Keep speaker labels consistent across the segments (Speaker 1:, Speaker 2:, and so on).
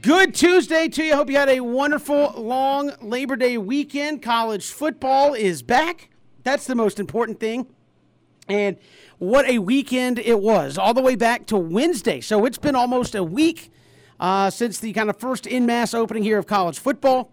Speaker 1: Good Tuesday to you. Hope you had a wonderful long Labor Day weekend. College football is back. That's the most important thing. And what a weekend it was, all the way back to Wednesday. So it's been almost a week uh, since the kind of first in mass opening here of college football.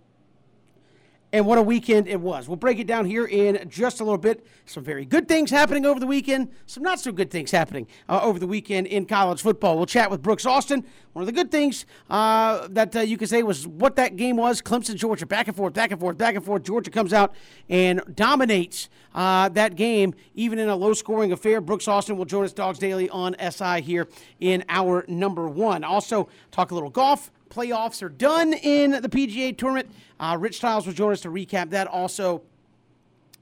Speaker 1: And what a weekend it was. We'll break it down here in just a little bit. Some very good things happening over the weekend, some not so good things happening uh, over the weekend in college football. We'll chat with Brooks Austin. One of the good things uh, that uh, you could say was what that game was Clemson, Georgia, back and forth, back and forth, back and forth. Georgia comes out and dominates uh, that game, even in a low scoring affair. Brooks Austin will join us, Dogs Daily, on SI here in our number one. Also, talk a little golf playoffs are done in the PGA tournament. Uh, Rich Stiles will join us to recap that. Also,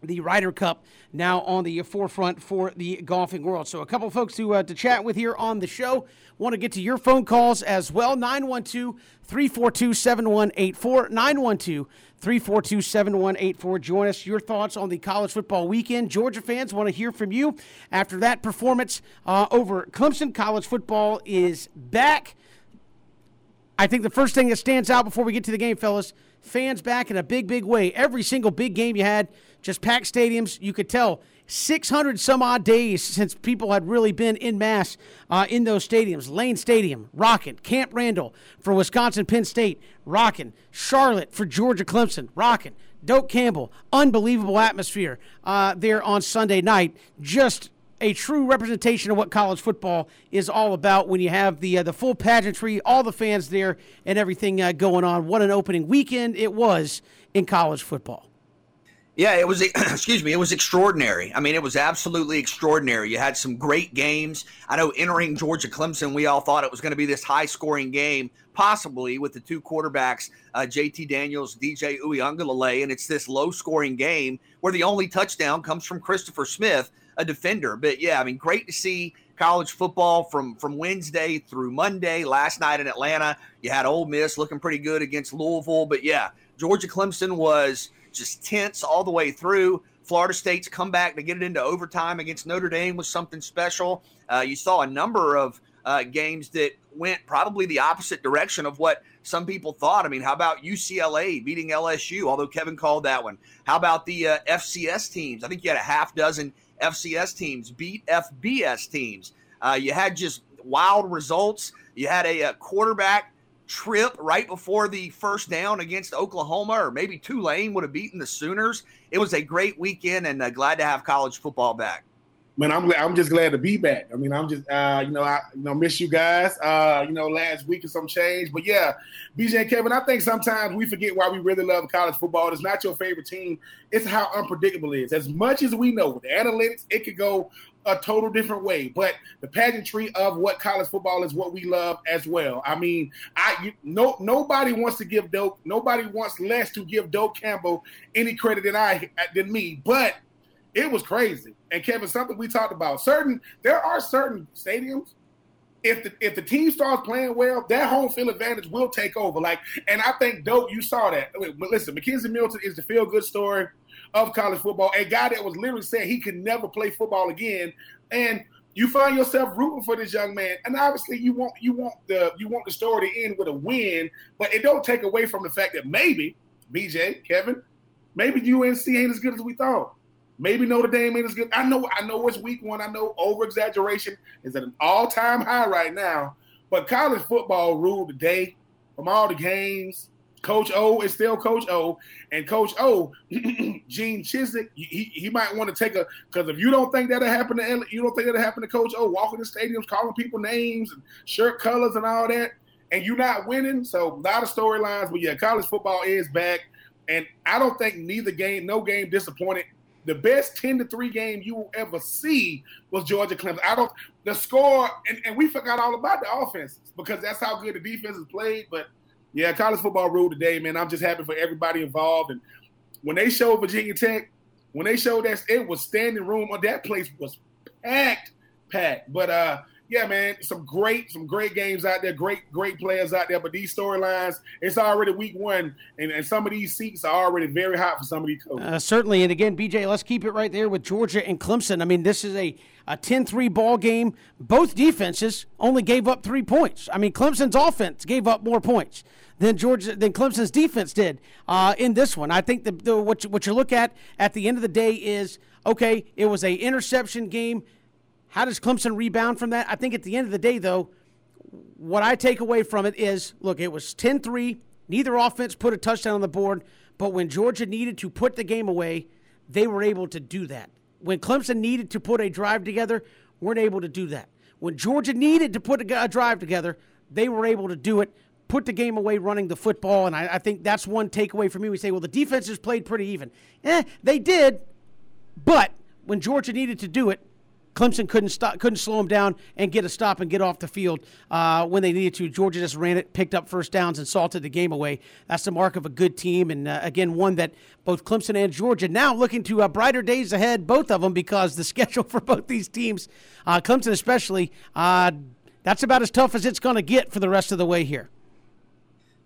Speaker 1: the Ryder Cup now on the forefront for the golfing world. So, a couple folks to, uh, to chat with here on the show. Want to get to your phone calls as well 912 342 7184. 912 342 7184. Join us. Your thoughts on the college football weekend. Georgia fans want to hear from you after that performance uh, over Clemson. College football is back. I think the first thing that stands out before we get to the game, fellas, fans back in a big, big way. Every single big game you had, just packed stadiums. You could tell 600 some odd days since people had really been in mass uh, in those stadiums. Lane Stadium, rocking. Camp Randall for Wisconsin Penn State, rocking. Charlotte for Georgia Clemson, rocking. Doak Campbell, unbelievable atmosphere uh, there on Sunday night. Just a true representation of what college football is all about when you have the uh, the full pageantry, all the fans there, and everything uh, going on. What an opening weekend it was in college football.
Speaker 2: Yeah, it was. Excuse me. It was extraordinary. I mean, it was absolutely extraordinary. You had some great games. I know entering Georgia Clemson, we all thought it was going to be this high-scoring game, possibly with the two quarterbacks, uh, JT Daniels, DJ Uiagalelei, and it's this low-scoring game where the only touchdown comes from Christopher Smith a defender. But yeah, I mean, great to see college football from from Wednesday through Monday. Last night in Atlanta, you had Ole Miss looking pretty good against Louisville. But yeah, Georgia Clemson was just tense all the way through. Florida State's comeback to get it into overtime against Notre Dame was something special. Uh, you saw a number of uh, games that went probably the opposite direction of what some people thought. I mean, how about UCLA beating LSU? Although Kevin called that one. How about the uh, FCS teams? I think you had a half dozen FCS teams beat FBS teams. Uh, you had just wild results. You had a, a, quarterback trip right before the first down against Oklahoma, or maybe Tulane would have beaten the Sooners. It was a great weekend, and uh, glad to have college football back.
Speaker 3: Man, I'm I'm just glad to be back. I mean, I'm just uh, you know I you know miss you guys. Uh, you know, last week or some change, but yeah, BJ and Kevin. I think sometimes we forget why we really love college football. It's not your favorite team. It's how unpredictable it is. As much as we know with the analytics, it could go a total different way. But the pageantry of what college football is what we love as well. I mean, I you, no nobody wants to give Doak. Nobody wants less to give Doak Campbell any credit than I than me. But it was crazy. And Kevin, something we talked about. Certain there are certain stadiums. If the if the team starts playing well, that home field advantage will take over. Like, and I think Doak, you saw that. But listen, McKenzie Milton is the feel good story of college football. A guy that was literally saying he could never play football again, and you find yourself rooting for this young man. And obviously, you want you want the you want the story to end with a win, but it don't take away from the fact that maybe BJ Kevin, maybe UNC ain't as good as we thought. Maybe Notre Dame ain't as good. I know, I know it's week one. I know over exaggeration is at an all time high right now. But college football ruled the day from all the games. Coach O is still Coach O, and Coach O, Gene Chizik, he, he might want to take a because if you don't think that'll happen to you don't think that'll happen to Coach O, walking the stadiums, calling people names and shirt colors and all that, and you're not winning. So a lot of storylines, but yeah, college football is back, and I don't think neither game, no game disappointed the best 10 to 3 game you will ever see was Georgia Clemson. I don't the score and, and we forgot all about the offenses because that's how good the defense is played. But yeah, college football ruled today, man. I'm just happy for everybody involved. And when they showed Virginia Tech, when they showed that it was standing room, or that place was packed, packed. But uh yeah, man, some great, some great games out there, great, great players out there. But these storylines, it's already week one, and, and some of these seats are already very hot for some of these coaches.
Speaker 1: Uh, certainly, and again, BJ, let's keep it right there with Georgia and Clemson. I mean, this is a a 10-3 ball game. Both defenses only gave up three points. I mean, Clemson's offense gave up more points than Georgia than Clemson's defense did uh, in this one. I think the, the what you, what you look at at the end of the day is okay. It was a interception game. How does Clemson rebound from that? I think at the end of the day, though, what I take away from it is look, it was 10 3. Neither offense put a touchdown on the board, but when Georgia needed to put the game away, they were able to do that. When Clemson needed to put a drive together, weren't able to do that. When Georgia needed to put a, drive together, they were able to do it, put the game away running the football. And I, I think that's one takeaway for me. We say, well, the defense defenses played pretty even. Eh, they did, but when Georgia needed to do it, Clemson couldn't stop, couldn't slow them down and get a stop and get off the field uh, when they needed to. Georgia just ran it, picked up first downs, and salted the game away. That's the mark of a good team, and uh, again, one that both Clemson and Georgia now looking to uh, brighter days ahead, both of them, because the schedule for both these teams, uh, Clemson especially, uh, that's about as tough as it's going to get for the rest of the way here.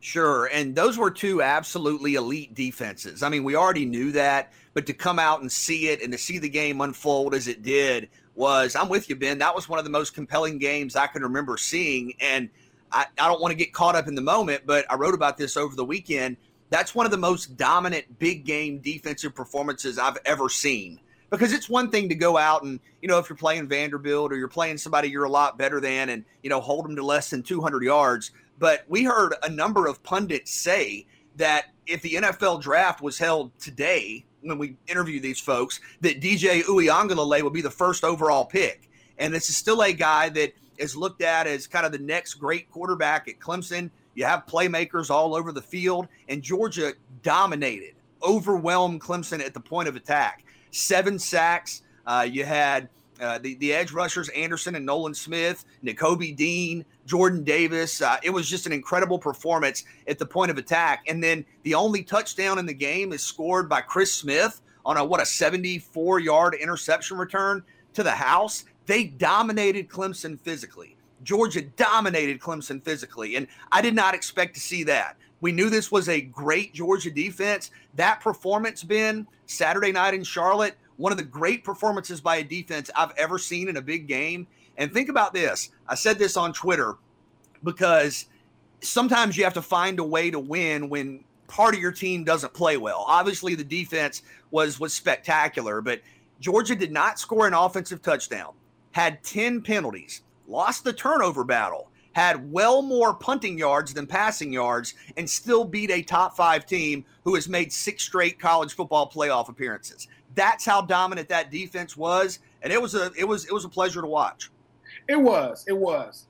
Speaker 2: Sure. And those were two absolutely elite defenses. I mean, we already knew that, but to come out and see it and to see the game unfold as it did was I'm with you, Ben. That was one of the most compelling games I can remember seeing. And I, I don't want to get caught up in the moment, but I wrote about this over the weekend. That's one of the most dominant big game defensive performances I've ever seen. Because it's one thing to go out and, you know, if you're playing Vanderbilt or you're playing somebody you're a lot better than and, you know, hold them to less than 200 yards. But we heard a number of pundits say that if the NFL draft was held today, when we interview these folks that DJ Uiagalelei will be the first overall pick. And this is still a guy that is looked at as kind of the next great quarterback at Clemson. You have playmakers all over the field, and Georgia dominated, overwhelmed Clemson at the point of attack. Seven sacks. Uh, you had uh, the, the edge rushers, Anderson and Nolan Smith, Nakobe Dean, Jordan Davis. Uh, it was just an incredible performance at the point of attack. And then the only touchdown in the game is scored by Chris Smith on a, what, a 74 yard interception return to the house. They dominated Clemson physically. Georgia dominated Clemson physically. And I did not expect to see that. We knew this was a great Georgia defense. That performance, Ben, Saturday night in Charlotte, one of the great performances by a defense I've ever seen in a big game. And think about this I said this on Twitter because sometimes you have to find a way to win when part of your team doesn't play well. Obviously, the defense was was spectacular, but Georgia did not score an offensive touchdown, had 10 penalties, lost the turnover battle, had well more punting yards than passing yards, and still beat a top five team who has made six straight college football playoff appearances. That's how dominant that defense was, and it was a it was it was a pleasure to watch.
Speaker 3: It was. It was.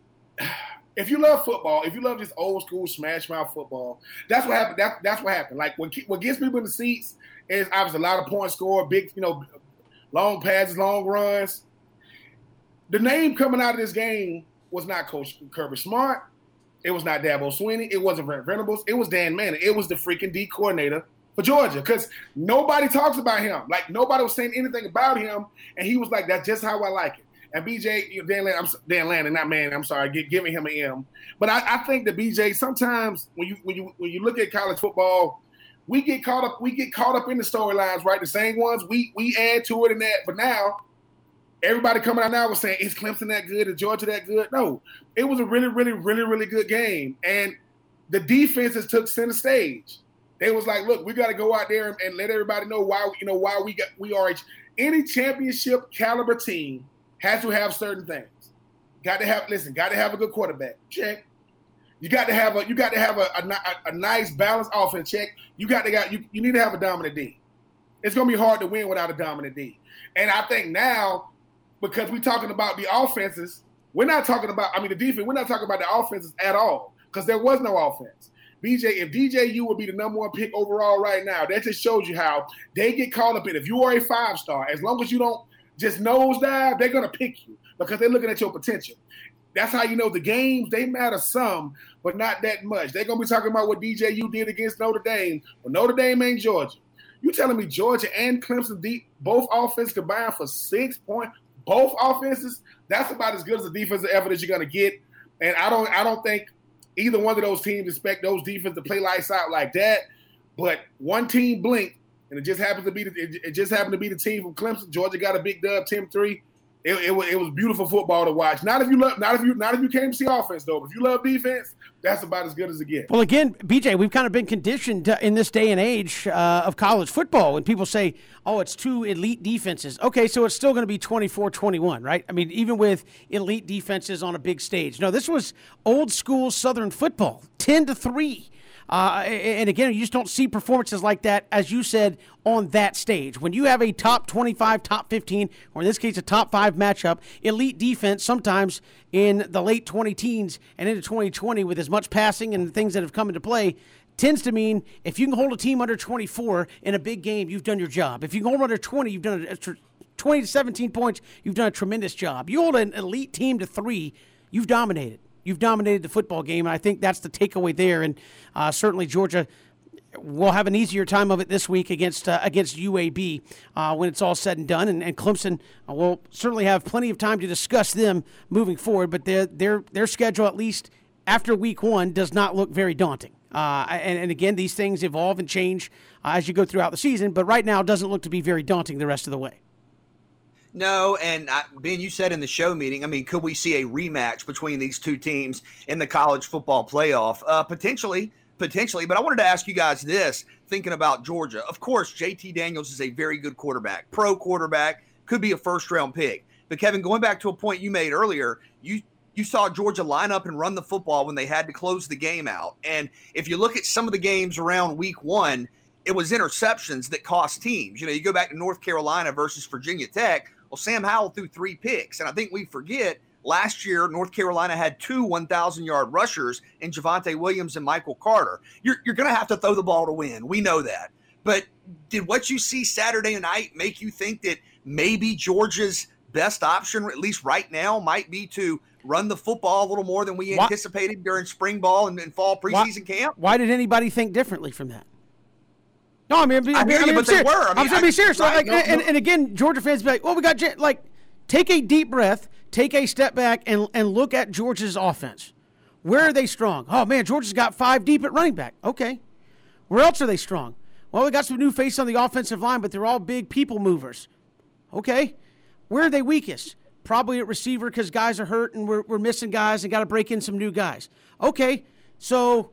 Speaker 3: If you love football, if you love this old school smash mouth football, that's what happened. That, that's what happened. Like what what gets people in the seats is obviously a lot of points scored, big you know, long passes, long runs. The name coming out of this game was not Coach Kirby Smart. It was not Dabo Swinney. It wasn't Brent Venables. It was Dan Manning. It was the freaking D coordinator for Georgia because nobody talks about him. Like nobody was saying anything about him, and he was like, "That's just how I like it." And BJ, Dan Lanning, I'm Dan Lanning, not man. I'm sorry, giving him an M. But I, I think that BJ sometimes when you when you when you look at college football, we get caught up we get caught up in the storylines, right? The same ones we we add to it and that. But now everybody coming out now was saying is Clemson that good? Is Georgia that good? No, it was a really really really really good game, and the defenses took center stage. They was like, look, we got to go out there and, and, let everybody know why you know why we got we are any championship caliber team has to have certain things. Got to have listen. Got to have a good quarterback. Check. You got to have a you got to have a, a, a nice balanced offense. Check. You got to got you, you need to have a dominant D. It's gonna be hard to win without a dominant D. And I think now because we're talking about the offenses, we're not talking about I mean the defense. We're not talking about the offenses at all because there was no offense. BJ, if DJU would be the number one pick overall right now, that just shows you how they get caught up in. If you are a five star, as long as you don't just nosedive, they're gonna pick you because they're looking at your potential. That's how you know the games they matter some, but not that much. They're gonna be talking about what DJU did against Notre Dame, but Notre Dame ain't Georgia. You telling me Georgia and Clemson deep both offenses combined for six point both offenses, that's about as good as the defensive effort that you're to get. And I don't, I don't think either one of those teams expect those defenses to play lights out like that. But one team blinked, and it just happened to be the, it just happened to be the team from Clemson. Georgia got a big dub, 10-3. It, it, was, it was beautiful football to watch. Not if you love, not if you, not if you came to see offense though. But if you love defense, that's about as good as it gets.
Speaker 1: Well, again, BJ, we've kind of been conditioned to, in this day and age uh, of college football when people say, "Oh, it's two elite defenses." Okay, so it's still going to be 24-21, right? I mean, even with elite defenses on a big stage. No, this was old school Southern football, ten to three. Uh, and again, you just don't see performances like that, as you said, on that stage. When you have a top 25, top 15, or in this case, a top five matchup, elite defense sometimes in the late 20 teens and into 2020 with as much passing and things that have come into play tends to mean if you can hold a team under 24 in a big game, you've done your job. If you can hold under 20, you've done a, 20 to 17 points, you've done a tremendous job. You hold an elite team to three, you've dominated. You've dominated the football game, and I think that's the takeaway there. And uh, certainly Georgia will have an easier time of it this week against uh, against UAB uh, when it's all said and done. And, and Clemson uh, will certainly have plenty of time to discuss them moving forward. But their their their schedule, at least after week one, does not look very daunting. Uh, and, and, again, these things evolve and change uh, as you go throughout the season. But right now, it doesn't look to be very daunting the rest of the way.
Speaker 2: No, and I, Ben, you said in the show meeting. I mean, could we see a rematch between these two teams in the college football playoff? Uh, potentially, potentially. But I wanted to ask you guys this: thinking about Georgia, of course, JT Daniels is a very good quarterback, pro quarterback, could be a first round pick. But Kevin, going back to a point you made earlier, you you saw Georgia line up and run the football when they had to close the game out. And if you look at some of the games around week one, it was interceptions that cost teams. You know, you go back to North Carolina versus Virginia Tech. Well, Sam Howell threw three picks. And I think we forget last year, North Carolina had two 1,000 yard rushers in Javonte Williams and Michael Carter. You're, you're going to have to throw the ball to win. We know that. But did what you see Saturday night make you think that maybe Georgia's best option, at least right now, might be to run the football a little more than we anticipated during spring ball and, and fall preseason
Speaker 1: why,
Speaker 2: camp?
Speaker 1: Why did anybody think differently from that? No, I mean,
Speaker 2: I, I,
Speaker 1: mean,
Speaker 2: you, but
Speaker 1: they
Speaker 2: were. I mean,
Speaker 1: be serious.
Speaker 2: Right,
Speaker 1: like,
Speaker 2: no,
Speaker 1: and,
Speaker 2: no.
Speaker 1: and again, Georgia fans be like, "Well, we got like, take a deep breath, take a step back, and and look at Georgia's offense. Where are they strong? Oh man, Georgia's got five deep at running back. Okay, where else are they strong? Well, we got some new faces on the offensive line, but they're all big people movers. Okay, where are they weakest? Probably at receiver because guys are hurt and we're, we're missing guys and got to break in some new guys. Okay, so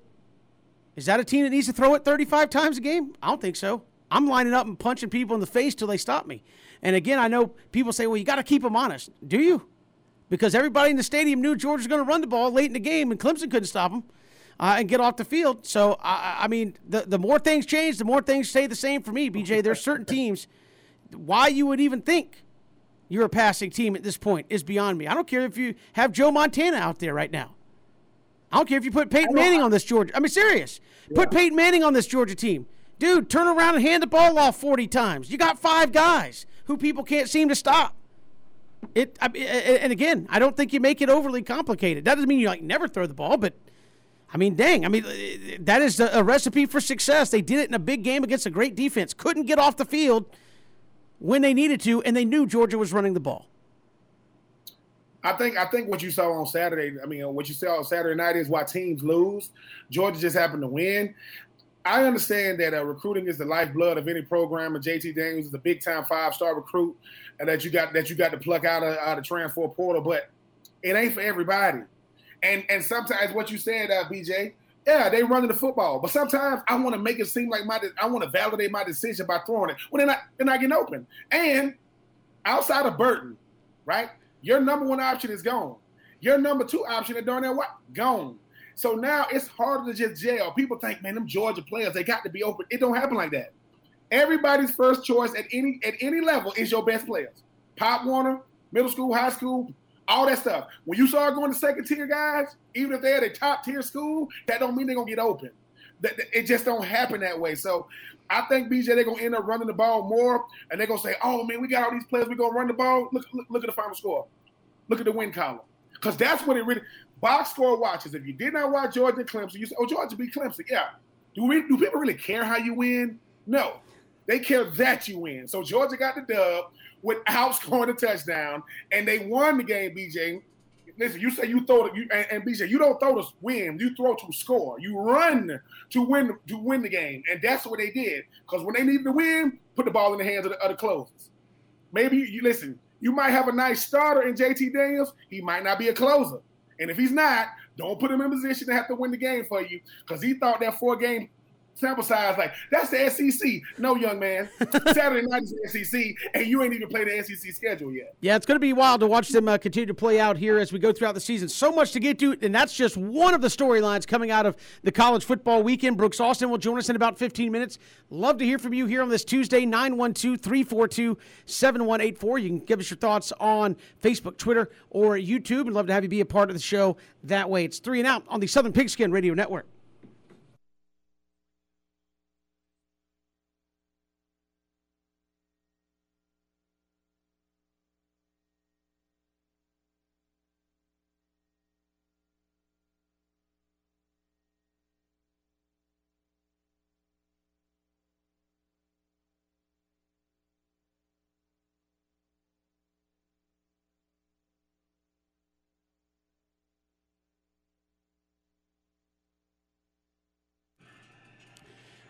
Speaker 1: is that a team that needs to throw it 35 times a game? I don't think so. I'm lining up and punching people in the face till they stop me. And again, I know people say, well, you got to keep them honest. Do you? Because everybody in the stadium knew George was going to run the ball late in the game, and Clemson couldn't stop him uh, and get off the field. So, I, I mean, the, the more things change, the more things stay the same for me, BJ. There's certain teams, why you would even think you're a passing team at this point is beyond me. I don't care if you have Joe Montana out there right now. I don't care if you put Peyton Manning on this Georgia. I mean, serious. Yeah. Put Peyton Manning on this Georgia team. Dude, turn around and hand the ball off 40 times. You got five guys who people can't seem to stop. It I, and again, I don't think you make it overly complicated. That doesn't mean you like never throw the ball, but I mean, dang, I mean uh, that is a recipe for success. They did it in a big game against a great defense. Couldn't get off the field when they needed to, and they knew Georgia was running the ball.
Speaker 3: I think I think what you saw on Saturday, I mean, what you saw on Saturday night is why teams lose. Georgia just happened to win. I understand that uh, recruiting is the lifeblood of any program, and JT Daniels is a big time five star recruit, and that you got that you got to pluck out of, out of transfer portal. But it ain't for everybody. And and sometimes what you said, uh, BJ, yeah, they running the football, but sometimes I want to make it seem like my I want to validate my decision by throwing it when they're not they're not getting open. And outside of Burton, right, your number one option is gone. Your number two option is Darnell White gone. So now it's harder to just jail. People think, man, them Georgia players, they got to be open. It don't happen like that. Everybody's first choice at any at any level is your best players. Pop Warner, middle school, high school, all that stuff. When you start going to second tier guys, even if they're at a top tier school, that don't mean they're gonna get open. It just don't happen that way. So I think BJ they're gonna end up running the ball more, and they're gonna say, "Oh man, we got all these players. We're gonna run the ball. Look, look, look at the final score. Look at the win column." Because that's what it really box score watches. If you did not watch Georgia Clemson, you say, "Oh, Georgia beat Clemson." Yeah. Do we? Do people really care how you win? No, they care that you win. So Georgia got the dub. without scoring a touchdown, and they won the game. BJ, listen, you say you throw it, you, and, and, BJ, you don't throw to win, you throw to score. You run to win to win the game, and that's what they did. Because when they needed to win, put the ball in the hands of the, other the closers. Maybe you listen. You might have a nice starter in JT Daniels. He might not be a closer, and if he's not, don't put him in position to have to win the game for you because he thought that four game sample size like that's the SEC. No, young man, Saturday night is the SEC, and you ain't even played the SEC schedule yet.
Speaker 1: Yeah, it's going to be wild to watch them uh, continue to play out here as we go throughout the season. So much to get to, and that's just one of the storylines coming out of the college football weekend. Brooks Austin will join us in about 15 minutes. Love to hear from you here on this Tuesday, 912 342 7184. You can give us your thoughts on Facebook, Twitter, or YouTube, and love to have you be a part of the show that way. It's three and out on the Southern Pigskin Radio Network.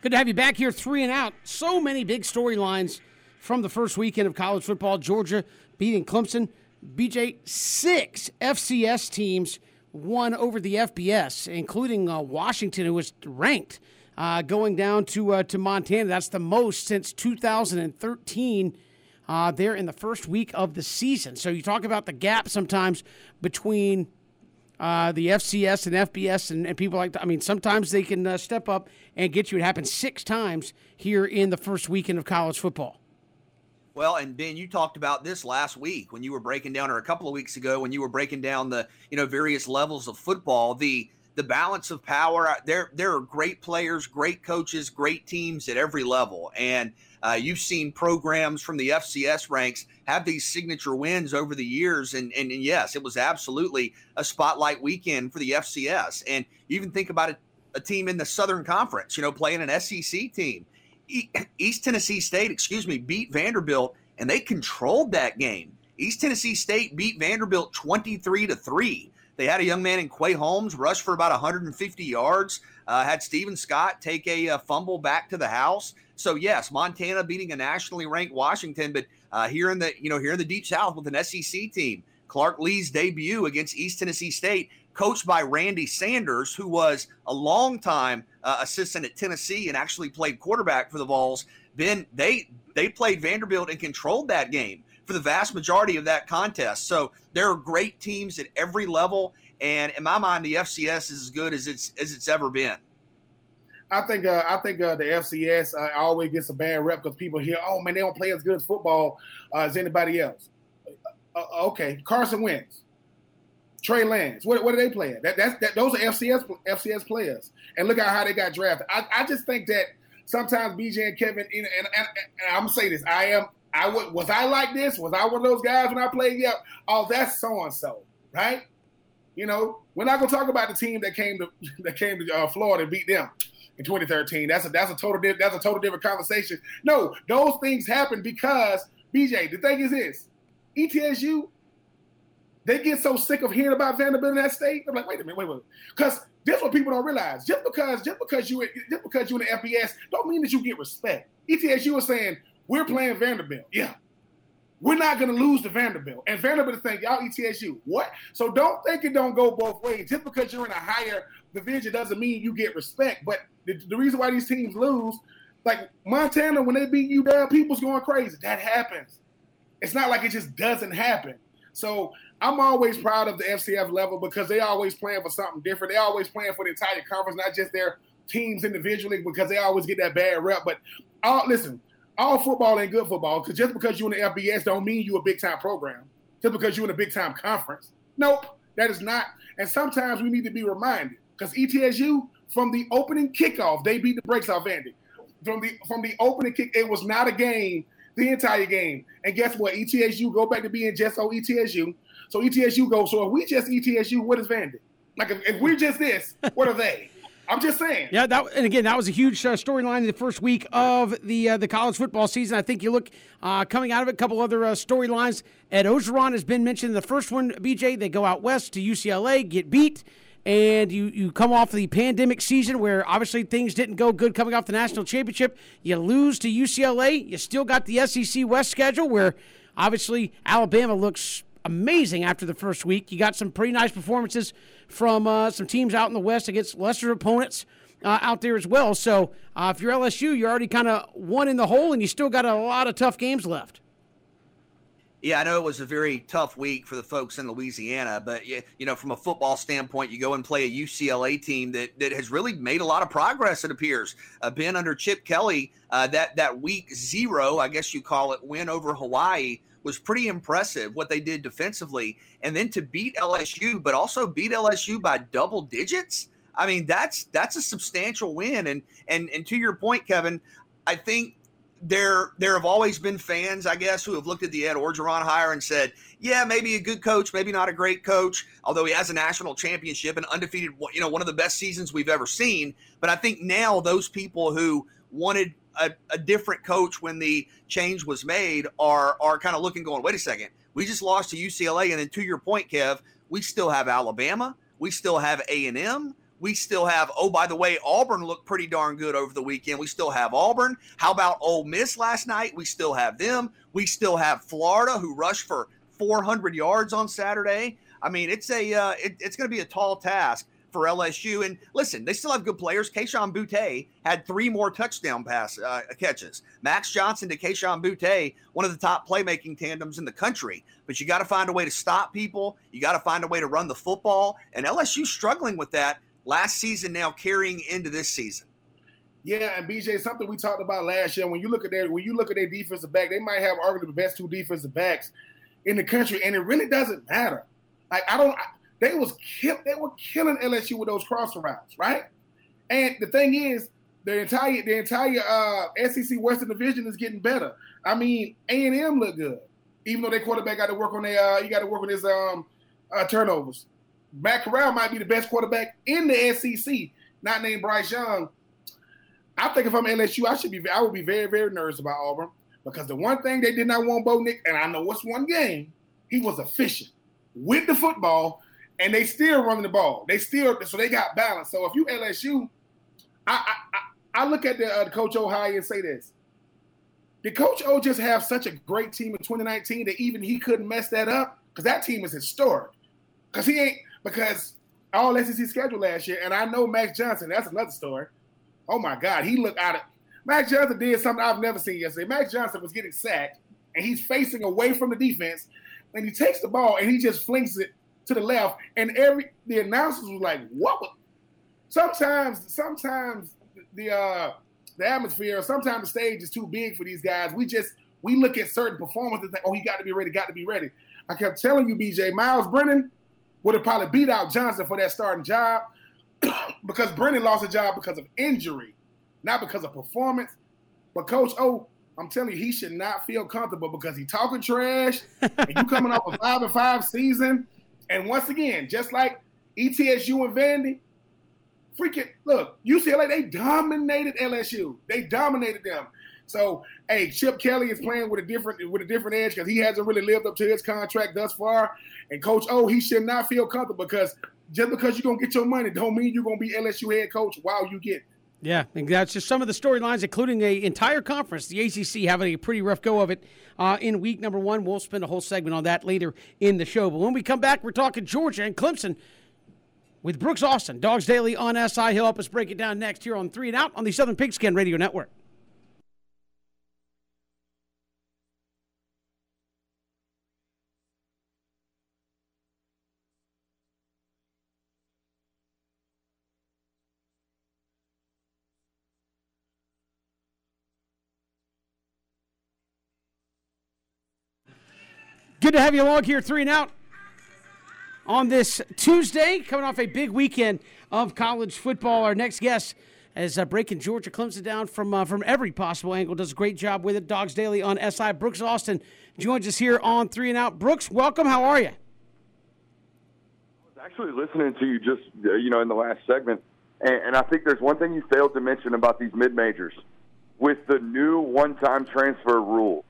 Speaker 1: Good to have you back here, three and out. So many big storylines from the first weekend of college football. Georgia beating Clemson. BJ, six FCS teams won over the FBS, including uh, Washington, who was ranked, uh, going down to uh, to Montana. That's the most since 2013. Uh, there in the first week of the season. So you talk about the gap sometimes between uh, the FCS and FBS and, and, people like that. I mean, sometimes they can uh, step up and get you. It happened six times here in the first weekend of college football.
Speaker 2: Well, and Ben, you talked about this last week when you were breaking down, or a couple of weeks ago when you were breaking down the you know various levels of football. The the balance of power. There there are great players, great coaches, great teams at every level, and uh, you've seen programs from the FCS ranks have these signature wins over the years, and, and, and yes, it was absolutely a spotlight weekend for the FCS. And even think about a, a team in the Southern Conference, you know, playing an SEC team. East Tennessee State, excuse me, beat Vanderbilt, and they controlled that game. East Tennessee State beat Vanderbilt 23 to 3. They had a young man in Quay Holmes rush for about 150 yards. Uh, had Steven Scott take a, a, fumble back to the house. So yes, Montana beating a nationally ranked Washington, but uh, here in the you know here in the deep south with an SEC team, Clark Lea's debut against East Tennessee State, coached by Randy Sanders, who was a longtime uh, assistant at Tennessee and actually played quarterback for the Vols. Then they they played Vanderbilt and controlled that game for the vast majority of that contest. So there are great teams at every level, and in my mind, the FCS is as good as it's as it's ever been.
Speaker 3: I think uh, I think uh, the FCS uh, always gets a bad rep because people hear, "Oh man, they don't play as good as football uh, as anybody else." Uh, uh, okay, Carson Wentz, Trey Lance, what, what do they play at? That, that's that, those are FCS FCS players, and look at how they got drafted. I, I just think that sometimes BJ and Kevin, and, and, and I'm gonna say this, I am I was was I like this? Was I one of those guys when I played? Yeah. Oh, that's so and so, right? You know, we're not gonna talk about the team that came to that came to uh, Florida and beat them in 2013. That's a that's a total that's a total different conversation. No, those things happen because BJ. The thing is this, ETSU, they get so sick of hearing about Vanderbilt in that state. I'm like, wait a minute, wait, wait, because this what people don't realize. Just because just because you just because you're in the FBS don't mean that you get respect. ETSU is saying we're playing Vanderbilt. Yeah, we're not going to lose to Vanderbilt. And Vanderbilt is saying, y'all ETSU. What? So don't think it don't go both ways. Just because you're in a higher division doesn't mean you get respect. But the, the reason why these teams lose, like Montana, when they beat you down, people's going crazy. That happens. It's not like it just doesn't happen. So I'm always proud of the FCS level because they always playing for something different. They always playing for the entire conference, not just their teams individually, because they always get that bad rep. But all listen, all football ain't good football because just because you're in the FBS don't mean you're a big time program. Just because you're in a big time conference. Nope, that is not. And sometimes we need to be reminded because ETSU from the opening kickoff they beat the brakes off Vandy. From the from the opening kick, it was not a game the entire game. And guess what? ETSU go back to being just on ETSU. So ETSU goes. So if we just ETSU, what is Vandy? Like if, if we're just this, what are they? I'm just saying.
Speaker 1: Yeah, that and again, that was a huge uh, storyline in the first week of the uh, the college football season. I think you look uh, coming out of it, a couple other uh, storylines. Ed Orgeron has been mentioned the first one. BJ, they go out west to UCLA, get beat, and you you come off the pandemic season where obviously things didn't go good coming off the national championship. You lose to UCLA. You still got the SEC West schedule where obviously Alabama looks amazing after the first week. You got some pretty nice performances from uh, some teams out in the West against lesser opponents uh, out there as well. So uh, if you're LSU, you're already kind of one in the hole, and you still got a lot of tough games left.
Speaker 2: Yeah, I know it was a very tough week for the folks in Louisiana, but you, you know, from a football standpoint, you go and play a UCLA team that, that has really made a lot of progress. It appears. Uh, been under Chip Kelly, uh, that that week zero, I guess you call it, win over Hawaii was pretty impressive what they did defensively, and then to beat LSU, but also beat LSU by double digits. I mean, that's that's a substantial win. And and and to your point, Kevin, I think there there have always been fans, I guess, who have looked at the Ed Orgeron hire and said, yeah, maybe a good coach, maybe not a great coach, although he has a national championship and undefeated, you know, one of the best seasons we've ever seen. But I think now those people who wanted a, a different coach when the change was made are are kind of looking, going, wait a second, we just lost to UCLA, and then to your point, Kev, we still have Alabama, we still have A and M. We still have, oh, by the way, Auburn looked pretty darn good over the weekend. We still have Auburn. How about Ole Miss last night? We still have them. We still have Florida, who rushed for 400 yards on Saturday. I mean, it's a uh, it, it's going to be a tall task for LSU. And listen, they still have good players. Kayshon Boutte had three more touchdown pass uh, catches. Max Johnson to Kayshon Boutte, one of the top playmaking tandems in the country. But you got to find a way to stop people. You got to find a way to run the football. And LSU struggling with that last season, now carrying into this season.
Speaker 3: Yeah, and BJ, something we talked about last year. When you look at their when you look at their defensive back, they might have arguably the best two defensive backs in the country, and it really doesn't matter. Like I don't. They was kill, they were killing LSU with those crossing routes, right? And the thing is, the entire the entire uh, SEC Western Division is getting better. I mean, A and M look good, even though their quarterback got to work on their uh, you got to work on his um, uh, turnovers. Matt Corral might be the best quarterback in the SEC, not named Bryce Young. I think if I'm LSU, I should be I would be very very nervous about Auburn because the one thing they did not want Bo Nix, and I know what's one game, he was efficient with the football and they still running the ball. They still so they got balance. So if you LSU, I I, I look at the, uh, coach O high and say this: Did Coach O just have such a great team in 2019 that even he couldn't mess that up? Because that team is historic. Because he ain't because all SEC schedule last year, and I know Max Johnson. That's another story. Oh my God, he looked out of. Max Johnson did something I've never seen yesterday. Max Johnson was getting sacked, and he's facing away from the defense, and he takes the ball and he just flings it to the left, and every the announcers was like, "What?" Sometimes, sometimes the uh, the atmosphere, sometimes the stage is too big for these guys. We just we look at certain performances and think, "Oh, he got to be ready, got to be ready." I kept telling you, BJ, Myles Brennan would have probably beat out Johnson for that starting job because Brennan lost a job because of injury, not because of performance. But Coach O, I'm telling you, he should not feel comfortable because he talking trash and you coming off a five and five season and once again, just like ETSU and Vandy, freaking look, UCLA, they dominated LSU. They dominated them. So, hey, Chip Kelly is playing with a different with a different edge because he hasn't really lived up to his contract thus far. And Coach O, he should not feel comfortable because just because you're gonna get your money, don't mean you're gonna be LSU head coach while you get.
Speaker 1: Yeah, and that's just some of the storylines, including a entire conference, the ACC having a pretty rough go of it uh, in week number one. We'll spend a whole segment on that later in the show. But when we come back, we're talking Georgia and Clemson with Brooks Austin. Dogs Daily on SI. He'll help us break it down next here on Three and Out on the Southern Pigskin Radio Network. Good to have you along here, three and out on this Tuesday, coming off a big weekend of college football. Our next guest is uh, breaking Georgia Clemson down from uh, from every possible angle. Does a great job with it. Dogs Daily on SI. Brooks Austin joins us here on Three and Out. Brooks, welcome. How are you?
Speaker 4: I was actually listening to you just uh, you know in the last segment And, and I think there's one thing you failed to mention about these mid majors. With the new one time transfer rule,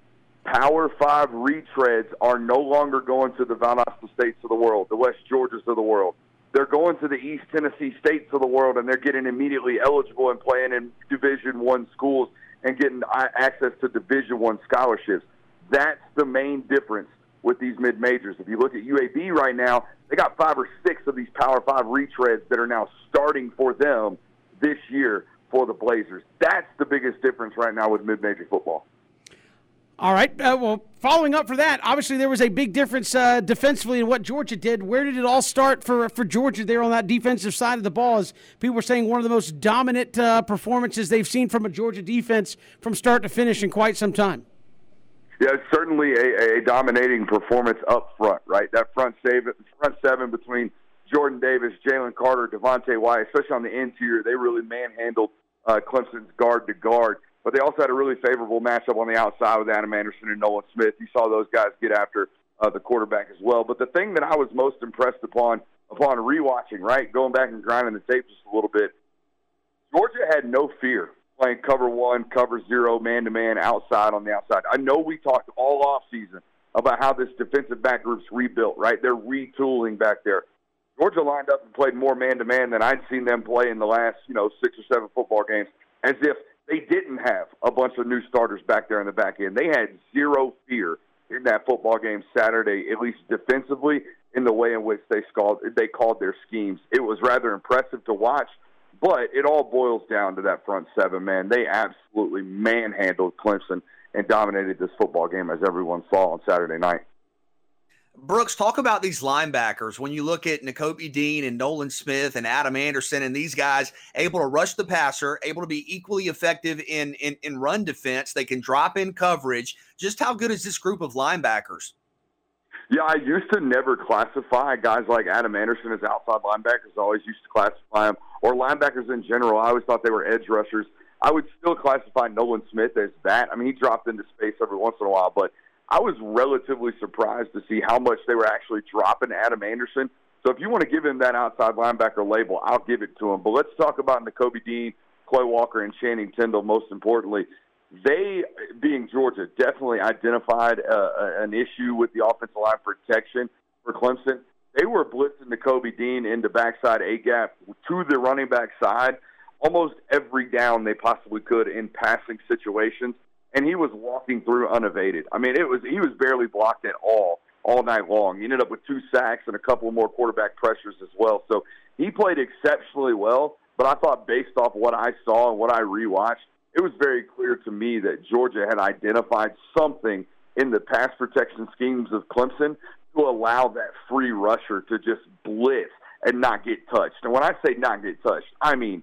Speaker 4: Power Five retreads are no longer going to the Valdosta States of the world, the West Georgias of the world. They're going to the East Tennessee States of the world, and they're getting immediately eligible and playing in Division One schools and getting access to Division One scholarships. That's the main difference with these mid majors. If you look at UAB right now, they got five or six of these Power Five retreads that are now starting for them this year for the Blazers. That's the biggest difference right now with mid major football.
Speaker 1: All right. Uh, well, following up for that, obviously there was a big difference uh, defensively in what Georgia did. Where did it all start for for Georgia there on that defensive side of the ball? As people were saying, one of the most dominant uh, performances they've seen from a Georgia defense from start to finish in quite some time.
Speaker 4: Yeah, certainly a, a dominating performance up front, right? That front seven, front seven between Jordan Davis, Jalen Carter, Devonte Wyatt, especially on the interior, they really manhandled uh, Clemson's guard to guard. But they also had a really favorable matchup on the outside with Adam Anderson and Nolan Smith. You saw those guys get after uh, the quarterback as well. But the thing that I was most impressed upon upon rewatching, right, going back and grinding the tape just a little bit, Georgia had no fear playing cover one, cover zero, man to man, outside on the outside. I know we talked all off season about how this defensive back group's rebuilt, right? They're retooling back there. Georgia lined up and played more man to man than I'd seen them play in the last, you know, six or seven football games, as if they didn't have a bunch of new starters back there in the back end. They had zero fear in that football game Saturday, at least defensively, in the way in which they called they called their schemes. It was rather impressive to watch. But it all boils down to that front seven, man. They absolutely manhandled Clemson and dominated this football game, as everyone saw on Saturday night.
Speaker 2: Brooks, talk about these linebackers. When you look at Nakobe Dean and Nolan Smith and Adam Anderson and these guys able to rush the passer, able to be equally effective in, in, in run defense, they can drop in coverage. Just how good is this group of linebackers?
Speaker 4: Yeah, I used to never classify guys like Adam Anderson as outside linebackers. I always used to classify them, or linebackers in general. I always thought they were edge rushers. I would still classify Nolan Smith as that. I mean, he dropped into space every once in a while, but I was relatively surprised to see how much they were actually dropping Adam Anderson. So if you want to give him that outside linebacker label, I'll give it to him. But let's talk about Nakobe Dean, Quay Walker, and Channing Tindall most importantly they, being Georgia, definitely identified uh, an issue with the offensive line protection for Clemson. They were blitzing Nakobe Dean into backside A gap to the running back side almost every down they possibly could in passing situations, and he was walking through unevaded. I mean, it was he was barely blocked at all all night long. He ended up with two sacks and a couple more quarterback pressures as well. So he played exceptionally well. But I thought, based off what I saw and what I rewatched, it was very clear to me that Georgia had identified something in the pass protection schemes of Clemson to allow that free rusher to just blitz and not get touched. And when I say not get touched, I mean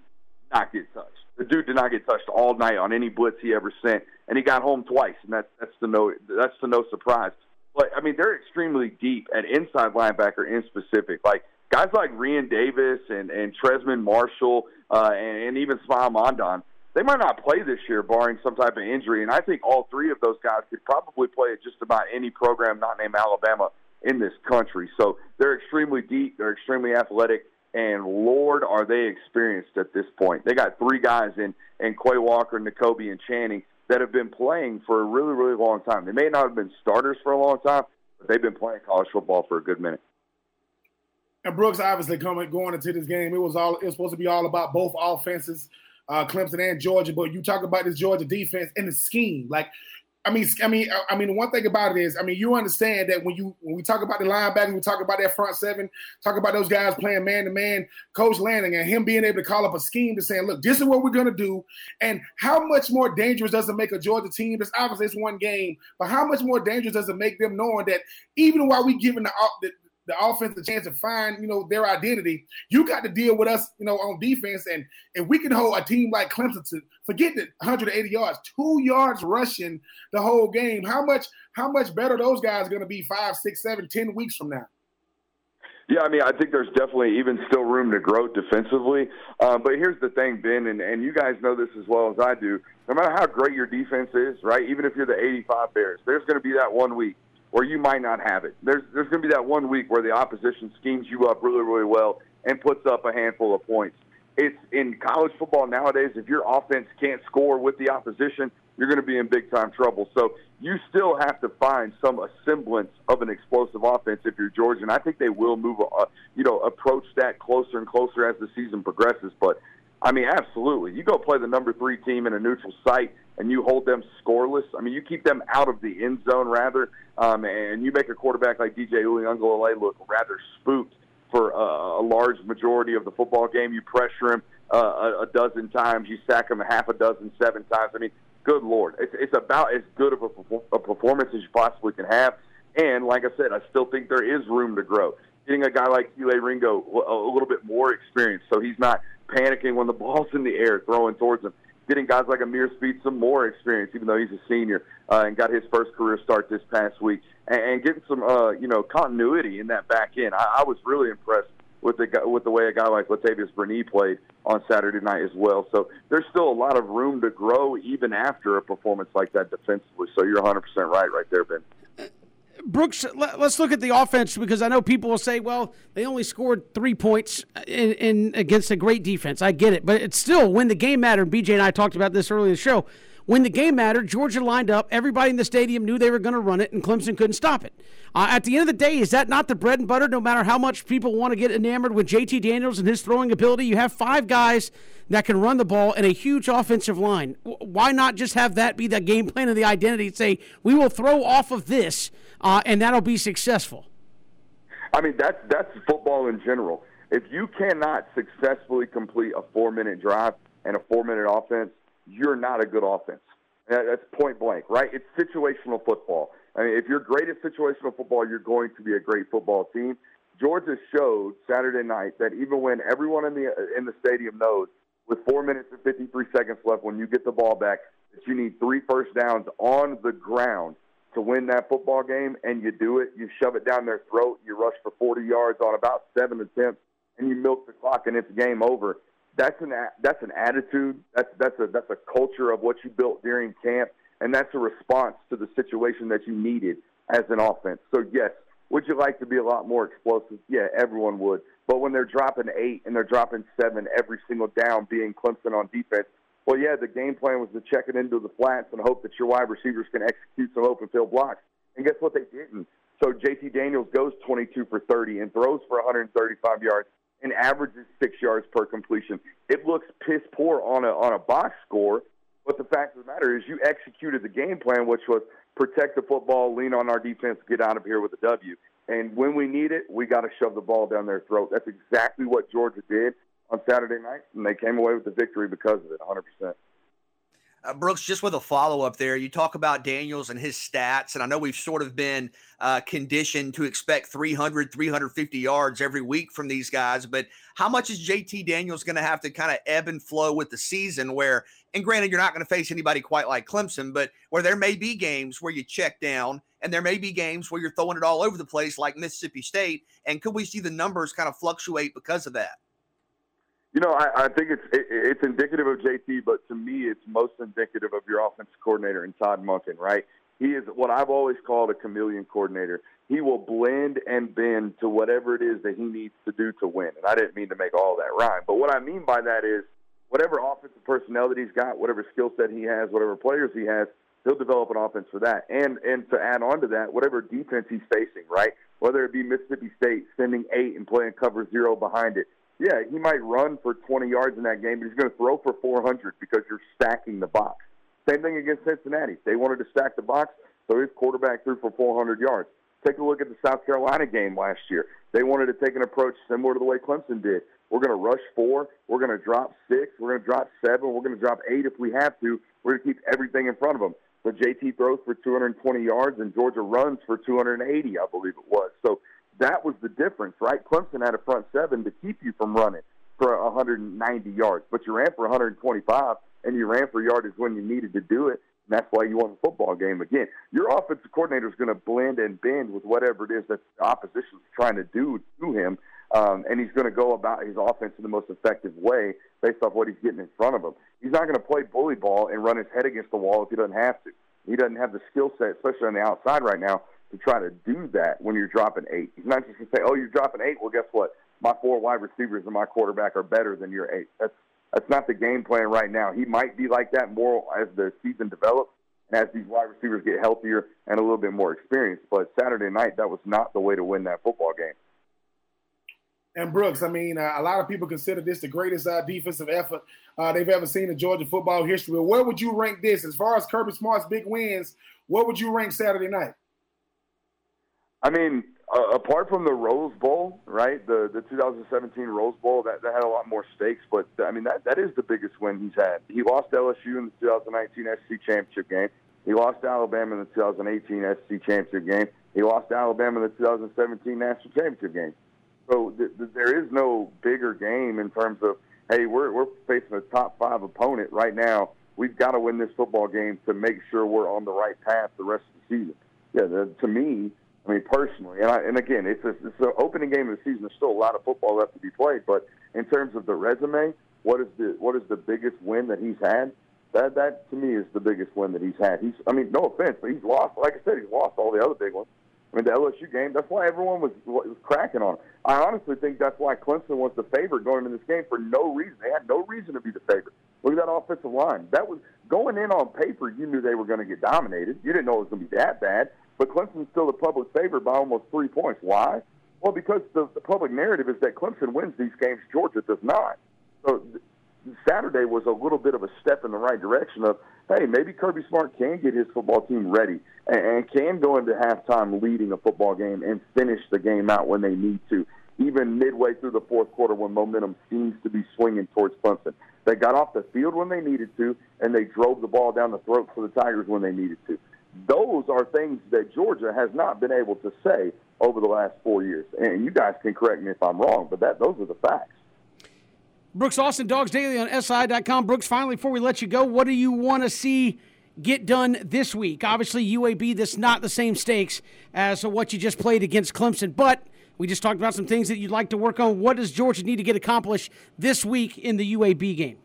Speaker 4: not get touched. The dude did not get touched all night on any blitz he ever sent, and he got home twice, and that's that's the no that's the no surprise. But I mean, they're extremely deep at inside linebacker in specific. Like guys like Rian Davis and and Trezmen Marshall uh, and, and even Smael Mondon they might not play this year, barring some type of injury. And I think all three of those guys could probably play at just about any program not named Alabama in this country. So they're extremely deep, they're extremely athletic, and Lord, are they experienced at this point. They got three guys in, in Quay Walker, Nakobe, and Channing that have been playing for a really, really long time. They may not have been starters for a long time, but they've been playing college football for a good minute.
Speaker 3: And Brooks obviously coming going into this game, it was all it was supposed to be all about both offenses uh, Clemson and Georgia. But you talk about this Georgia defense and the scheme, like. I mean, I mean, I mean. One thing about it is, I mean, you understand that when you when we talk about the linebacker, we talk about that front seven, talk about those guys playing man to man. Coach Lanning and him being able to call up a scheme to saying, "Look, this is what we're to do," and how much more dangerous does it make a Georgia team? It's obviously it's one game, but how much more dangerous does it make them knowing that even while we giving the, the the offense a chance to find, you know, their identity. You got to deal with us, you know, on defense. And if we can hold a team like Clemson to forget the 180 yards, two yards rushing the whole game, how much how much better those guys going to be five, six, seven, ten weeks from now?
Speaker 4: Yeah, I mean, I think there's definitely even still room to grow defensively. Um, but here's the thing, Ben, and, and you guys know this as well as I do. No matter how great your defense is, right? Even if you're the 85 Bears, there's going to be that one week where you might not have it. There's there's going to be that one week where the opposition schemes you up really really well and puts up a handful of points. it's in college football nowadays. If your offense can't score with the opposition, you're going to be in big time trouble. So you still have to find some semblance of an explosive offense if you're Georgia, and I think they will move, uh, you know, approach that closer and closer as the season progresses. But I mean, absolutely, you go play the number three team in a neutral site and you hold them scoreless. I mean, you keep them out of the end zone rather, um, and you make a quarterback like DJ Uiagalelei look rather spooked for a, a large majority of the football game. You pressure him uh, a, a dozen times, you sack him a half a dozen, seven times. I mean, good lord, it's, it's about as good of a, a performance as you possibly can have. And like I said, I still think there is room to grow. Getting a guy like Kelee Ringo a, a little bit more experience, so he's not panicking when the ball's in the air, throwing towards him. Getting guys like Ameer Speed some more experience, even though he's a senior uh, and got his first career start this past week, and, and getting some uh, you know continuity in that back end. I, I was really impressed with the with the way a guy like Latavious Burnett played on Saturday night as well. So there's still a lot of room to grow even after a performance like that defensively. So you're 100% right right there, Ben.
Speaker 1: Brooks, let's look at the offense because I know people will say, well, they only scored three points in, in against a great defense. I get it, but it's still when the game mattered. BJ and I talked about this earlier in the show. When the game mattered, Georgia lined up. Everybody in the stadium knew they were going to run it, and Clemson couldn't stop it. Uh, at the end of the day, is that not the bread and butter? No matter how much people want to get enamored with JT Daniels and his throwing ability, you have five guys that can run the ball and a huge offensive line. Why not just have that be the game plan and the identity? and Say we will throw off of this, uh, and that'll be successful.
Speaker 4: I mean, that's that's football in general. If you cannot successfully complete a four-minute drive and a four-minute offense you're not a good offense. That's point blank, right? It's situational football. I mean, if you're great at situational football, you're going to be a great football team. Georgia showed Saturday night that even when everyone in the in the stadium knows, with four minutes and 53 seconds left, when you get the ball back, that you need three first downs on the ground to win that football game, and you do it. You shove it down their throat. You rush for 40 yards on about seven attempts, and you milk the clock, and it's game over that's an that's an attitude. That's that's a that's a culture of what you built during camp, and that's a response to the situation that you needed as an offense. So yes, would you like to be a lot more explosive? Yeah, everyone would. But when they're dropping eight and they're dropping seven every single down, being Clemson on defense, well, yeah, the game plan was to check it into the flats and hope that your wide receivers can execute some open field blocks. And guess what? They didn't. So JT Daniels goes 22 for 30 and throws for 135 yards and averages six yards per completion. It looks piss poor on a on a box score, but the fact of the matter is you executed the game plan, which was protect the football, lean on our defense, get out of here with a W. And when we need it, we got to shove the ball down their throat. That's exactly what Georgia did on Saturday night, and they came away with the victory because of it, 100%.
Speaker 2: Uh, Brooks, just with a follow up there, you talk about Daniels and his stats, and I know we've sort of been uh, conditioned to expect 300, 350 yards every week from these guys. But how much is JT Daniels going to have to kind of ebb and flow with the season? Where, and granted, you're not going to face anybody quite like Clemson, but where there may be games where you check down, and there may be games where you're throwing it all over the place, like Mississippi State. And could we see the numbers kind of fluctuate because of that?
Speaker 4: You know, I, I think it's it, it's indicative of JT, but to me, it's most indicative of your offensive coordinator and Todd Monken, right? He is what I've always called a chameleon coordinator. He will blend and bend to whatever it is that he needs to do to win. And I didn't mean to make all that rhyme, but what I mean by that is whatever offensive personnel that he's got, whatever skill set he has, whatever players he has, he'll develop an offense for that. And and to add on to that, whatever defense he's facing, right? Whether it be Mississippi State sending eight and playing cover zero behind it, yeah, he might run for 20 yards in that game, but he's going to throw for 400 because you're stacking the box. Same thing against Cincinnati. They wanted to stack the box, so his quarterback threw for 400 yards. Take a look at the South Carolina game last year. They wanted to take an approach similar to the way Clemson did. We're going to rush four. We're going to drop six. We're going to drop seven. We're going to drop eight if we have to. We're going to keep everything in front of them. So JT throws for 220 yards, and Georgia runs for 280, I believe it was. So that was the difference, right? Clemson had a front seven to keep you from running for 190 yards, but you ran for 125 and you ran for yardage when you needed to do it. And that's why you won the football game again. Your offensive coordinator is going to blend and bend with whatever it is that the opposition is trying to do to him. Um, and he's going to go about his offense in the most effective way based off what he's getting in front of him. He's not going to play bully ball and run his head against the wall if he doesn't have to. He doesn't have the skill set, especially on the outside right now, to try to do that when you're dropping eight. He's not just to say, oh, you're dropping eight. Well, guess what? my four wide receivers and my quarterback are better than your eight. That's that's not the game plan right now. He might be like that more as the season develops and as these wide receivers get healthier and a little bit more experienced. But Saturday night, that was not the way to win that football game.
Speaker 3: And Brooks, I mean, uh, a lot of people consider this the greatest uh, defensive effort uh, they've ever seen in Georgia football history. Where would you rank this as far as Kirby Smart's big wins? What would you rank Saturday night?
Speaker 4: I mean, uh, apart from the Rose Bowl, right? The the 2017 Rose Bowl that, that had a lot more stakes, but I mean that that is the biggest win he's had. He lost LSU in the 2019 SEC championship game. He lost Alabama in the 2018 SEC championship game. He lost Alabama in the 2017 national championship game. So th- th- there is no bigger game in terms of hey, we're we're facing a top five opponent right now. We've got to win this football game to make sure we're on the right path the rest of the season. Yeah, the, to me, I mean, personally, and, I, and again, it's a, it's the opening game of the season. There's still a lot of football left to be played, but in terms of the resume, what is the what is the biggest win that he's had? That that to me is the biggest win that he's had. He's, I mean, no offense, but he's lost. Like I said, he's lost all the other big ones. I mean, the LSU game. That's why everyone was was cracking on him. I honestly think that's why Clemson was the favorite going into this game for no reason. They had no reason to be the favorite. Look at that offensive line. That was going in on paper. You knew they were going to get dominated. You didn't know it was going to be that bad. But Clemson's still the public favorite by almost three points. Why? Well, because the, the public narrative is that Clemson wins these games, Georgia does not. So th- Saturday was a little bit of a step in the right direction of, hey, maybe Kirby Smart can get his football team ready and, and can go into halftime leading a football game and finish the game out when they need to, even midway through the fourth quarter when momentum seems to be swinging towards Clemson. They got off the field when they needed to, and they drove the ball down the throat for the Tigers when they needed to. Those are things that Georgia has not been able to say over the last four years. And you guys can correct me if I'm wrong, but that those are the facts.
Speaker 1: Brooks Austin, Dawgs Daily on SI.com. Brooks, finally, before we let you go, what do you want to see get done this week? Obviously, UAB, that's not the same stakes as what you just played against Clemson, but we just talked about some things that you'd like to work on. What does Georgia need to get accomplished this week in the UAB game?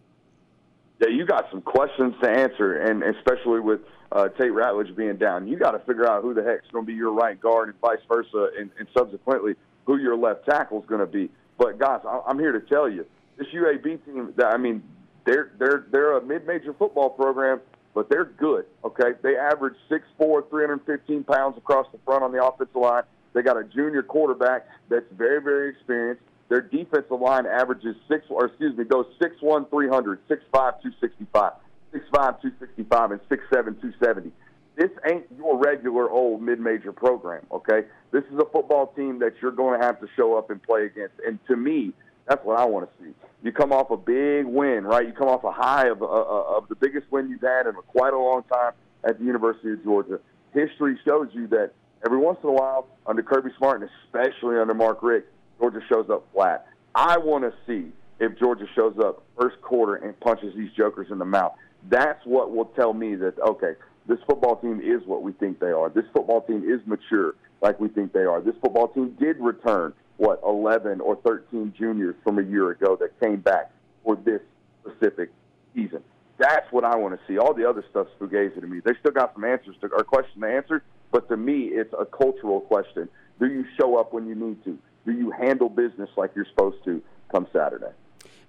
Speaker 4: Yeah, you got some questions to answer, and especially with uh, Tate Ratledge being down, you got to figure out who the heck's going to be your right guard, and vice versa, and, and subsequently who your left tackle is going to be. But guys, I'm here to tell you, this UAB team, I mean, they're they're they're a mid-major football program, but they're good. Okay, they average 6'4", 315 pounds across the front on the offensive line. They got a junior quarterback that's very very experienced. Their defensive line averages six, or excuse me, goes 6'1", 300, 6'5", 265, 6'5", 265, and 6'7", 270. This ain't your regular old mid-major program, okay? This is a football team that you're going to have to show up and play against. And to me, that's what I want to see. You come off a big win, right? You come off a high of, uh, of the biggest win you've had in quite a long time at the University of Georgia. History shows you that every once in a while, under Kirby Smart and especially under Mark Richt, Georgia shows up flat. I want to see if Georgia shows up first quarter and punches these jokers in the mouth. That's what will tell me that okay, this football team is what we think they are. This football team is mature like we think they are. This football team did return what 11 or 13 juniors from a year ago that came back for this specific season. That's what I want to see. All the other stuff's fugazi to me. They still got some answers to our question to answer, but to me, it's a cultural question. Do you show up when you need to? Do you handle business like you're supposed to come Saturday?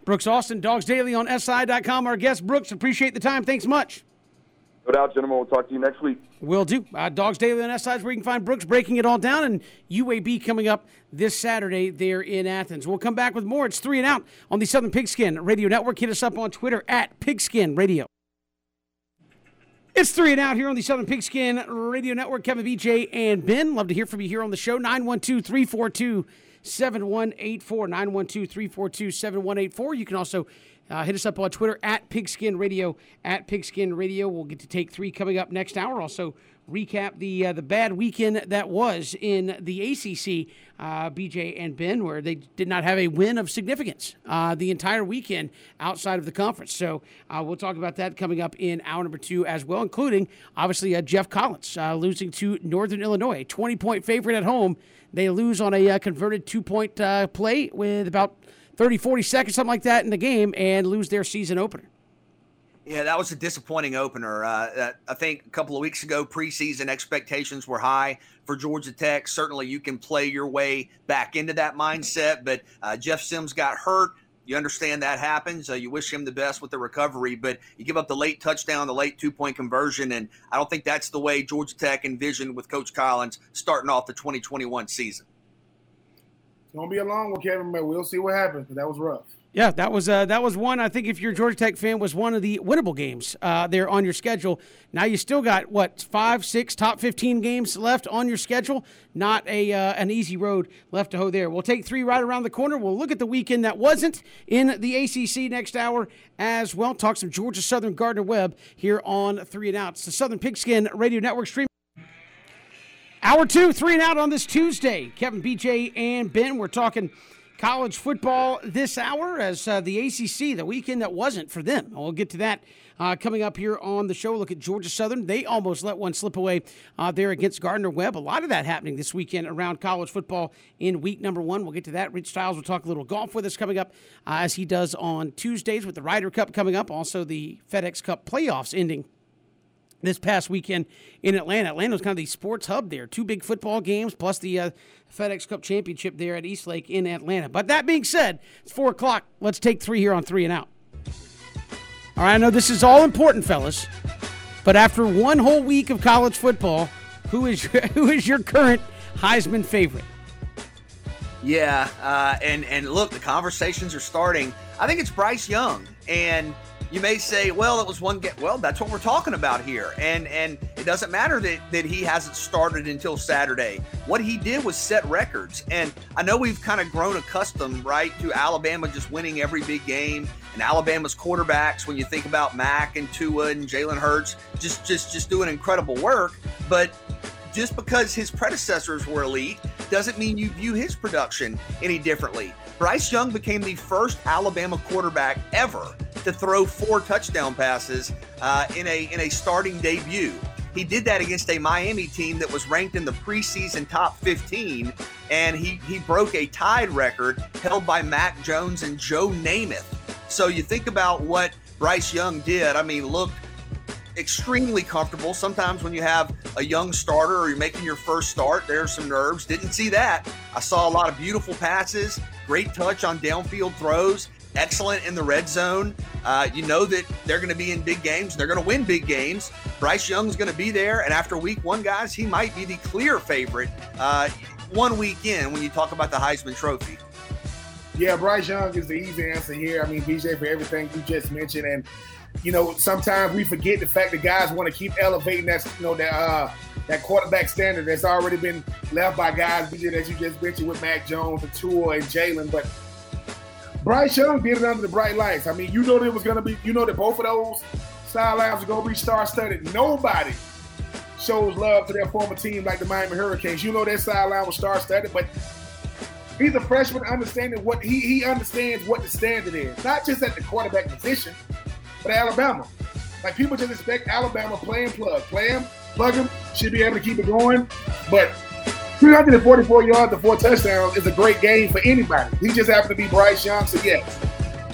Speaker 1: Brooks Austin, Dawgs Daily on SI.com. Our guest, Brooks, appreciate the time. Thanks much.
Speaker 4: No doubt, gentlemen. We'll talk to you next week.
Speaker 1: Will do. Uh, Dawgs Daily on SI is where you can find Brooks breaking it all down, and UAB coming up this Saturday there in Athens. We'll come back with more. It's three and out on the Southern Pigskin Radio Network. Hit us up on Twitter at Pigskin Radio. It's three and out here on the Southern Pigskin Radio Network. Kevin, BJ, and Ben. Love to hear from you here on the show. 912 342 7184. 912 342 7184. You can also uh, hit us up on Twitter at Pigskin Radio. At Pigskin Radio. We'll get to take three coming up next hour. Also, recap the uh, the bad weekend that was in the ACC, uh, BJ and Ben, where they did not have a win of significance uh, the entire weekend outside of the conference. So uh, we'll talk about that coming up in hour number two as well, including obviously uh, Geoff Collins uh, losing to Northern Illinois, twenty point favorite at home. They lose on a converted two point play with about 30, 40 seconds, something like that in the game, and lose their season opener.
Speaker 2: Yeah, that was a disappointing opener. Uh, I think a couple of weeks ago, preseason expectations were high for Georgia Tech. Certainly, you can play your way back into that mindset, but uh, Jeff Sims got hurt. You understand that happens. Uh, you wish him the best with the recovery, but you give up the late touchdown, the late two point conversion, and I don't think that's the way Georgia Tech envisioned with Coach Collins starting off the 2021 season.
Speaker 3: It's gonna be a long one, Kevin. But we'll see what happens. That was rough.
Speaker 1: Yeah, that was uh, that was one. I think if you're a Georgia Tech fan, was one of the winnable games uh, there on your schedule. Now you still got what five, six top 15 games left on your schedule. Not a uh, an easy road left to hoe there. We'll take three right around the corner. We'll look at the weekend that wasn't in the ACC next hour as well. Talk some Georgia Southern Gardner Webb here on Three and Out. It's the Southern Pigskin Radio Network stream. Hour two, three and out on this Tuesday. Kevin, BJ, and Ben. We're talking college football this hour as uh, the ACC, the weekend that wasn't for them. We'll get to that uh, coming up here on the show. Look at Georgia Southern. They almost let one slip away uh, there against Gardner Webb. A lot of that happening this weekend around college football in week number one. We'll get to that. Rich Styles will talk a little golf with us coming up uh, as he does on Tuesdays with the Ryder Cup coming up. Also, the FedEx Cup playoffs ending this past weekend in Atlanta. Atlanta was kind of the sports hub there. Two big football games plus the uh, FedEx Cup championship there at Eastlake in Atlanta. But that being said, it's four o'clock. Let's take three here on three and out. All right, I know this is all important, fellas, but after one whole week of college football, who is your, who is your current Heisman favorite?
Speaker 2: Yeah, uh, and and look, the conversations are starting. I think it's Bryce Young, and you may say, well, it was one get well, that's what we're talking about here. And and it doesn't matter that, that he hasn't started until Saturday. What he did was set records. And I know we've kind of grown accustomed, right, to Alabama just winning every big game and Alabama's quarterbacks when you think about Mac and Tua and Jalen Hurts just just just doing incredible work. But just because his predecessors were elite doesn't mean you view his production any differently. Bryce Young became the first Alabama quarterback ever to throw four touchdown passes uh, in a in a starting debut. He did that against a Miami team that was ranked in the preseason top 15, and he he broke a tied record held by Mac Jones and Joe Namath. So you think about what Bryce Young did. I mean, looked extremely comfortable. Sometimes when you have a young starter or you're making your first start, there's some nerves. Didn't see that. I saw a lot of beautiful passes, great touch on downfield throws, excellent in the red zone. Uh, you know that they're going to be in big games. They're going to win big games. Bryce Young's going to be there. And after week one, guys, he might be the clear favorite uh, one week in when you talk about the Heisman Trophy.
Speaker 3: Yeah, Bryce Young is the easy answer here. I mean, BJ, for everything you just mentioned. And, you know, sometimes we forget the fact that guys want to keep elevating that, you know, that, uh, that quarterback standard that's already been left by guys, BJ, that you just mentioned with Mac Jones and Tua and Jalen. But Bryce Young did it under the bright lights. I mean, you know that it was going to be, you know that both of those sidelines are going to be star-studded. Nobody shows love to their former team like the Miami Hurricanes. You know that sideline was star-studded, but he's a freshman understanding what he he understands what the standard is, not just at the quarterback position, but Alabama. Like people just expect Alabama play and plug, play him, plug him, should be able to keep it going, but 344 yards and four touchdowns is a great game for anybody. He just happened to be Bryce Young, so yes.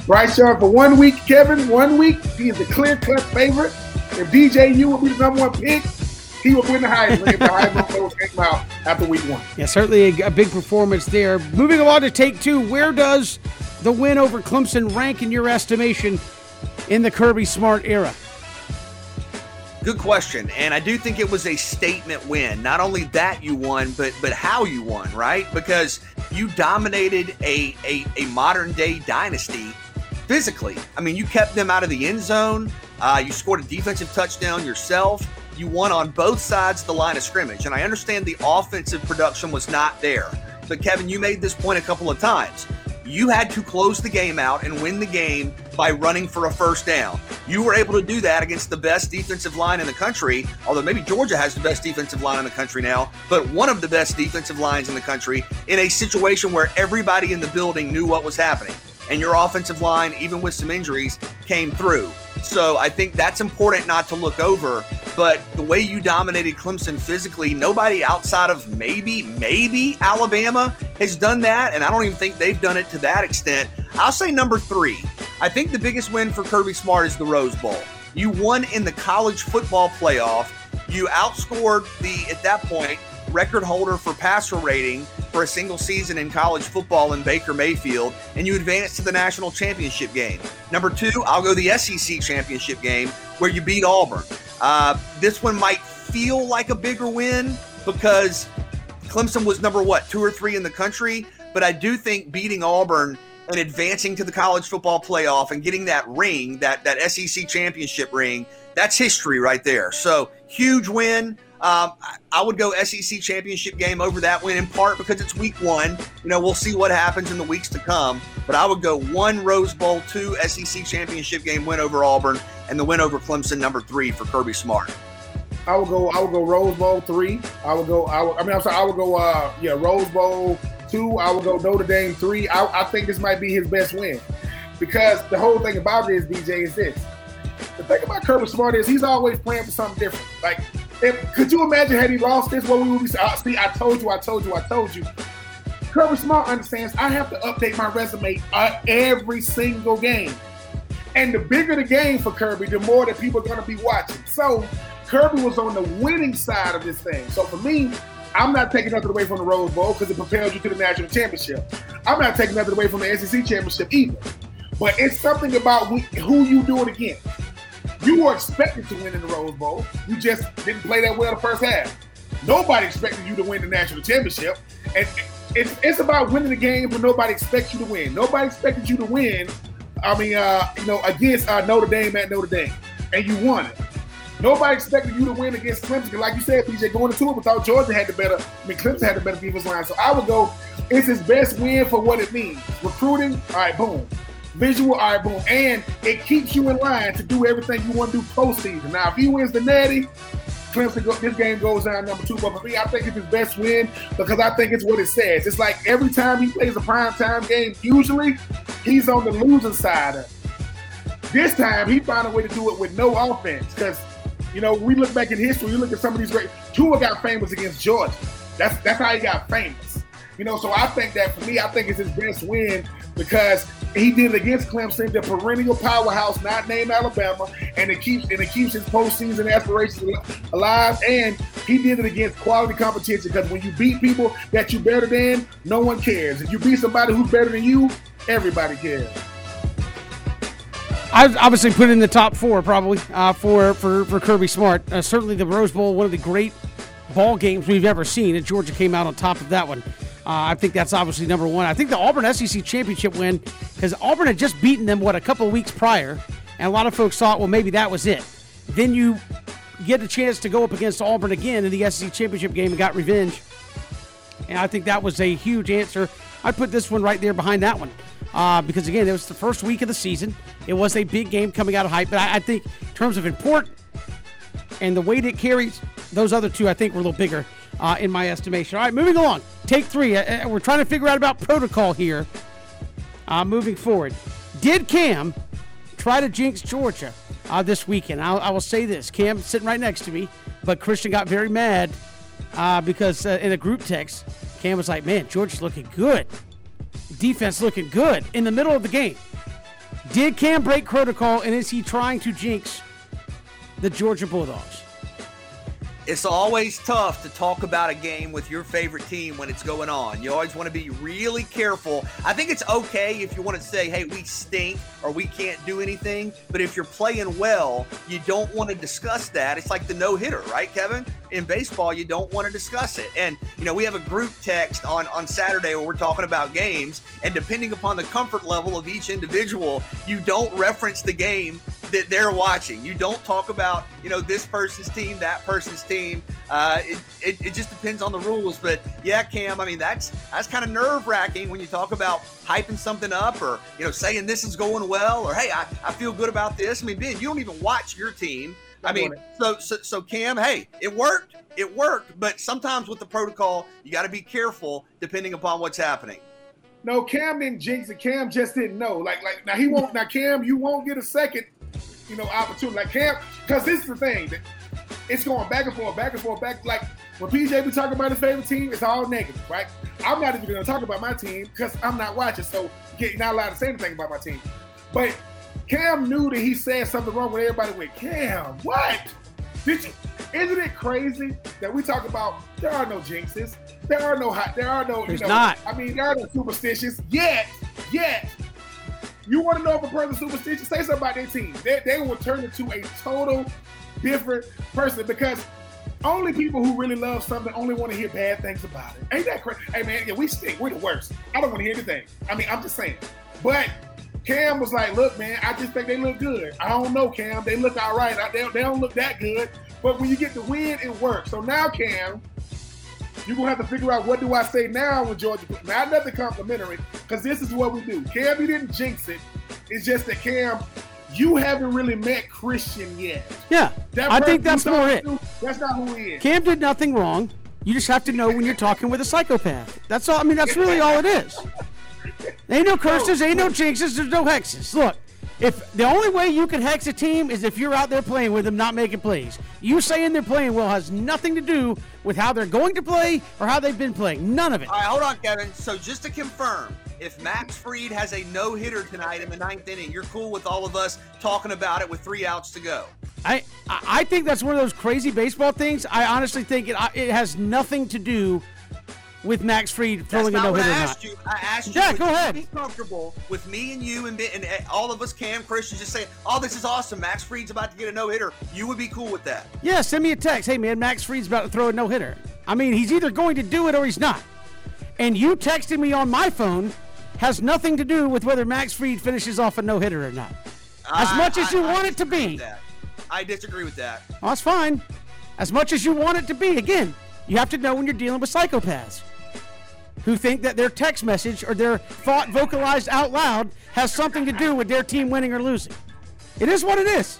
Speaker 3: Bryce Young for one week, Kevin, one week, he is the clear-cut favorite. If DJU will be the number one pick, he will win the Heisman if the Heisman came out after week one.
Speaker 1: Yeah, certainly a, a big performance there. Moving along to take two, where does the win over Clemson rank in your estimation in the Kirby Smart era?
Speaker 2: Good question, and I do think it was a statement win. Not only that you won, but but how you won, right? Because you dominated a a, a modern day dynasty physically. I mean, you kept them out of the end zone. Uh, you scored a defensive touchdown yourself. You won on both sides of the line of scrimmage, and I understand the offensive production was not there. But Kevin, you made this point a couple of times. You had to close the game out and win the game by running for a first down. You were able to do that against the best defensive line in the country, although maybe Georgia has the best defensive line in the country now, but one of the best defensive lines in the country in a situation where everybody in the building knew what was happening. And your offensive line, even with some injuries, came through. So I think that's important not to look over. But the way you dominated Clemson physically, nobody outside of maybe, maybe Alabama has done that. And I don't even think they've done it to that extent. I'll say number three. I think the biggest win for Kirby Smart is the Rose Bowl. You won in the college football playoff. You outscored the, at that point, record holder for passer rating for a single season in college football in Baker Mayfield, and you advanced to the national championship game. Number two, I'll go the SEC championship game where you beat Auburn. Uh, this one might feel like a bigger win because Clemson was number what, two or three in the country, but I do think beating Auburn and advancing to the college football playoff and getting that ring, that that SEC championship ring, that's history right there. So huge win. Um, I would go SEC championship game over that win in part because it's week one. You know, we'll see what happens in the weeks to come. But I would go one Rose Bowl, two SEC championship game win over Auburn, and the win over Clemson, number three for Kirby Smart.
Speaker 3: I would go. I would go Rose Bowl three. I would go. I, would, I mean, I'm sorry. I would go. Uh, yeah, Rose Bowl two. I would go Notre Dame three. I, I think this might be his best win because the whole thing about this, DJ, is this. The thing about Kirby Smart is he's always playing for something different. Like if, could you imagine had he lost this? What we would be saying? See, I told you, I told you, I told you. Kirby Smart understands I have to update my resume uh, every single game. And the bigger the game for Kirby, the more that people are going to be watching. So Kirby was on the winning side of this thing. So for me, I'm not taking nothing away from the Rose Bowl because it propels you to the national championship. I'm not taking nothing away from the SEC championship either. But it's something about who you do it against. You were expected to win in the Rose Bowl. You just didn't play that well the first half. Nobody expected you to win the national championship. And it's, it's about winning the game when nobody expects you to win. Nobody expected you to win. I mean, uh, you know, against uh, Notre Dame at Notre Dame, and you won it. Nobody expected you to win against Clemson. Like you said, BJ, going into it without Georgia had the better. I mean, Clemson had the better defense line. So I would go. It's his best win for what it means. Recruiting, all right, boom. Visual, all right, boom. And it keeps you in line to do everything you want to do postseason. Now, if he wins the Natty, Clemson, go, this game goes down number two. But for me, I think it's his best win because I think it's what it says. It's like every time he plays a prime time game, usually he's on the losing side of it. This time, he found a way to do it with no offense because, you know, we look back in history, you look at some of these great. Tua got famous against Georgia. That's that's how he got famous. You know, so I think that for me, I think it's his best win because he did it against Clemson, the perennial powerhouse, not named Alabama, and it keeps and it keeps his postseason aspirations alive. And he did it against quality competition because when you beat people that you're better than, no one cares. If you beat somebody who's better than you, everybody cares.
Speaker 1: I obviously put in the top four probably uh, for, for for Kirby Smart. Uh, certainly the Rose Bowl, one of the great ball games we've ever seen, and Georgia came out on top of that one. Uh, I think that's obviously number one. I think the Auburn SEC championship win because Auburn had just beaten them what a couple weeks prior, and a lot of folks thought, well, maybe that was it. Then you get a chance to go up against Auburn again in the SEC championship game and got revenge, and I think that was a huge answer. I'd put this one right there behind that one. Uh, because again, it was the first week of the season. It was a big game coming out of hype, but I, I think in terms of important and the weight it carries, those other two I think were a little bigger uh, in my estimation. All right, moving along. Take three. Uh, uh, we're trying to figure out about protocol here. Uh, moving forward, did Cam try to jinx Georgia uh, this weekend? I'll, I will say this: Cam sitting right next to me, but Christian got very mad uh, because uh, in a group text, Cam was like, "Man, Georgia's looking good. Defense looking good in the middle of the game." Did Cam break protocol, and is he trying to jinx the Georgia Bulldogs?
Speaker 2: It's always tough to talk about a game with your favorite team when it's going on. You always want to be really careful. I think it's okay if you want to say, hey, we stink or we can't do anything. But if you're playing well, you don't want to discuss that. It's like the no hitter, right, Kevin? In baseball, you don't want to discuss it. And, you know, we have a group text on, on Saturday where we're talking about games. And depending upon the comfort level of each individual, you don't reference the game that they're watching. You don't talk about, you know, this person's team, that person's team. Uh, it, it, it, just depends on the rules. But yeah, Cam, I mean, that's that's kind of nerve wracking when you talk about hyping something up or, you know, saying this is going well or, hey, I, I feel good about this. I mean, Ben, you don't even watch your team. I mean, so, so, so Cam, hey, it worked. It worked. But sometimes with the protocol, you got to be careful depending upon what's happening.
Speaker 3: No, Cam didn't jinx it. Cam just didn't know. Like, like now he won't. now, Cam, you won't get a second you know, opportunity. Like Cam, because this is the thing. That it's going back and forth, back and forth, back. Like when BJ be talking about his favorite team, it's all negative, right? I'm not even going to talk about my team because I'm not watching, so you're not allowed to say anything about my team. But Cam knew that he said something wrong when everybody went, Cam, what? Did you? Isn't it crazy that we talk about there are no jinxes, there are no hot, there are no,
Speaker 1: There's
Speaker 3: you know,
Speaker 1: not.
Speaker 3: I mean, there are no superstitions yet, yet. You want to know if a person's superstitious? Say something about their team. They, they will turn into a total different person because only people who really love something only want to hear bad things about it. Ain't that crazy? Hey man, yeah, we stink. We're the worst. I don't want to hear anything. I mean, I'm just saying. But Cam was like, "Look, man, I just think they look good. I don't know, Cam. They look all right. I, they, they don't look that good. But when you get the win, it works. So now, Cam, you're gonna have to figure out what do I say now with Georgia. Not nothing complimentary, because this is what we do. Cam, you didn't jinx it. It's just that Cam, you haven't really met Christian yet.
Speaker 1: Yeah,
Speaker 3: That
Speaker 1: I think that's more it.
Speaker 3: to, That's not who he is.
Speaker 1: Cam did nothing wrong. You just have to know when you're talking with a psychopath. That's all. I mean, that's really all it is. Ain't no curses, ain't no jinxes, there's no hexes. Look, if the only way you can hex a team is if you're out there playing with them, not making plays. You saying they're playing well has nothing to do with how they're going to play or how they've been playing. None of it.
Speaker 2: All right, hold on, Kevin. So just to confirm, if Max Fried has a no hitter tonight in the ninth inning, you're cool with all of us talking about it with three outs to go.
Speaker 1: I I I think that's one of those crazy baseball things. I honestly think it it has nothing to do with Max
Speaker 2: Fried
Speaker 1: throwing a
Speaker 2: not
Speaker 1: no
Speaker 2: I
Speaker 1: hitter or
Speaker 2: asked you. I asked you.
Speaker 1: Yeah, go ahead.
Speaker 2: Be comfortable with me and you and, and all of us, Cam Christian, just saying, "Oh, this is awesome. Max Fried's about to get a no hitter." You would be cool with that.
Speaker 1: Yeah, send me a text. Hey, man, Max Fried's about to throw a no hitter. I mean, he's either going to do it or he's not. And you texting me on my phone has nothing to do with whether Max Fried finishes off a no hitter or not. As
Speaker 2: I-
Speaker 1: much as you
Speaker 2: I- I
Speaker 1: want it to be.
Speaker 2: I disagree with that.
Speaker 1: Well, that's fine. As much as you want it to be. Again, you have to know when you're dealing with psychopaths who think that their text message or their thought vocalized out loud has something to do with their team winning or losing. It is what it is.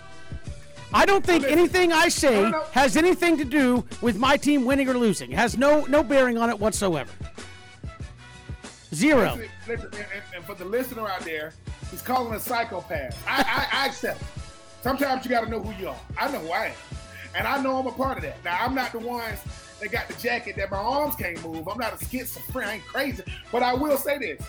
Speaker 1: I don't think anything I say has anything to do with my team winning or losing. It has no no bearing on it whatsoever. Zero.
Speaker 3: Listen, listen, and, and- for the listener out there, he's calling a psychopath. I, I, I accept it. Sometimes you got to know who you are. I know who I am, and I know I'm a part of that. Now I'm not the ones that got the jacket that my arms can't move. I'm not a schizophrenic. I ain't crazy, but I will say this: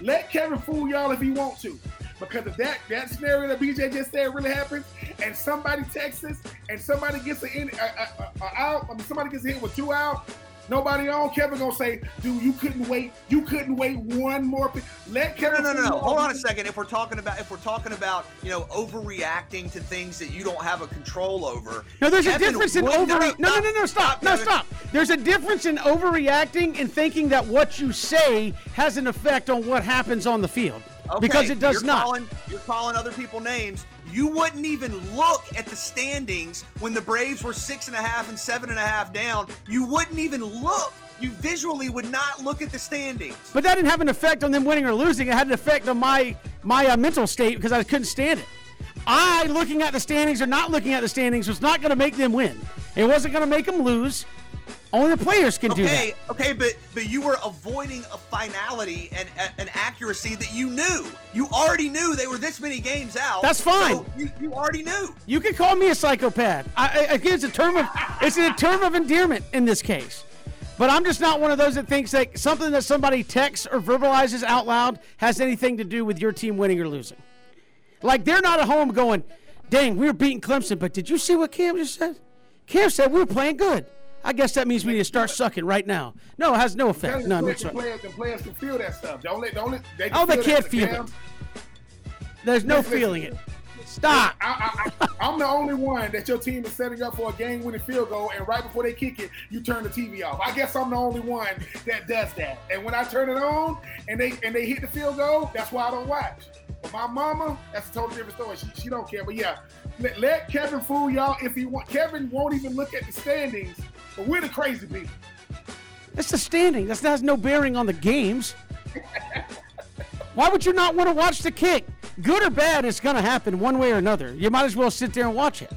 Speaker 3: let Kevin fool y'all if he want to. Because if that, that scenario that BJ just said really happens, and somebody texts us, and somebody gets an in, a, a, a out, I mean somebody gets hit with two out, nobody on. Kevin gonna say, "Dude, you couldn't wait. You couldn't wait one more." Pe-. Let
Speaker 2: No,
Speaker 3: Kevin.
Speaker 2: no, no, no, no. Hold on a second. If we're talking about if we're talking about you know overreacting to things that you don't have a control over.
Speaker 1: No, there's a difference in over. No, no, no, no, stop, no, stop. There's a difference in overreacting and thinking that what you say has an effect on what happens on the field.
Speaker 2: Okay,
Speaker 1: because it does
Speaker 2: you're
Speaker 1: not.
Speaker 2: Calling, you're calling other people names. You wouldn't even look at the standings when the Braves were six and a half and seven and a half down. You wouldn't even look. You visually would not look at the standings.
Speaker 1: But that didn't have an effect on them winning or losing. It had an effect on my my uh, mental state because I couldn't stand it. I looking at the standings or not looking at the standings was not going to make them win. It wasn't going to make them lose. Only the players can do that.
Speaker 2: Okay, okay, but but you were avoiding a finality and an accuracy that you knew. You already knew they were this many games out.
Speaker 1: That's fine.
Speaker 2: so you, you already knew.
Speaker 1: You can call me a psychopath. I, I, again, it's a term of it's a term of endearment in this case. But I'm just not one of those that thinks that something that somebody texts or verbalizes out loud has anything to do with your team winning or losing. Like they're not at home going, "Dang, we were beating Clemson," but did you see what Cam just said? Cam said we were playing good. I guess that means we need to start sucking right now. No, it has no effect. No, no,
Speaker 3: the,
Speaker 1: sorry.
Speaker 3: players, the players can feel that stuff. Don't let, don't let. They
Speaker 1: Oh, they
Speaker 3: feel
Speaker 1: can't feel
Speaker 3: Cam,
Speaker 1: it. There's no
Speaker 3: Listen,
Speaker 1: feeling it. Stop.
Speaker 3: I, I'm the only one that your team is setting up for a game-winning field goal, and right before they kick it, you turn the TV off. I guess I'm the only one that does that. And when I turn it on and they and they hit the field goal, that's why I don't watch. But my mama, that's a totally different story. She, she don't care. But yeah, let, let Kevin fool y'all if he want. Kevin won't even look at the standings, but we're the crazy people.
Speaker 1: It's the standing. That has no bearing on the games. Why would you not want to watch the kick? Good or bad, it's going to happen one way or another. You might as well sit there and watch it.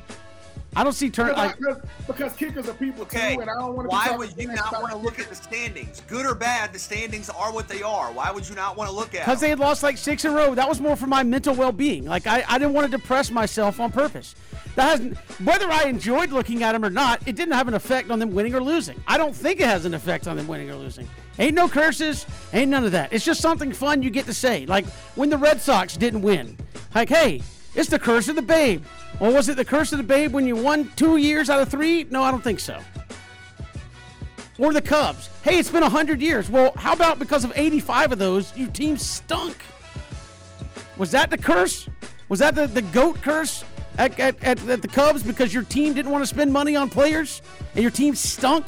Speaker 1: I don't see turn
Speaker 3: Because,
Speaker 1: like
Speaker 3: because, because kickers are people
Speaker 2: Okay.
Speaker 3: too, and I don't want to.
Speaker 2: Why would you not want to look at the standings? Good or bad, the standings are what they are. Why would you not want to look at
Speaker 1: because they had lost like six in a row. That was more for my mental well-being. Like I, I didn't want to depress myself on purpose. That hasn't whether I enjoyed looking at them or not. It didn't have an effect on them winning or losing. I don't think it has an effect on them winning or losing. Ain't no curses. Ain't none of that. It's just something fun you get to say. Like when the Red Sox didn't win. Like hey, It's the curse of the babe. Well, was it the curse of the babe when you won two years out of three? No, I don't think so. Or the Cubs. Hey, it's been 100 years. Well, how about because of 85 of those, your team stunk? Was that the curse? Was that the, the GOAT curse at, at, at, at the Cubs because your team didn't want to spend money on players and your team stunk?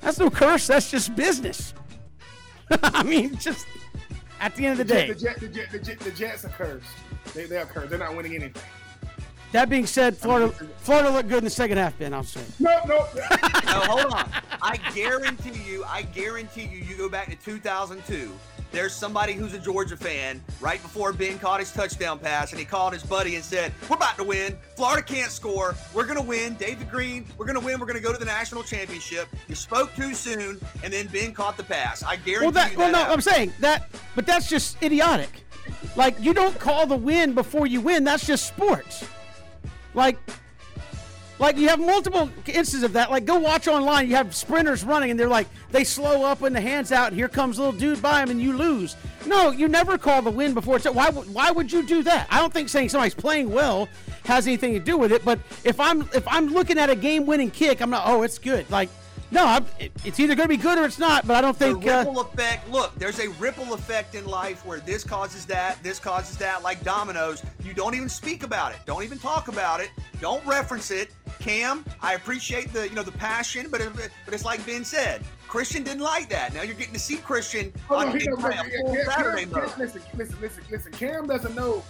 Speaker 1: That's no curse. That's just business. I mean, just at the end of the,
Speaker 3: the
Speaker 1: day.
Speaker 3: The, Jet, the, Jet, the, Jet, the Jets are cursed. They, they are cursed. They're not winning anything.
Speaker 1: That being said, Florida Florida looked good in the second half, Ben. I'm say.
Speaker 3: No, no.
Speaker 2: no, hold on. I guarantee you, I guarantee you, you go back to 2002. There's somebody who's a Georgia fan right before Ben caught his touchdown pass, and he called his buddy and said, "We're about to win. Florida can't score. We're gonna win. David Greene, we're gonna win. We're gonna go to the national championship." You spoke too soon, and then Ben caught the pass. I guarantee
Speaker 1: well, that,
Speaker 2: you.
Speaker 1: Well, no,
Speaker 2: happened.
Speaker 1: I'm saying that, but that's just idiotic. Like you don't call the win before you win. That's just sports. Like, like you have multiple instances of that. Like go watch online. You have sprinters running, and they're like they slow up when the hands out. Here comes a little dude by him, and you lose. No, you never call the win before it's. Why? Why would you do that? I don't think saying somebody's playing well has anything to do with it. But if I'm if I'm looking at a game-winning kick, I'm not. Oh, it's good. Like. No, I'm, it, it's either going to be good or it's not, but I don't think
Speaker 2: the
Speaker 1: think. Uh,
Speaker 2: ripple effect. Look, there's a ripple effect in life where this causes that, this causes that, like dominoes. You don't even speak about it. Don't even talk about it. Don't reference it. Cam, I appreciate the you know the passion, but it, but it's like Ben said. Christian didn't like that. Now you're getting to see Christian on
Speaker 3: he
Speaker 2: a
Speaker 3: doesn't know.
Speaker 2: full
Speaker 3: Cam,
Speaker 2: Saturday
Speaker 3: Cam, listen, listen, listen, listen. Cam doesn't know.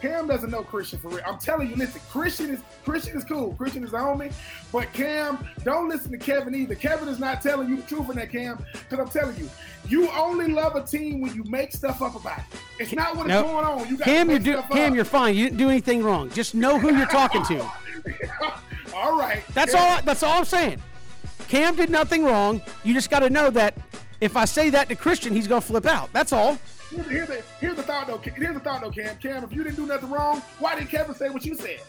Speaker 3: Cam doesn't know Christian for real. I'm telling you, listen. Christian is Christian is cool. Christian is the homie. But Cam, don't listen to Kevin either. Kevin is not telling you the truth in that Cam. Because I'm telling you, you only love a team when you make stuff up about it. It's not what
Speaker 1: Nope.
Speaker 3: is going on. You got
Speaker 1: Cam,
Speaker 3: to
Speaker 1: you're do, Cam,
Speaker 3: up.
Speaker 1: you're fine. You didn't do anything wrong. Just know who you're talking to.
Speaker 3: all right.
Speaker 1: That's
Speaker 3: Yeah.
Speaker 1: all. That's all I'm saying. Cam did nothing wrong. You just got to know that if I say that to Christian, he's gonna flip out. That's all.
Speaker 3: Here's, here's, the, here's the thought though. Here's the thought though, Cam. Cam, if you didn't do nothing wrong, why didn't Kevin say what you said?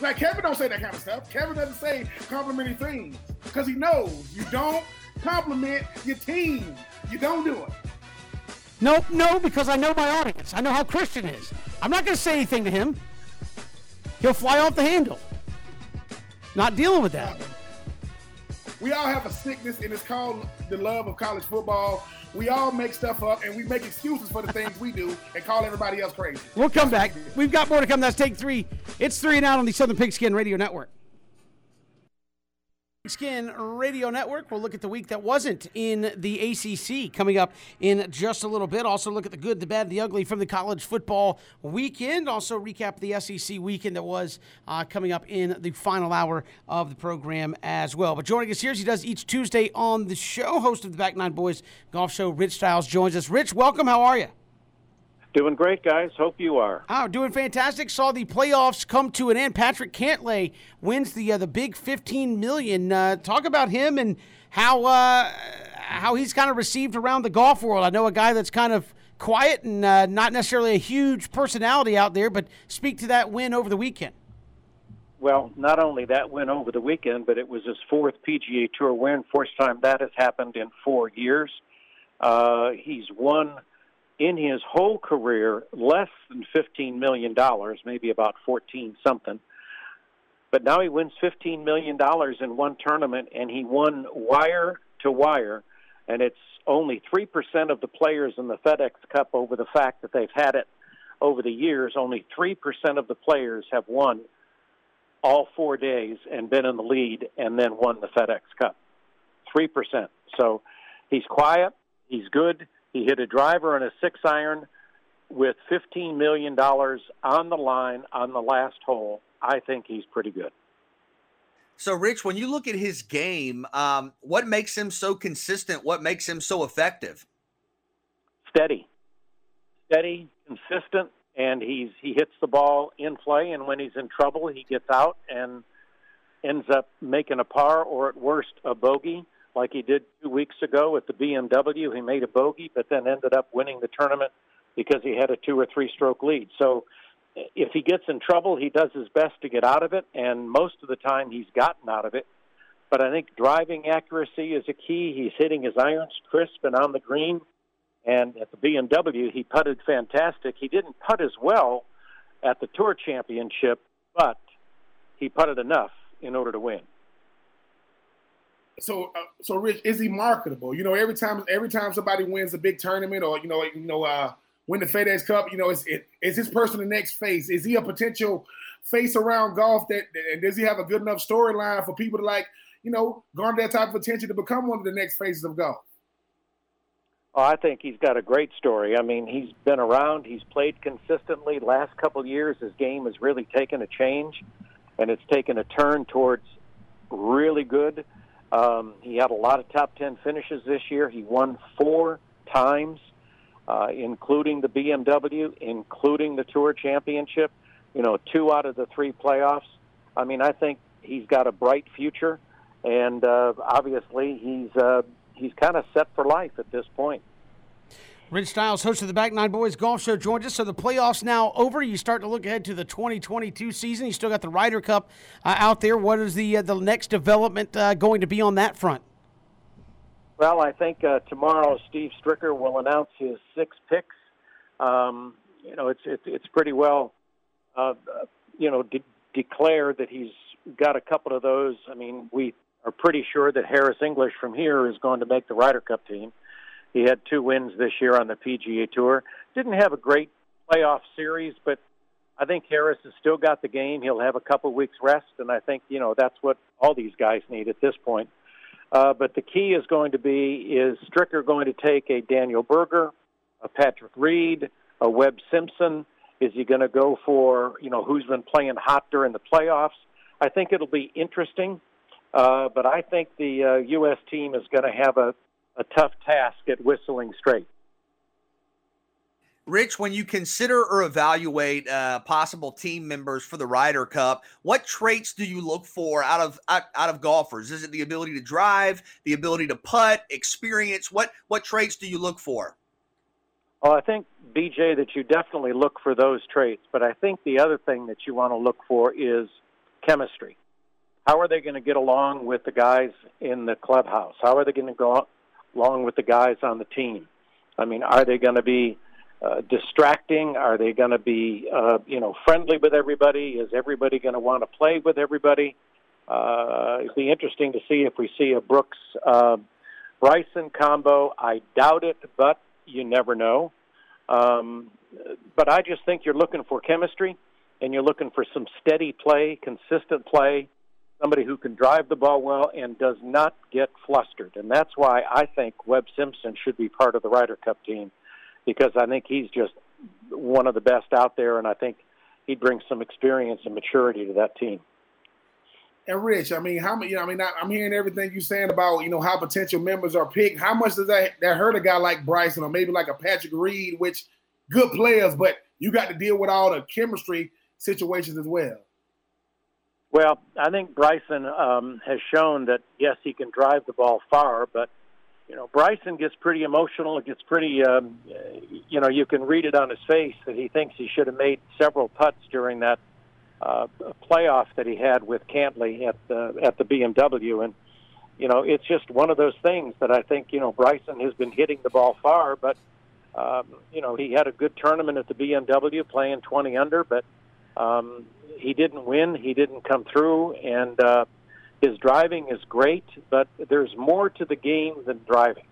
Speaker 3: Like Kevin don't say that kind of stuff. Kevin doesn't say complimentary things because he knows you don't compliment your team. You don't do it.
Speaker 1: No, no, because I know my audience. I know how Christian is. I'm not gonna say anything to him. He'll fly off the handle. Not dealing with that.
Speaker 3: We all have a sickness, and it's called the love of college football. We all make stuff up, and we make excuses for the things we do, and call everybody else crazy.
Speaker 1: We'll come back. We've got more to come. That's take three. It's three and out on the Southern Pigskin Radio Network. Pigskin Radio Network. We'll look at the week that wasn't in the ACC coming up in just a little bit. Also, look at the good, the bad, the ugly from the college football weekend. Also, recap the SEC weekend that was uh, coming up in the final hour of the program as well. But joining us here, as he does each Tuesday on the show, host of the Back Nine Boys Golf Show, Rich Styles joins us. Rich, welcome. How are you?
Speaker 5: Doing great, guys. Hope you are.
Speaker 1: Oh, doing fantastic. Saw the playoffs come to an end. Patrick Cantlay wins the uh, the big fifteen million. Uh, talk about him and how uh, how he's kind of received around the golf world. I know a guy that's kind of quiet and uh, not necessarily a huge personality out there, but speak to that win over the weekend.
Speaker 5: Well, not only that win over the weekend, but it was his fourth PGA Tour win. First time that has happened in four years. Uh, he's won in his whole career less than $15 million, maybe about 14 something. But now he wins $15 million in one tournament, and he won wire to wire. And it's only 3% of the players in the FedEx Cup over the fact that they've had it over the years. Only 3% of the players have won all four days and been in the lead and then won the FedEx Cup. 3%. So he's quiet, he's good. He hit a driver and a six iron with $15 million on the line on the last hole. I think he's pretty good.
Speaker 2: So, Rich, when you look at his game, um, what makes him so consistent? What makes him so effective?
Speaker 5: Steady, steady, consistent, and he's he hits the ball in play. And when he's in trouble, he gets out and ends up making a par or at worst a bogey, like he did two weeks ago at the BMW. He made a bogey, but then ended up winning the tournament because he had a two or three stroke lead. So if he gets in trouble, he does his best to get out of it, and most of the time he's gotten out of it. But I think driving accuracy is a key. He's hitting his irons crisp and on the green. And at the BMW, he putted fantastic. He didn't putt as well at the Tour Championship, but he putted enough in order to win.
Speaker 3: So, uh, so Rich, is he marketable? You know, every time every time somebody wins a big tournament, or you know, you know, uh, win the FedEx Cup, you know, is it, is this person the next face? Is he a potential face around golf? That and does he have a good enough storyline for people to like, you know, garner that type of attention to become one of the next faces of golf?
Speaker 5: Oh, I think he's got a great story. I mean, he's been around. He's played consistently. Last couple years, his game has really taken a change, and it's taken a turn towards really good. Um, he had a lot of top ten finishes this year. He won four times, uh, including the BMW, including the Tour Championship. You know, two out of the three playoffs. I mean, I think he's got a bright future, and uh, obviously he's. Uh, he's kind of set for life at this point.
Speaker 1: Rich Stiles, host of the Back Nine Boys Golf Show, joins us. So the playoffs now over. You start to look ahead to the 2022 season. You still got the Ryder Cup uh, out there. What is the uh, the next development uh, going to be on that front?
Speaker 5: Well, I think uh, tomorrow Steve Stricker will announce his six picks. Um, you know, it's it's, it's pretty well, uh, you know, de- declared that he's got a couple of those. I mean, we are pretty sure that Harris English from here is going to make the Ryder Cup team. He had two wins this year on the PGA Tour. Didn't have a great playoff series, but I think Harris has still got the game. He'll have a couple weeks rest, and I think you know that's what all these guys need at this point. Uh, but the key is going to be is Stricker going to take a Daniel Berger, a Patrick Reed, a Webb Simpson? Is he going to go for you know who's been playing hot during the playoffs? I think it'll be interesting. Uh, but I think the uh, U.S. team is going to have a, a tough task at Whistling Straits.
Speaker 2: Rich, when you consider or evaluate uh, possible team members for the Ryder Cup, what traits do you look for out of out, out, of golfers? Is it the ability to drive, the ability to putt, experience? What what traits do you look for?
Speaker 5: Well, I think BJ that you definitely look for those traits, but I think the other thing that you want to look for is chemistry. How are they going to get along with the guys in the clubhouse? How are they going to go along with the guys on the team? I mean, are they going to be uh, distracting? Are they going to be, uh, you know, friendly with everybody? Is everybody going to want to play with everybody? Uh, it'd be interesting to see if we see a Brooks uh, Bryson combo. I doubt it, but you never know. Um, but I just think you're looking for chemistry, and you're looking for some steady play, consistent play, somebody who can drive the ball well and does not get flustered. And that's why I think Webb Simpson should be part of the Ryder Cup team because I think he's just one of the best out there, and I think he brings some experience and maturity to that team.
Speaker 3: And Rich, I mean, how many? You know, I mean, I'm hearing everything you're saying about you know how potential members are picked. How much does that that hurt a guy like Bryson or maybe like a Patrick Reed, which good players, but you got to deal with all the chemistry situations as well.
Speaker 5: Well, I think Bryson um, has shown that yes, he can drive the ball far, but you know Bryson gets pretty emotional. It gets pretty, um, you know, you can read it on his face that he thinks he should have made several putts during that uh, playoff that he had with Cantlay at the at the BMW, and you know it's just one of those things that I think you know Bryson has been hitting the ball far, but um, you know he had a good tournament at the BMW, playing 20 under, but um, he didn't win. He didn't come through, and uh, his driving is great, but there's more to the game than driving.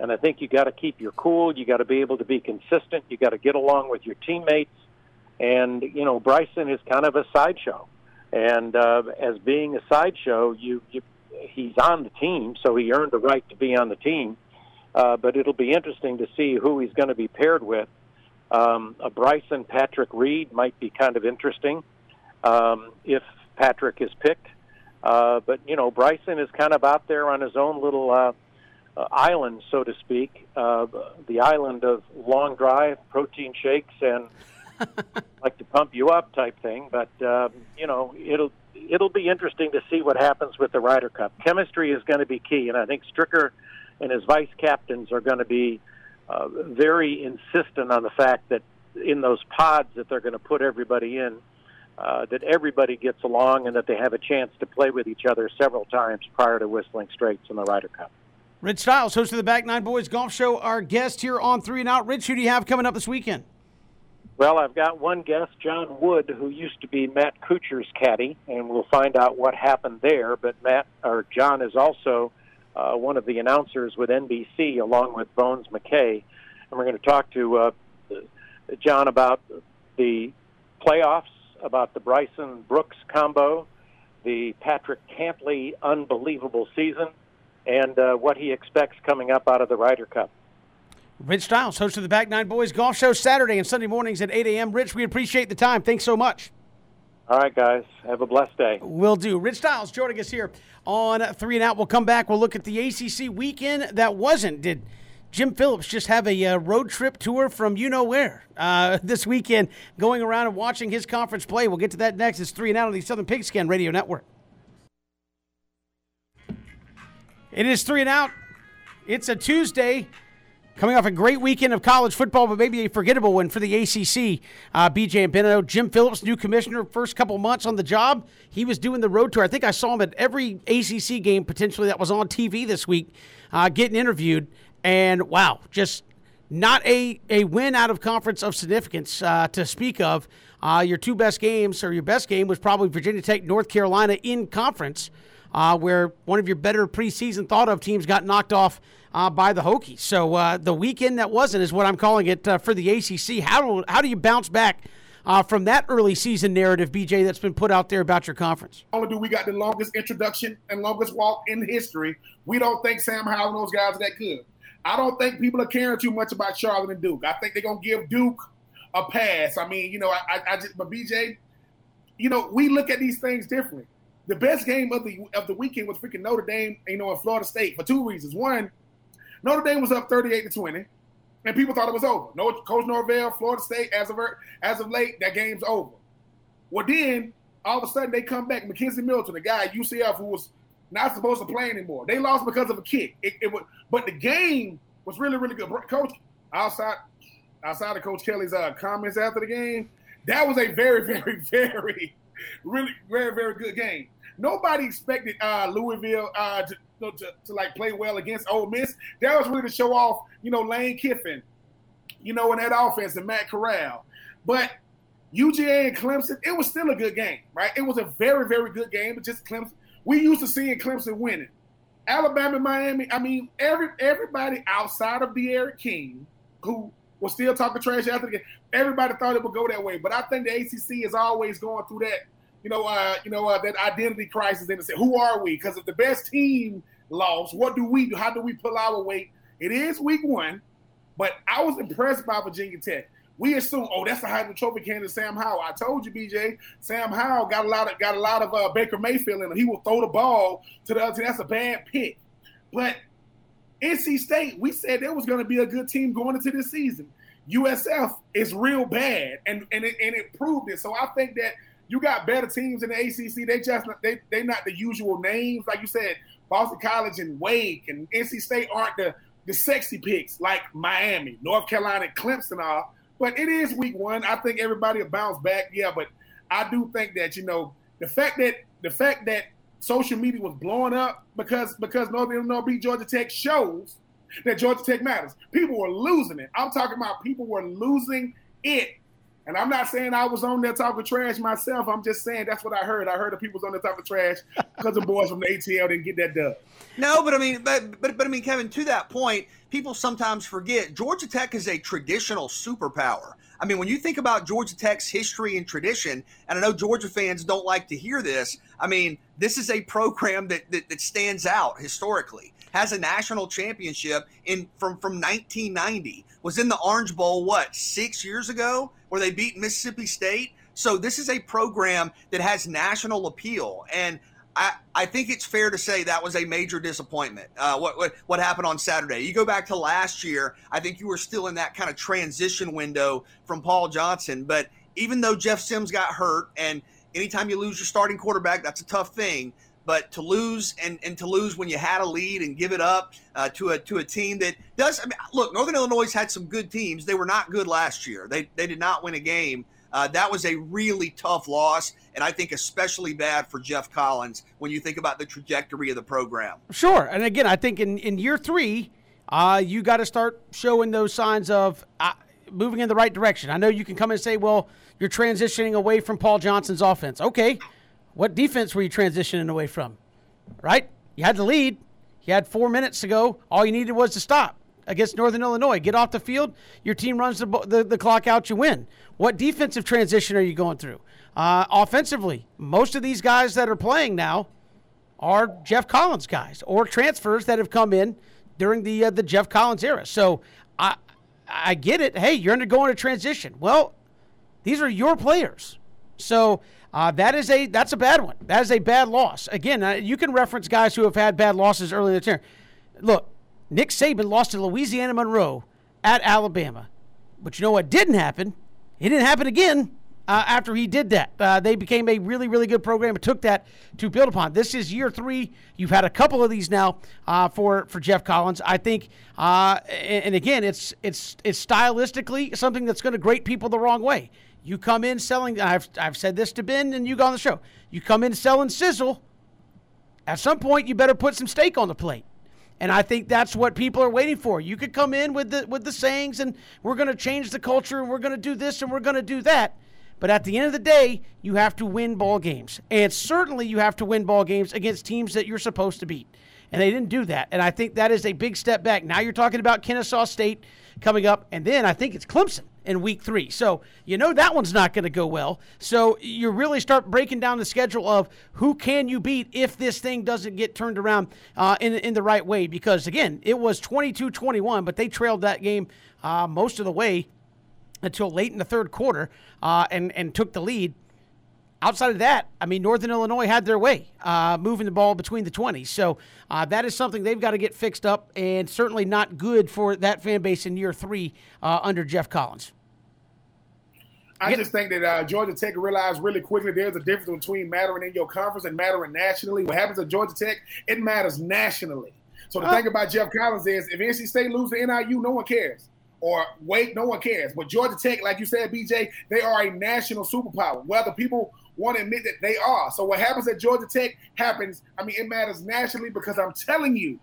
Speaker 5: And I think you got to keep your cool. You got to be able to be consistent. You got to get along with your teammates. And you know, Bryson is kind of a sideshow, and uh, as being a sideshow, you, you he's on the team, so he earned the right to be on the team. Uh, but it'll be interesting to see who he's going to be paired with. Um, a Bryson Patrick Reed might be kind of interesting um, if Patrick is picked. Uh, but you know, Bryson is kind of out there on his own little uh, uh, island, so to speak, uh, the island of long drive, protein shakes, and like to pump you up type thing. But um, you know, it'll it'll be interesting to see what happens with the Ryder Cup. Chemistry is going to be key, and I think Stricker and his vice captains are going to be uh, very insistent on the fact that in those pods that they're going to put everybody in uh, that everybody gets along and that they have a chance to play with each other several times prior to Whistling Straits in the Ryder Cup.
Speaker 1: Rich Stiles, host of the Back Nine Boys Golf Show, our guest here on Three and Out. Rich, who do you have coming up this weekend?
Speaker 5: Well, I've got one guest, John Wood, who used to be Matt Kuchar's caddy, and we'll find out what happened there. But Matt or John is also uh, one of the announcers with NBC, along with Bones Mackay, and we're going to talk to uh, John about the playoffs, about the Bryson Brooks combo, the Patrick Cantlay unbelievable season, and uh, what he expects coming up out of the Ryder Cup.
Speaker 1: Rich Stiles, host of the Back Nine Boys Golf Show, Saturday and Sunday mornings at 8 a.m. Rich, we appreciate the time. Thanks so much.
Speaker 5: All right, guys. Have a blessed day.
Speaker 1: Will do. Rich Stiles joining us here on Three and Out. We'll come back. We'll look at the ACC weekend that wasn't. Did Jim Phillips just have a uh, road trip tour from you know where uh, this weekend, going around and watching his conference play? We'll get to that next. It's Three and Out on the Southern Pigskin Radio Network. It is Three and Out. It's a Tuesday. Coming off a great weekend of college football, but maybe a forgettable one for the ACC. Uh, BJ and Benno, Jim Phillips, new commissioner, first couple months on the job. He was doing the road tour. I think I saw him at every ACC game potentially that was on TV this week, uh, getting interviewed. And wow, just not a, a win out of conference of significance uh, to speak of. Uh, your two best games, or your best game, was probably Virginia Tech, North Carolina in conference, uh, where one of your better preseason thought of teams got knocked off uh, by the Hokies. So uh, the weekend that wasn't is what I'm calling it uh, for the ACC. How do, how do you bounce back uh, from that early season narrative, BJ, that's been put out there about your conference?
Speaker 3: Only do we got the longest introduction and longest walk in history. We don't think Sam Howell and those guys are that good. I don't think people are caring too much about Charlotte and Duke. I think they're gonna give Duke a pass. I mean, you know, I, I just but BJ, you know, we look at these things differently. The best game of the of the weekend was freaking Notre Dame, you know, in Florida State for two reasons. One, Notre Dame was up 38 to 20, and people thought it was over. No, Coach Norvell, Florida State, as of as of late, that game's over. Well, then all of a sudden they come back. McKenzie Milton, the guy at UCF who was not supposed to play anymore. They lost because of a kick. It, it was, but the game was really, really good. Coach outside outside of Coach Kelly's uh, comments after the game, that was a very, very, very, really, very, very good game. Nobody expected uh, Louisville uh, to, to, to like play well against Ole Miss. That was really to show off, you know, Lane Kiffin, you know, in that offense and Matt Corral. But UGA and Clemson, it was still a good game, right? It was a very, very good game. But just Clemson, we used to seeing Clemson winning. Alabama, Miami. I mean, every everybody outside of D'Eriq King, who was still talking trash after the game, everybody thought it would go that way. But I think the ACC is always going through that you know, uh, you know uh, that identity crisis and say, who are we? Because if the best team lost, what do we do? How do we pull our weight? It is week one, but I was impressed by Virginia Tech. We assume, oh, that's the Heisman Trophy candidate, Sam Howell. I told you, BJ, Sam Howell got a lot of got a lot of uh, Baker Mayfield in him. He will throw the ball to the other team. That's a bad pick. But NC State, we said there was going to be a good team going into this season. USF is real bad, and and it, and it proved it. So I think that you got better teams in the ACC. They just they they not the usual names like you said. Boston College and Wake and NC State aren't the the sexy picks like Miami, North Carolina, Clemson are. But it is week one. I think everybody will bounce back. Yeah, but I do think that you know the fact that the fact that social media was blowing up because because Northern Illinois beat Georgia Tech shows that Georgia Tech matters. People were losing it. I'm talking about people were losing it and I'm not saying I was on there talking trash myself. I'm just saying that's what I heard. I heard the people was on there talking trash because the boys from the ATL didn't get that done.
Speaker 2: No, but I mean, but, but but I mean, Kevin, to that point, people sometimes forget Georgia Tech is a traditional superpower. I mean, when you think about Georgia Tech's history and tradition, and I know Georgia fans don't like to hear this. I mean, this is a program that that, that stands out historically has a national championship in from from 1990 was in the orange bowl what six years ago where they beat Mississippi State. So this is a program that has national appeal, and I, I think it's fair to say that was a major disappointment. Uh, what, what what happened on Saturday? You go back to last year. I think you were still in that kind of transition window from Paul Johnson. But even though Jeff Sims got hurt, and anytime you lose your starting quarterback, that's a tough thing. But to lose and, and to lose when you had a lead and give it up uh, to a to a team that does I mean, look, Northern Illinois had some good teams. They were not good last year. They they did not win a game. Uh, that was a really tough loss, and I think especially bad for Geoff Collins when you think about the trajectory of the program.
Speaker 1: Sure, and again, I think in in year three, uh, you got to start showing those signs of. Uh, moving in the right direction. I know you can come and say, well, you're transitioning away from Paul Johnson's offense. Okay, what defense were you transitioning away from? Right? You had the lead. You had four minutes to go. All you needed was to stop against Northern Illinois. Get off the field. Your team runs the, the, the clock out. You win. What defensive transition are you going through? Uh, offensively, most of these guys that are playing now are Geoff Collins guys or transfers that have come in during the uh, the Geoff Collins era. So I I get it. Hey, you're undergoing a transition. Well, these are your players. So uh, that is a that's a bad one. That is a bad loss. Again, uh, you can reference guys who have had bad losses early in the year. Look, Nick Saban lost to Louisiana Monroe at Alabama, but you know what didn't happen? It didn't happen again uh, after he did that. Uh, they became a really, really good program and took that to build upon. This is year three. You've had a couple of these now uh, for for Geoff Collins. I think, uh, and, and, again, it's it's it's stylistically something that's going to grate people the wrong way. You come in selling. I've I've said this to Ben, and you go on the show. You come in selling sizzle. At some point, you better put some steak on the plate. And I think that's what people are waiting for. You could come in with the with the sayings and we're going to change the culture and we're going to do this and we're going to do that. But at the end of the day, you have to win ball games. And certainly you have to win ball games against teams that you're supposed to beat. And they didn't do that. And I think that is a big step back. Now you're talking about Kennesaw State coming up. And then I think it's Clemson in week three. So you know that one's not going to go well. So you really start breaking down the schedule of who can you beat if this thing doesn't get turned around uh, in, in the right way. Because again, it was 22 21, but they trailed that game uh, most of the way until late in the third quarter uh, and, and took the lead. Outside of that, I mean, Northern Illinois had their way, uh, moving the ball between the 20s. So uh, that is something they've got to get fixed up, and certainly not good for that fan base in year three uh, under Geoff Collins.
Speaker 3: I yep. just think that uh, Georgia Tech realized really quickly there's a difference between mattering in your conference and mattering nationally. What happens at Georgia Tech, it matters nationally. So the oh. thing about Geoff Collins is if NC State loses to NIU, no one cares or wait, no one cares. But Georgia Tech, like you said, BJ, they are a national superpower. Whether people want to admit that they are. So what happens at Georgia Tech happens. I mean, it matters nationally because I'm telling you,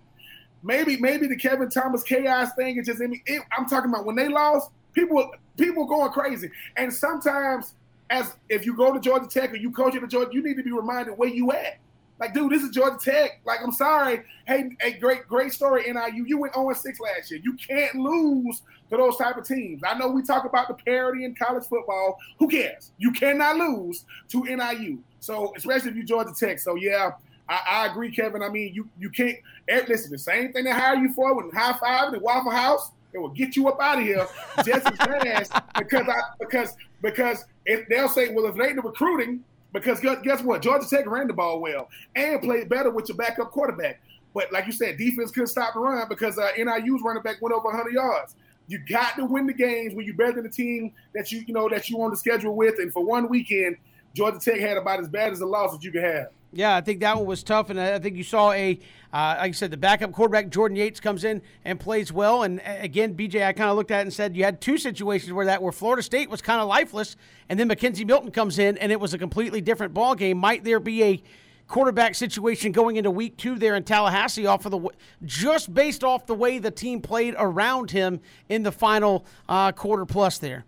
Speaker 3: maybe maybe the Kevin Thomas chaos thing is just in me. It, I'm talking about when they lost, people people going crazy. And sometimes, as if you go to Georgia Tech or you coach at Georgia, you need to be reminded where you at. Like, dude, this is Georgia Tech. Like, I'm sorry. Hey, hey, great, great story, NIU. You went 0 6 last year. You can't lose to those type of teams. I know we talk about the parity in college football. Who cares? You cannot lose to NIU. So, especially if you Georgia Tech. So, yeah, I, I, agree, Kevin. I mean, you you can't eh, listen. The same thing they hire you for with high five and Waffle House, it will get you up out of here just as fast because I because because it, they'll say, well, if it ain't the recruiting, because guess what? Georgia Tech ran the ball well and played better with your backup quarterback. But like you said, defense couldn't stop the run because uh, NIU's running back went over 100 yards. You got to win the games when you're better than the team that you you know that you on the schedule with. And for one weekend, Georgia Tech had about as bad as a loss as you could have.
Speaker 1: Yeah, I think that one was tough, and I think you saw a, uh, like I said, the backup quarterback Jordan Yates comes in and plays well. And again, BJ, I kind of looked at it and said you had two situations where that where Florida State was kind of lifeless, and then McKenzie Milton comes in and it was a completely different ball game. Might there be a quarterback situation going into week two there in Tallahassee off of the just based off the way the team played around him in the final uh, quarter plus there?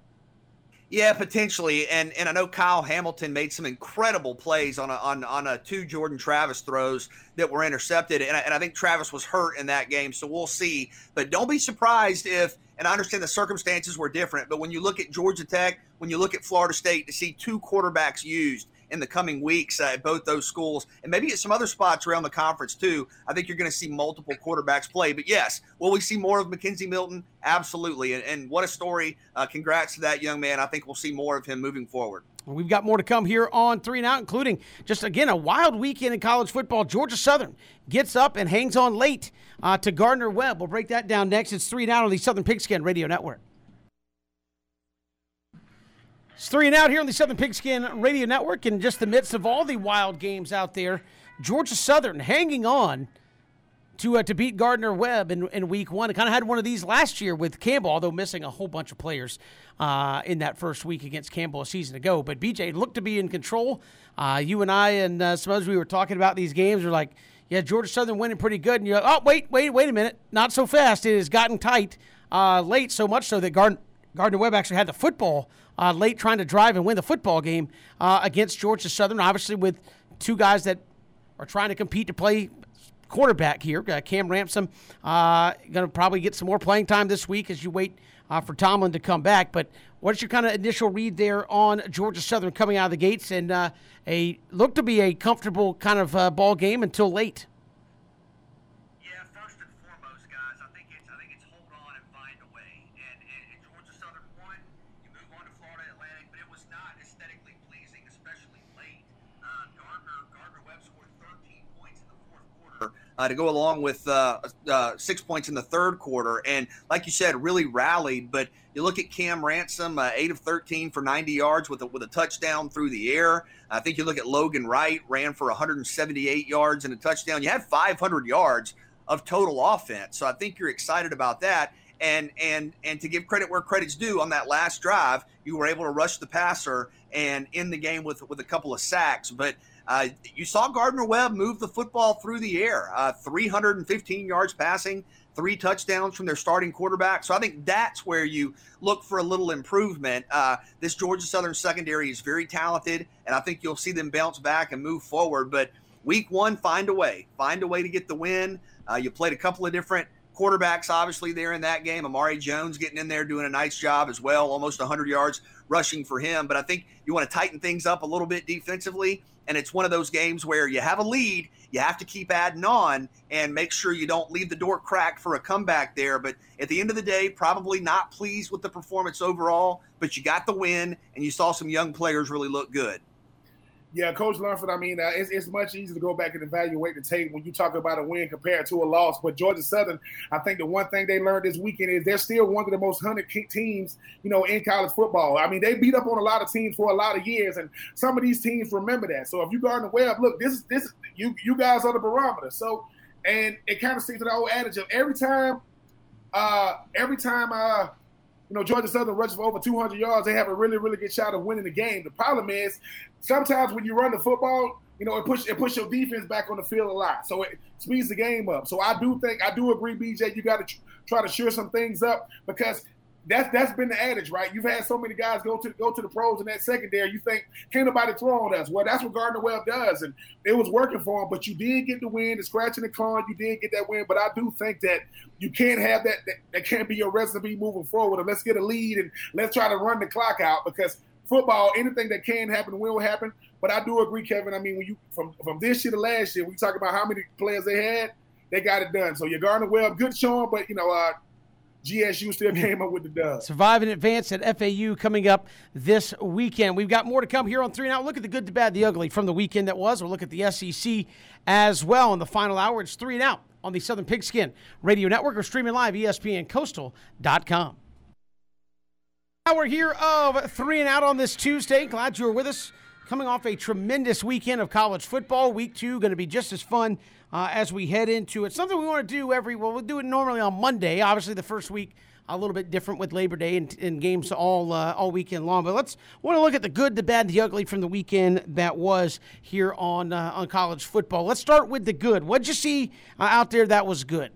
Speaker 2: Yeah, potentially, and and I know Kyle Hamilton made some incredible plays on a, on on a two Jordan Travis throws that were intercepted, and I, and I think Travis was hurt in that game, so we'll see. But don't be surprised if, and I understand the circumstances were different, but when you look at Georgia Tech, when you look at Florida State, to see two quarterbacks used in the coming weeks at both those schools, and maybe at some other spots around the conference too. I think you're going to see multiple quarterbacks play. But yes, will we see more of McKenzie Milton? Absolutely. And, and what a story! Uh, congrats to that young man. I think we'll see more of him moving forward.
Speaker 1: We've got more to come here on Three and Out, including just again a wild weekend in college football. Georgia Southern gets up and hangs on late uh, to Gardner Webb. We'll break that down next. It's Three and Out on the Southern Pigskin Radio Network. It's three and out here on the Southern Pigskin Radio Network. In just the midst of all the wild games out there, Georgia Southern hanging on to uh, to beat Gardner Webb in, in week one. Kind of had one of these last year with Campbell, although missing a whole bunch of players uh, in that first week against Campbell a season ago. But BJ looked to be in control. Uh, you and I and uh, some others we were talking about these games. We're like, yeah, Georgia Southern winning pretty good. And you're like, oh, wait, wait, wait a minute. Not so fast. It has gotten tight uh, late, so much so that Gardner Gardner Webb actually had the football uh, late, trying to drive and win the football game uh, against Georgia Southern. Obviously, with two guys that are trying to compete to play quarterback here. Uh, Cam Ransom uh, going to probably get some more playing time this week as you wait uh, for Tomlin to come back. But what's your kind of initial read there on Georgia Southern coming out of the gates and uh, a look to be a comfortable kind of ball game until late?
Speaker 2: Uh, to go along with uh, uh, six points in the third quarter. And like you said, really rallied. But you look at Cam Ransom, uh, eight of 13 for 90 yards with a, with a touchdown through the air. I think you look at Logan Wright, ran for 178 yards and a touchdown. You had 500 yards of total offense. So I think you're excited about that. And and and to give credit where credit's due, on that last drive, you were able to rush the passer and end the game with with a couple of sacks. But uh, you saw Gardner Webb move the football through the air, uh, 315 yards passing, three touchdowns from their starting quarterback. So I think that's where you look for a little improvement. Uh, this Georgia Southern secondary is very talented, and I think you'll see them bounce back and move forward. But week one, find a way, find a way to get the win. Uh, you played a couple of different quarterbacks, obviously, there in that game. Amari Jones getting in there, doing a nice job as well, almost 100 yards rushing for him. But I think you want to tighten things up a little bit defensively and it's one of those games where you have a lead, you have to keep adding on and make sure you don't leave the door cracked for a comeback there. But at the end of the day, probably not pleased with the performance overall, but you got the win and you saw some young players really look good.
Speaker 3: Yeah, Coach Lunford, I mean, uh, it's, it's much easier to go back and evaluate the tape when you talk about a win compared to a loss. But Georgia Southern, I think the one thing they learned this weekend is they're still one of the most hunted teams, you know, in college football. I mean, they beat up on a lot of teams for a lot of years, and some of these teams remember that. So if you Gardner Webb, look, this is this you you guys are the barometer. So, and it kind of sticks to the old adage of every time, uh, every time, uh, you know, Georgia Southern rushes for over 200 yards, they have a really, really good shot of winning the game. The problem is sometimes when you run the football, you know, it push it push your defense back on the field a lot. So it speeds the game up. So I do think I do agree, BJ. You got to tr- try to sure some things up because that's that's been the adage, right? You've had so many guys go to go to the pros in that secondary. You think can't nobody throw on us? Well, that's what Gardner Webb does, and it was working for him. But you did get the win, the scratching the con. You did get that win. But I do think that you can't have that. That, that can't be your recipe moving forward. And let's get a lead and let's try to run the clock out because football, anything that can happen will happen. But I do agree, Kevin. I mean, when you from from this year to last year, we talk about how many players they had, they got it done. So you Gardner Webb, good showing, but you know, uh, GSU still came up with the dub.
Speaker 1: Survive in advance at FAU coming up this weekend. We've got more to come here on three. Now look at the good, the bad, the ugly from the weekend that was. We'll look at the SEC as well in the final hour. It's three and out on the Southern Pigskin Radio Network or streaming live ESPNCoastal.com. Hour here of three and out on this Tuesday. Glad you're with us. Coming off a tremendous weekend of college football. Week two going to be just as fun uh, as we head into it. Something we want to do every. Well, we'll do it normally on Monday. Obviously, the first week a little bit different with Labor Day and, and games all uh, all weekend long. But let's want to look at the good, the bad, the ugly from the weekend that was here on uh, on college football. Let's start with the good. What'd you see uh, out there that was good?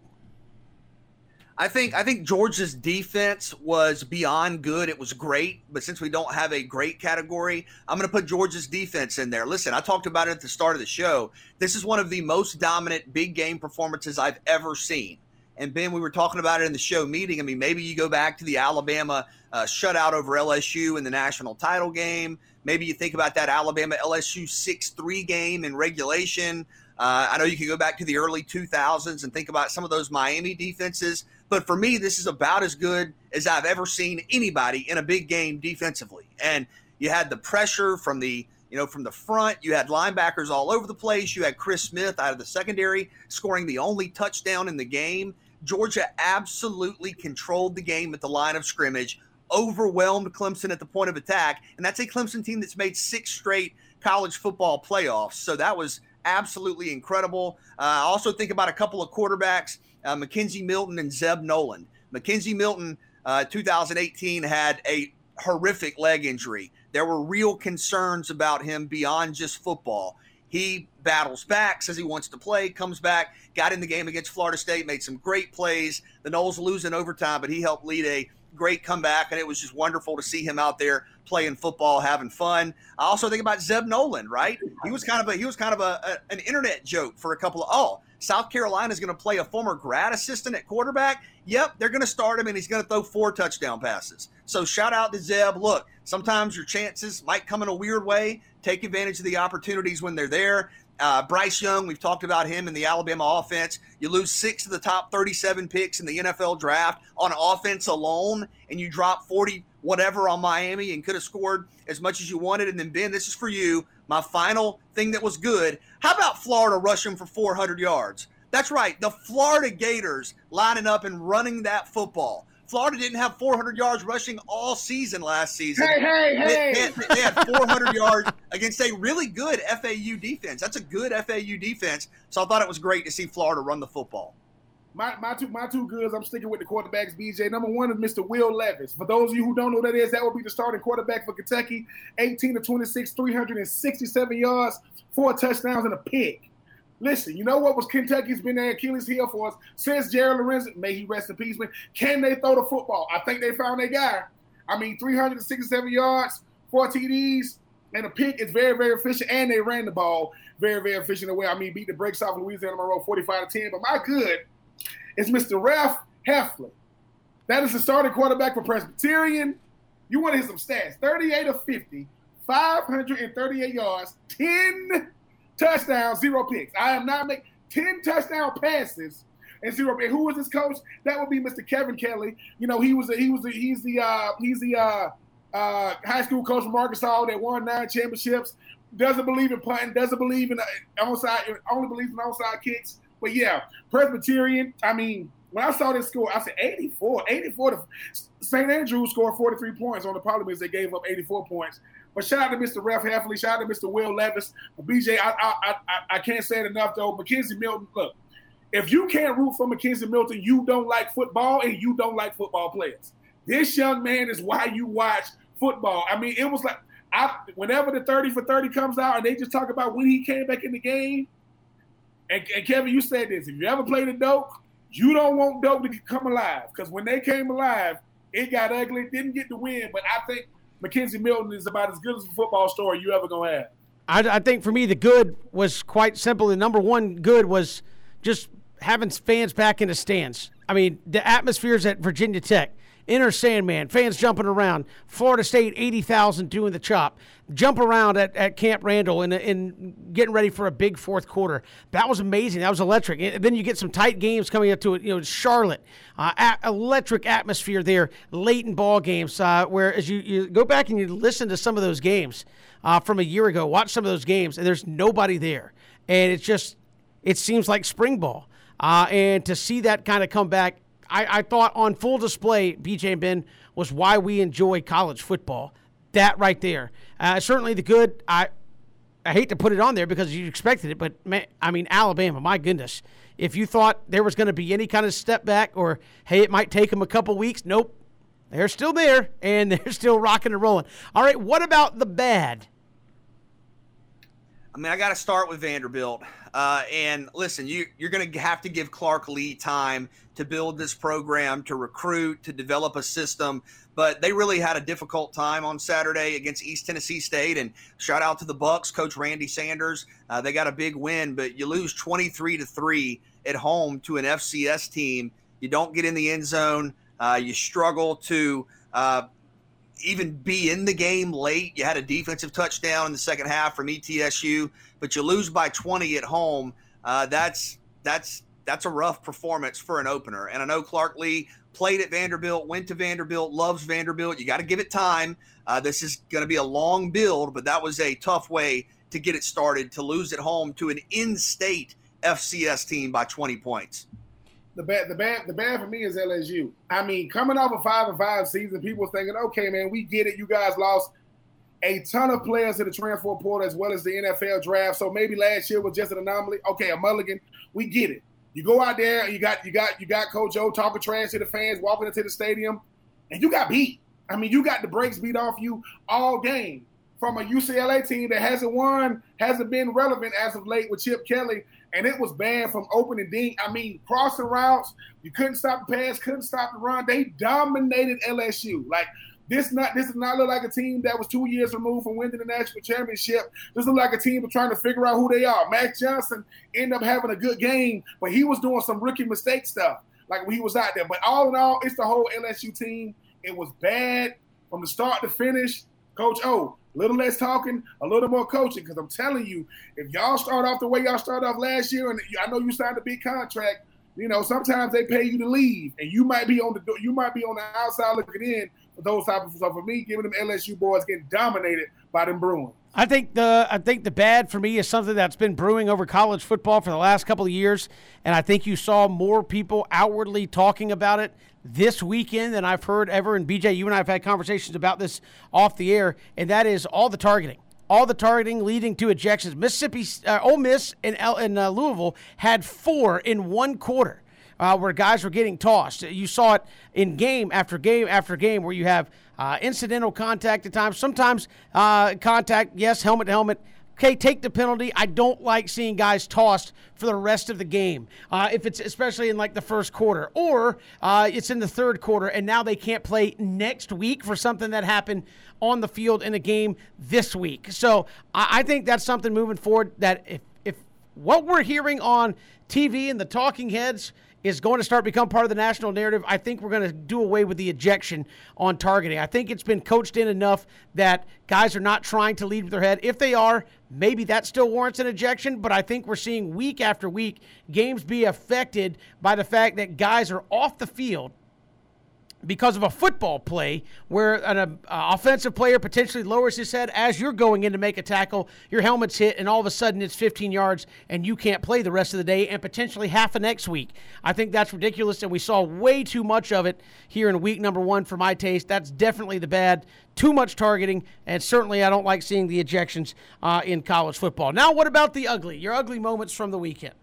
Speaker 2: I think I think Georgia's defense was beyond good. It was great, but since we don't have a great category, I'm going to put Georgia's defense in there. Listen, I talked about it at the start of the show. This is one of the most dominant big game performances I've ever seen. And Ben, we were talking about it in the show meeting. I mean, maybe you go back to the Alabama uh, shutout over LSU in the national title game. Maybe you think about that Alabama LSU 6 3 game in regulation. Uh, I know you can go back to the early 2000s and think about some of those Miami defenses. But for me, this is about as good as I've ever seen anybody in a big game defensively. And you had the pressure from the you know from the front. You had linebackers all over the place. You had Chris Smith out of the secondary scoring the only touchdown in the game. Georgia absolutely controlled the game at the line of scrimmage, overwhelmed Clemson at the point of attack, and that's a Clemson team that's made six straight college football playoffs. So that was absolutely incredible. Uh, also think about a couple of quarterbacks uh, McKenzie Milton and Zeb Noland. McKenzie Milton, uh, 2018, had a horrific leg injury. There were real concerns about him beyond just football. He battles back, says he wants to play, comes back, got in the game against Florida State, made some great plays. The Noles lose in overtime, but he helped lead a great comeback, and it was just wonderful to see him out there playing football, having fun. I also think about Zeb Noland, right? He was kind of a he was kind of a, a an internet joke for a couple of oh, South Carolina is going to play a former grad assistant at quarterback. Yep, they're going to start him, and he's going to throw four touchdown passes. So shout out to Zeb. Look, sometimes your chances might come in a weird way. Take advantage of the opportunities when they're there. Uh, Bryce Young, we've talked about him in the Alabama offense. You lose six of the top 37 picks in the NFL draft on offense alone, and you drop 40 whatever on Miami and could have scored as much as you wanted. And then, Ben, this is for you. My final thing that was good. How about Florida rushing for 400 yards? That's right. The Florida Gators lining up and running that football. Florida didn't have 400 yards rushing all season last season.
Speaker 3: Hey, hey, hey!
Speaker 2: They, they, they had 400 yards against a really good FAU defense. That's a good FAU defense. So I thought it was great to see Florida run the football.
Speaker 3: My, my two my two goods. I'm sticking with the quarterbacks. BJ number one is Mr. Will Levis. For those of you who don't know who that is, that would be the starting quarterback for Kentucky. 18 to 26, 367 yards, four touchdowns and a pick. Listen, you know what was Kentucky's been their Achilles heel for us since Jared Lorenzen, may he rest in peace, man. Can they throw the football? I think they found their guy. I mean, 367 yards, four TDs, and a pick is very, very efficient. And they ran the ball very, very efficient away. I mean, beat the brakes off of Louisiana Monroe 45 to 10. But my good is Mr. Ralph Hefley. That is the starting quarterback for Presbyterian. You want to hear some stats 38 of 50, 538 yards, 10 touchdowns, zero picks. I am not making 10 touchdown passes and zero picks. Who was his coach? That would be Mr. Kevin Kelley. You know, he was a, he was a, he's the uh, he's the uh, uh, high school coach from Arkansas that won nine championships. Doesn't believe in punting. Doesn't believe in uh, onside. Only believes in onside kicks. But yeah, Presbyterian. I mean, when I saw this score, I said 84. 84 to St. Andrews scored 43 points. On the problem is they gave up 84 points. But shout out to Mr. Ralph Hefley. Shout out to Mr. Will Levis. BJ, I, I, I, I can't say it enough, though. McKenzie Milton, look, if you can't root for McKenzie Milton, you don't like football and you don't like football players. This young man is why you watch football. I mean, it was like, I, whenever the 30 for 30 comes out and they just talk about when he came back in the game, and, and Kevin, you said this, if you ever played a dope, you don't want dope to come alive because when they came alive, it got ugly. Didn't get the win, but I think McKenzie Milton is about as good as a football story you ever gonna have.
Speaker 1: I, I think for me the good was quite simple. The number one good was just having fans back in the stands. I mean, the atmospheres at Virginia Tech Enter Sandman, fans jumping around. Florida State, 80,000 doing the chop. Jump around at, at Camp Randall and, and getting ready for a big fourth quarter. That was amazing. That was electric. And then you get some tight games coming up to it. You know, Charlotte, uh, a- electric atmosphere there, late in ball games. Uh, where as you, you go back and you listen to some of those games uh, from a year ago, watch some of those games, and there's nobody there. And it's just, it seems like spring ball. Uh, and to see that kind of come back I, I thought on full display, BJ and Ben, was why we enjoy college football. That right there. Uh, certainly the good. I I hate to put it on there because you expected it, but man, I mean Alabama. My goodness, if you thought there was going to be any kind of step back or hey, it might take them a couple weeks, nope. They're still there and they're still rocking and rolling. All right, what about the bad?
Speaker 2: I mean, I got to start with Vanderbilt. Uh, and listen, you, you're going to have to give Clark Lea time to build this program, to recruit, to develop a system. But they really had a difficult time on Saturday against East Tennessee State. And shout out to the Bucks, Coach Randy Sanders. Uh, they got a big win, but you lose 23 to three at home to an FCS team. You don't get in the end zone. Uh, you struggle to uh, even be in the game late. You had a defensive touchdown in the second half from ETSU, but you lose by 20 at home. Uh, that's that's that's a rough performance for an opener. And I know Clark Lea played at Vanderbilt, went to Vanderbilt, loves Vanderbilt. You got to give it time. Uh, this is going to be a long build, but that was a tough way to get it started to lose at home to an in-state FCS team by 20 points
Speaker 3: the bad, the bad, the bad for me is LSU. I mean, coming off a five and five season, people thinking, okay, man, we get it. You guys lost a ton of players to the transfer portal as well as the NFL draft. So maybe last year was just an anomaly. Okay, a mulligan. We get it. You go out there, you got you got you got Coach O talking trash to the fans, walking into the stadium, and you got beat. I mean, you got the brakes beat off you all game from a UCLA team that hasn't won, hasn't been relevant as of late with Chip Kelly and it was bad from opening ding. I mean, crossing routes, you couldn't stop the pass, couldn't stop the run. They dominated LSU. Like this not this does not look like a team that was two years removed from winning the national championship. This looks like a team trying to figure out who they are. Max Johnson ended up having a good game, but he was doing some rookie mistake stuff, like when he was out there. But all in all, it's the whole LSU team. It was bad from the start to finish. Coach O, a little less talking, a little more coaching. Because I'm telling you, if y'all start off the way y'all started off last year, and I know you signed a big contract, you know sometimes they pay you to leave, and you might be on the you might be on the outside looking in for those type of stuff. For me, giving them LSU boys getting dominated by them Bruins.
Speaker 1: I think the I think the bad for me is something that's been brewing over college football for the last couple of years, and I think you saw more people outwardly talking about it this weekend than I've heard ever. And BJ, you and I have had conversations about this off the air, and that is all the targeting. All the targeting leading to ejections. Mississippi, uh, Ole Miss, and, and uh, Louisville had four in one quarter. Uh, where guys were getting tossed. You saw it in game after game after game where you have uh, incidental contact at times, sometimes uh, contact, yes, helmet to helmet, okay, take the penalty. I don't like seeing guys tossed for the rest of the game. Uh, if it's especially in like the first quarter, or uh, it's in the third quarter, and now they can't play next week for something that happened on the field in a game this week. So I, I think that's something moving forward that if if what we're hearing on TV and the talking heads is going to start become part of the national narrative. I think we're going to do away with the ejection on targeting. I think it's been coached in enough that guys are not trying to lead with their head. If they are, maybe that still warrants an ejection, but I think we're seeing week after week games be affected by the fact that guys are off the field because of a football play where an uh, offensive player potentially lowers his head as you're going in to make a tackle, your helmet's hit, and all of a sudden it's 15 yards and you can't play the rest of the day and potentially half of next week. I think that's ridiculous, and we saw way too much of it here in week number one for my taste. That's definitely the bad. Too much targeting, and certainly I don't like seeing the ejections uh, in college football. Now, what about the ugly? Your ugly moments from the weekend.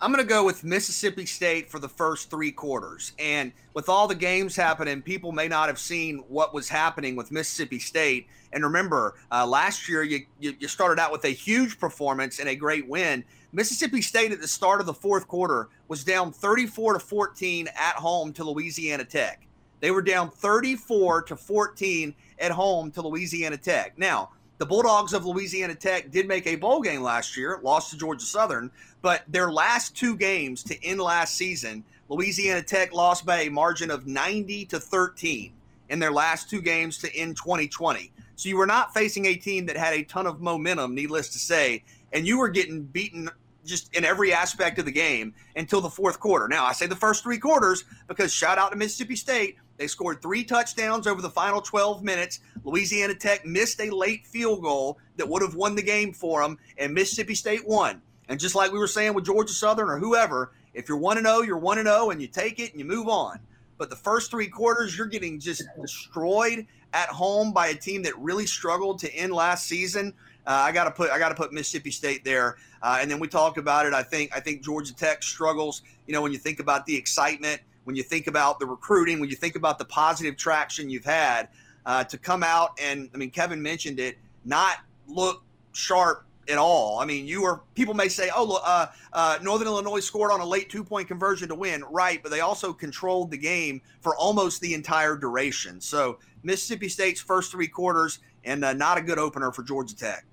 Speaker 2: I'm going to go with Mississippi State for the first three quarters. And with all the games happening, people may not have seen what was happening with Mississippi State. And remember, uh, last year you, you, you started out with a huge performance and a great win. Mississippi State at the start of the fourth quarter was down 34 to 14 at home to Louisiana Tech. They were down 34 to 14 at home to Louisiana Tech. Now, the Bulldogs of Louisiana Tech did make a bowl game last year, lost to Georgia Southern, but their last two games to end last season, Louisiana Tech lost by a margin of 90 to 13 in their last two games to end 2020. So you were not facing a team that had a ton of momentum, needless to say, and you were getting beaten just in every aspect of the game until the fourth quarter. Now, I say the first three quarters because shout out to Mississippi State. They scored three touchdowns over the final 12 minutes. Louisiana Tech missed a late field goal that would have won the game for them, and Mississippi State won. And just like we were saying with Georgia Southern or whoever, if you're 1 0, you're 1 0 and you take it and you move on. But the first three quarters, you're getting just destroyed at home by a team that really struggled to end last season. Uh, I got to put I got to put Mississippi State there, uh, and then we talked about it. I think I think Georgia Tech struggles. You know, when you think about the excitement when you think about the recruiting, when you think about the positive traction you've had uh, to come out and, I mean, Kevin mentioned it, not look sharp at all. I mean, you were people may say, "Oh, uh, uh, Northern Illinois scored on a late two-point conversion to win," right? But they also controlled the game for almost the entire duration. So Mississippi State's first three quarters and uh, not a good opener for Georgia Tech.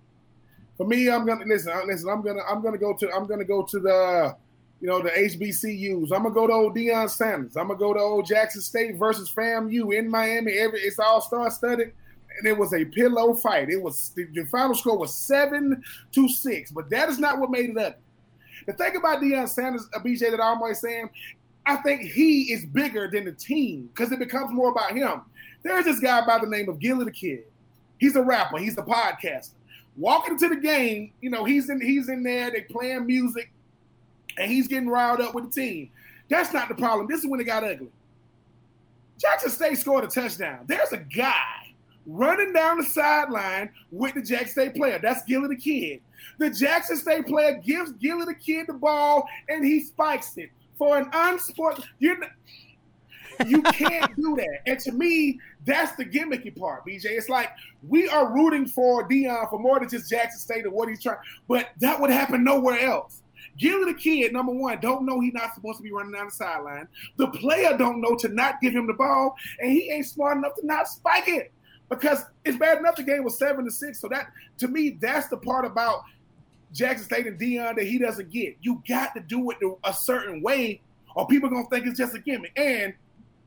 Speaker 3: For me, I'm gonna listen. Listen, I'm gonna I'm gonna go to I'm gonna go to the you know, the HBCUs. I'm gonna go to old Deion Sanders. I'm gonna go to old Jackson State versus FAMU in Miami. Every it's all star studded, and it was a pillow fight. It was the, the, final score was seven to six, but that is not what made it up. The thing about Deion Sanders, uh, a BJ that I'm always saying, I think he is bigger than the team because it becomes more about him. There's this guy by the name of Gillie the Kid. He's a rapper. He's a podcaster. Walking into the game, you know, he's in he's in there. They playing music and he's getting riled up with the team. That's not the problem. This is when it got ugly. Jackson State scored a touchdown. There's a guy running down the sideline with the Jackson State player. That's Gillie the Kid. The Jackson State player gives Gillie the Kid the ball and he spikes it for an unsport. you you can't do that. And to me, that's the gimmicky part, BJ. It's like we are rooting for Deion for more than just Jackson State and what he's trying, but that would happen nowhere else. Gillie the kid, number one, don't know he's not supposed to be running down the sideline. The player don't know to not give him the ball, and he ain't smart enough to not spike it because it's bad enough the game was seven to six. So that to me, that's the part about Jackson State and Deion that he doesn't get. You got to do it a certain way, or people gonna think it's just a gimmick. And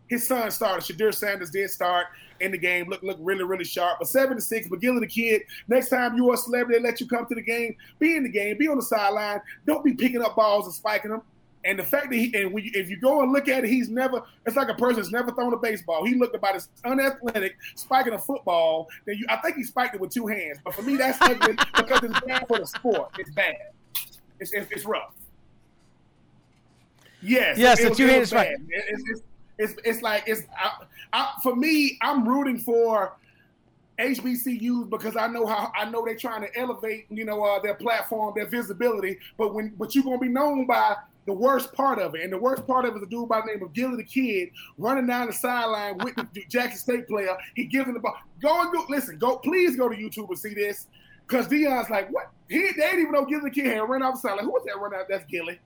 Speaker 3: his son started. Shedeur Sanders did start in the game, look look really really sharp. But seven to six, but Gillie the kid. Next time you are a celebrity, let you come to the game, be in the game, be on the sideline. Don't be picking up balls and spiking them. And the fact that he and you, if you go and look at it, he's never. It's like a person that's never thrown a baseball. He looked about as unathletic spiking a football. Then you, I think he spiked it with two hands. But for me, that's ugly because it's bad for the sport. It's bad. It's it's, it's rough. Yes.
Speaker 1: Yes, the two hands spike.
Speaker 3: It's, it's, it's, it's like it's I, I, for me. I'm rooting for HBCUs because I know how I know they're trying to elevate, you know, uh, their platform, their visibility. But when but you're gonna be known by the worst part of it. And the worst part of it is a dude by the name of Gillie the Kid running down the sideline with the Jackson State player. He gives him the ball. Go and listen, go please go to YouTube and see this. Cause Deion's like, what? He they didn't even know Gillie the Kid had run off the sideline. Who was that run out? That's Gillie.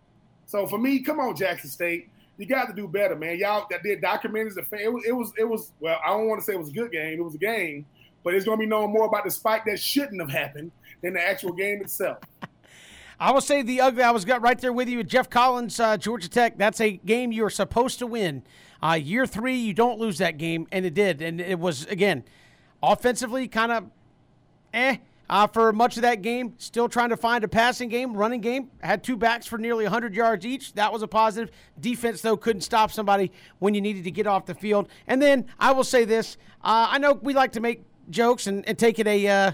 Speaker 3: So for me, come on, Jackson State. You got to do better, man. Y'all that did documentaries. It was, it was, it was. Well, I don't want to say it was a good game. It was a game, but it's going to be knowing more about the spike that shouldn't have happened than the actual game itself.
Speaker 1: I will say the ugly. I was got right there with you Geoff Collins, uh, Georgia Tech. That's a game you're supposed to win. Uh, year three, you don't lose that game, and it did. And it was again, offensively, kind of, eh. Uh, for much of that game, still trying to find a passing game, running game. Had two backs for nearly 100 yards each. That was a positive. Defense, though, couldn't stop somebody when you needed to get off the field. And then I will say this: uh, I know we like to make jokes and, and take it a uh,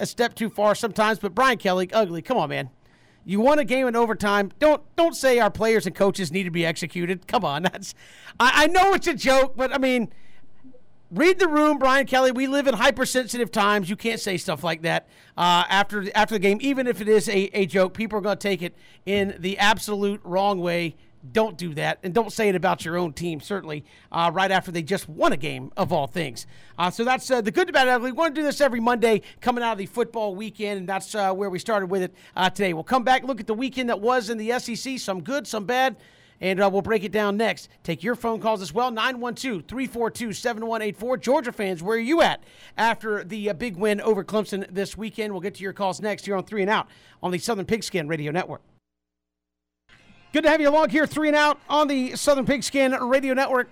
Speaker 1: a step too far sometimes, but Brian Kelly, ugly. Come on, man. You won a game in overtime. Don't don't say our players and coaches need to be executed. Come on, that's. I, I know it's a joke, but I mean, read the room, Brian Kelly. We live in hypersensitive times. You can't say stuff like that uh, after after the game, even if it is a, a joke. People are going to take it in the absolute wrong way don't do that and don't say it about your own team certainly uh, right after they just won a game of all things uh, so that's uh, the good about ugly we want to do this every monday coming out of the football weekend and that's uh, where we started with it uh, today we'll come back look at the weekend that was in the sec some good some bad and uh, we'll break it down next. Take your phone calls as well 912 342 7184. Georgia fans, where are you at after the big win over Clemson this weekend? We'll get to your calls next here on Three and Out on the Southern Pigskin Radio Network. Good to have you along here, three and out on the Southern Pigskin Radio Network.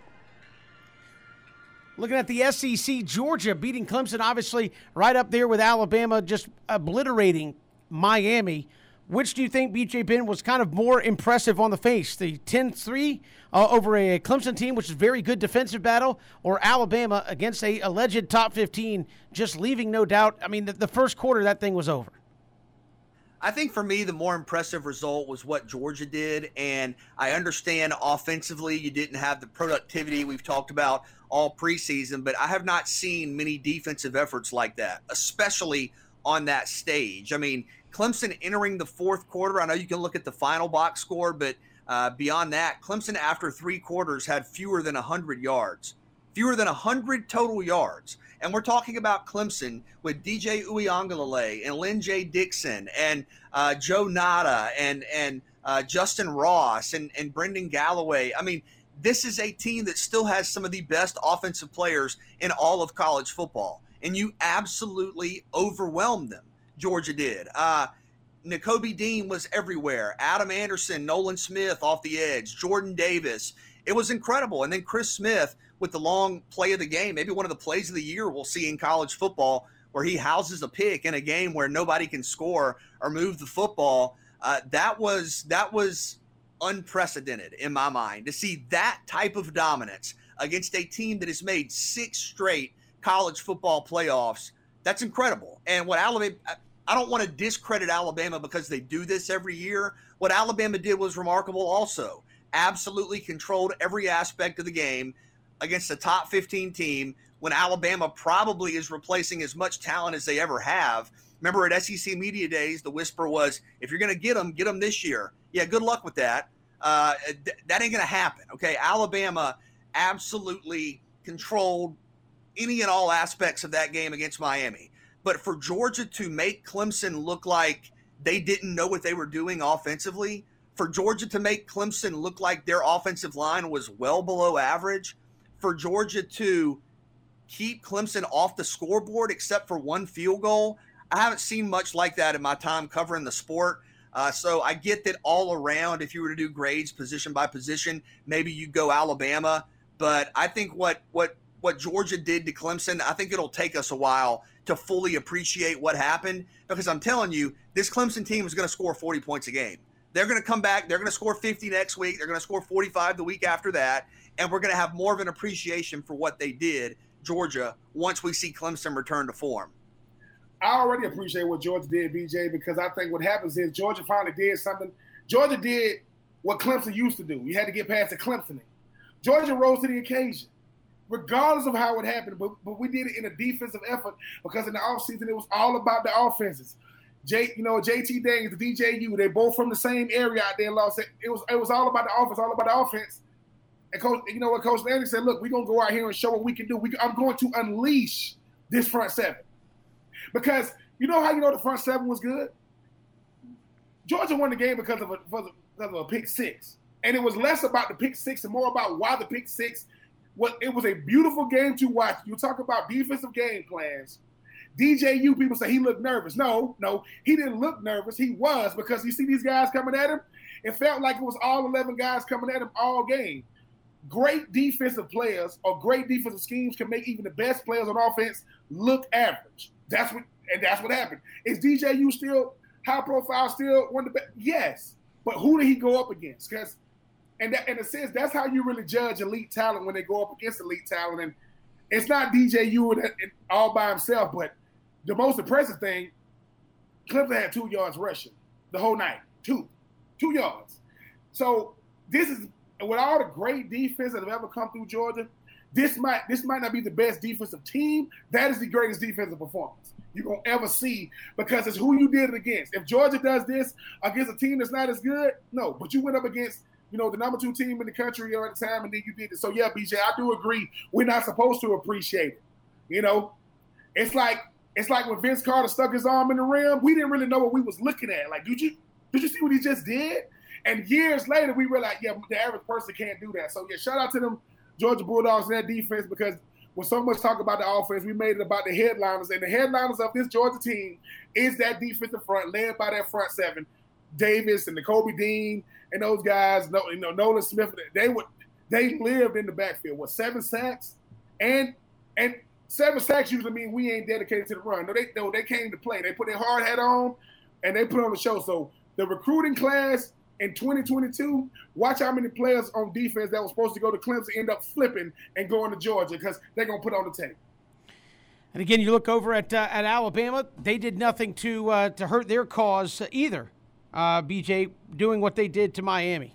Speaker 1: Looking at the SEC, Georgia beating Clemson, obviously right up there with Alabama, just obliterating Miami. Which do you think, BJ Ben, was kind of more impressive on the face? The 10 3 uh, over a Clemson team, which is very good defensive battle, or Alabama against a alleged top 15, just leaving no doubt? I mean, the, the first quarter, that thing was over.
Speaker 2: I think for me, the more impressive result was what Georgia did. And I understand offensively, you didn't have the productivity we've talked about all preseason, but I have not seen many defensive efforts like that, especially on that stage. I mean, Clemson entering the fourth quarter, I know you can look at the final box score, but uh, beyond that, Clemson after three quarters had fewer than 100 yards, fewer than 100 total yards. And we're talking about Clemson with DJ Uiagalelei and Lyn-J Dixon and uh, Joe Ngata and and uh, Justin Ross and, and Brendan Galloway. I mean, this is a team that still has some of the best offensive players in all of college football. And you absolutely overwhelmed them. Georgia did. Uh, Dean was everywhere. Adam Anderson, Nolan Smith off the edge, Jordan Davis. It was incredible. And then Chris Smith with the long play of the game, maybe one of the plays of the year we'll see in college football, where he houses a pick in a game where nobody can score or move the football. Uh, that was that was unprecedented in my mind to see that type of dominance against a team that has made six straight college football playoffs. That's incredible. And what Alabama, I don't want to discredit Alabama because they do this every year. What Alabama did was remarkable also. Absolutely controlled every aspect of the game against a top 15 team when Alabama probably is replacing as much talent as they ever have. Remember at SEC Media Days, the whisper was, if you're going to get them, get them this year. Yeah, good luck with that. Uh, th- that ain't going to happen. Okay. Alabama absolutely controlled any and all aspects of that game against Miami. But for Georgia to make Clemson look like they didn't know what they were doing offensively. For Georgia to make Clemson look like their offensive line was well below average, for Georgia to keep Clemson off the scoreboard except for one field goal, I haven't seen much like that in my time covering the sport. Uh, so I get that all around, if you were to do grades position by position, maybe you go Alabama. But I think what what what Georgia did to Clemson, I think it'll take us a while to fully appreciate what happened because I'm telling you, this Clemson team is going to score 40 points a game. They're going to come back. They're going to score 50 next week. They're going to score 45 the week after that. And we're going to have more of an appreciation for what they did, Georgia, once we see Clemson return to form.
Speaker 3: I already appreciate what Georgia did, BJ, because I think what happens is Georgia finally did something. Georgia did what Clemson used to do. You had to get past the Clemsoning. Georgia rose to the occasion, regardless of how it happened. But, but we did it in a defensive effort because in the offseason it was all about the offenses. J, you know, JT Daniels, the DJU, they both from the same area out there in Los It was it was all about the offense, all about the offense. And coach, you know what Coach Lanning said, look, we're gonna go out here and show what we can do. We, I'm going to unleash this front seven. Because you know how you know the front seven was good? Georgia won the game because of a, because of a pick six. And it was less about the pick six and more about why the pick six. What it was a beautiful game to watch. You talk about defensive game plans. DJU people say he looked nervous. No, no, he didn't look nervous. He was because you see these guys coming at him. It felt like it was all 11 guys coming at him all game. Great defensive players or great defensive schemes can make even the best players on offense look average. That's what and that's what happened. Is DJU still high profile, still one of the best? Yes. But who did he go up against? Because and that, in a sense, that's how you really judge elite talent when they go up against elite talent. And it's not DJ DJU all by himself, but the most impressive thing, Clemson had two yards rushing the whole night. Two. Two yards. So this is with all the great defense that have ever come through Georgia, this might this might not be the best defensive team. That is the greatest defensive performance you're gonna ever see because it's who you did it against. If Georgia does this against a team that's not as good, no. But you went up against you know the number two team in the country at the time, and then you did it. So yeah, BJ, I do agree. We're not supposed to appreciate it. You know, it's like it's like when Vince Carter stuck his arm in the rim. We didn't really know what we was looking at. Like, did you did you see what he just did? And years later, we realized, yeah, the average person can't do that. So yeah, shout out to them Georgia Bulldogs and that defense because with so much talk about the offense, we made it about the headliners. And the headliners of this Georgia team is that defensive front led by that front seven, Davis and Nakobe Dean and those guys. no, You know, Nolan Smith. They would they lived in the backfield. What seven sacks and and seven sacks usually mean we ain't dedicated to the run. No, they no, they came to play. They put their hard hat on and they put on the show. So the recruiting class in 2022, watch how many players on defense that was supposed to go to Clemson end up flipping and going to Georgia because they're to put on the tape.
Speaker 1: And again, you look over at uh, at Alabama; they did nothing to uh, to hurt their cause either. Uh, BJ doing what they did to Miami,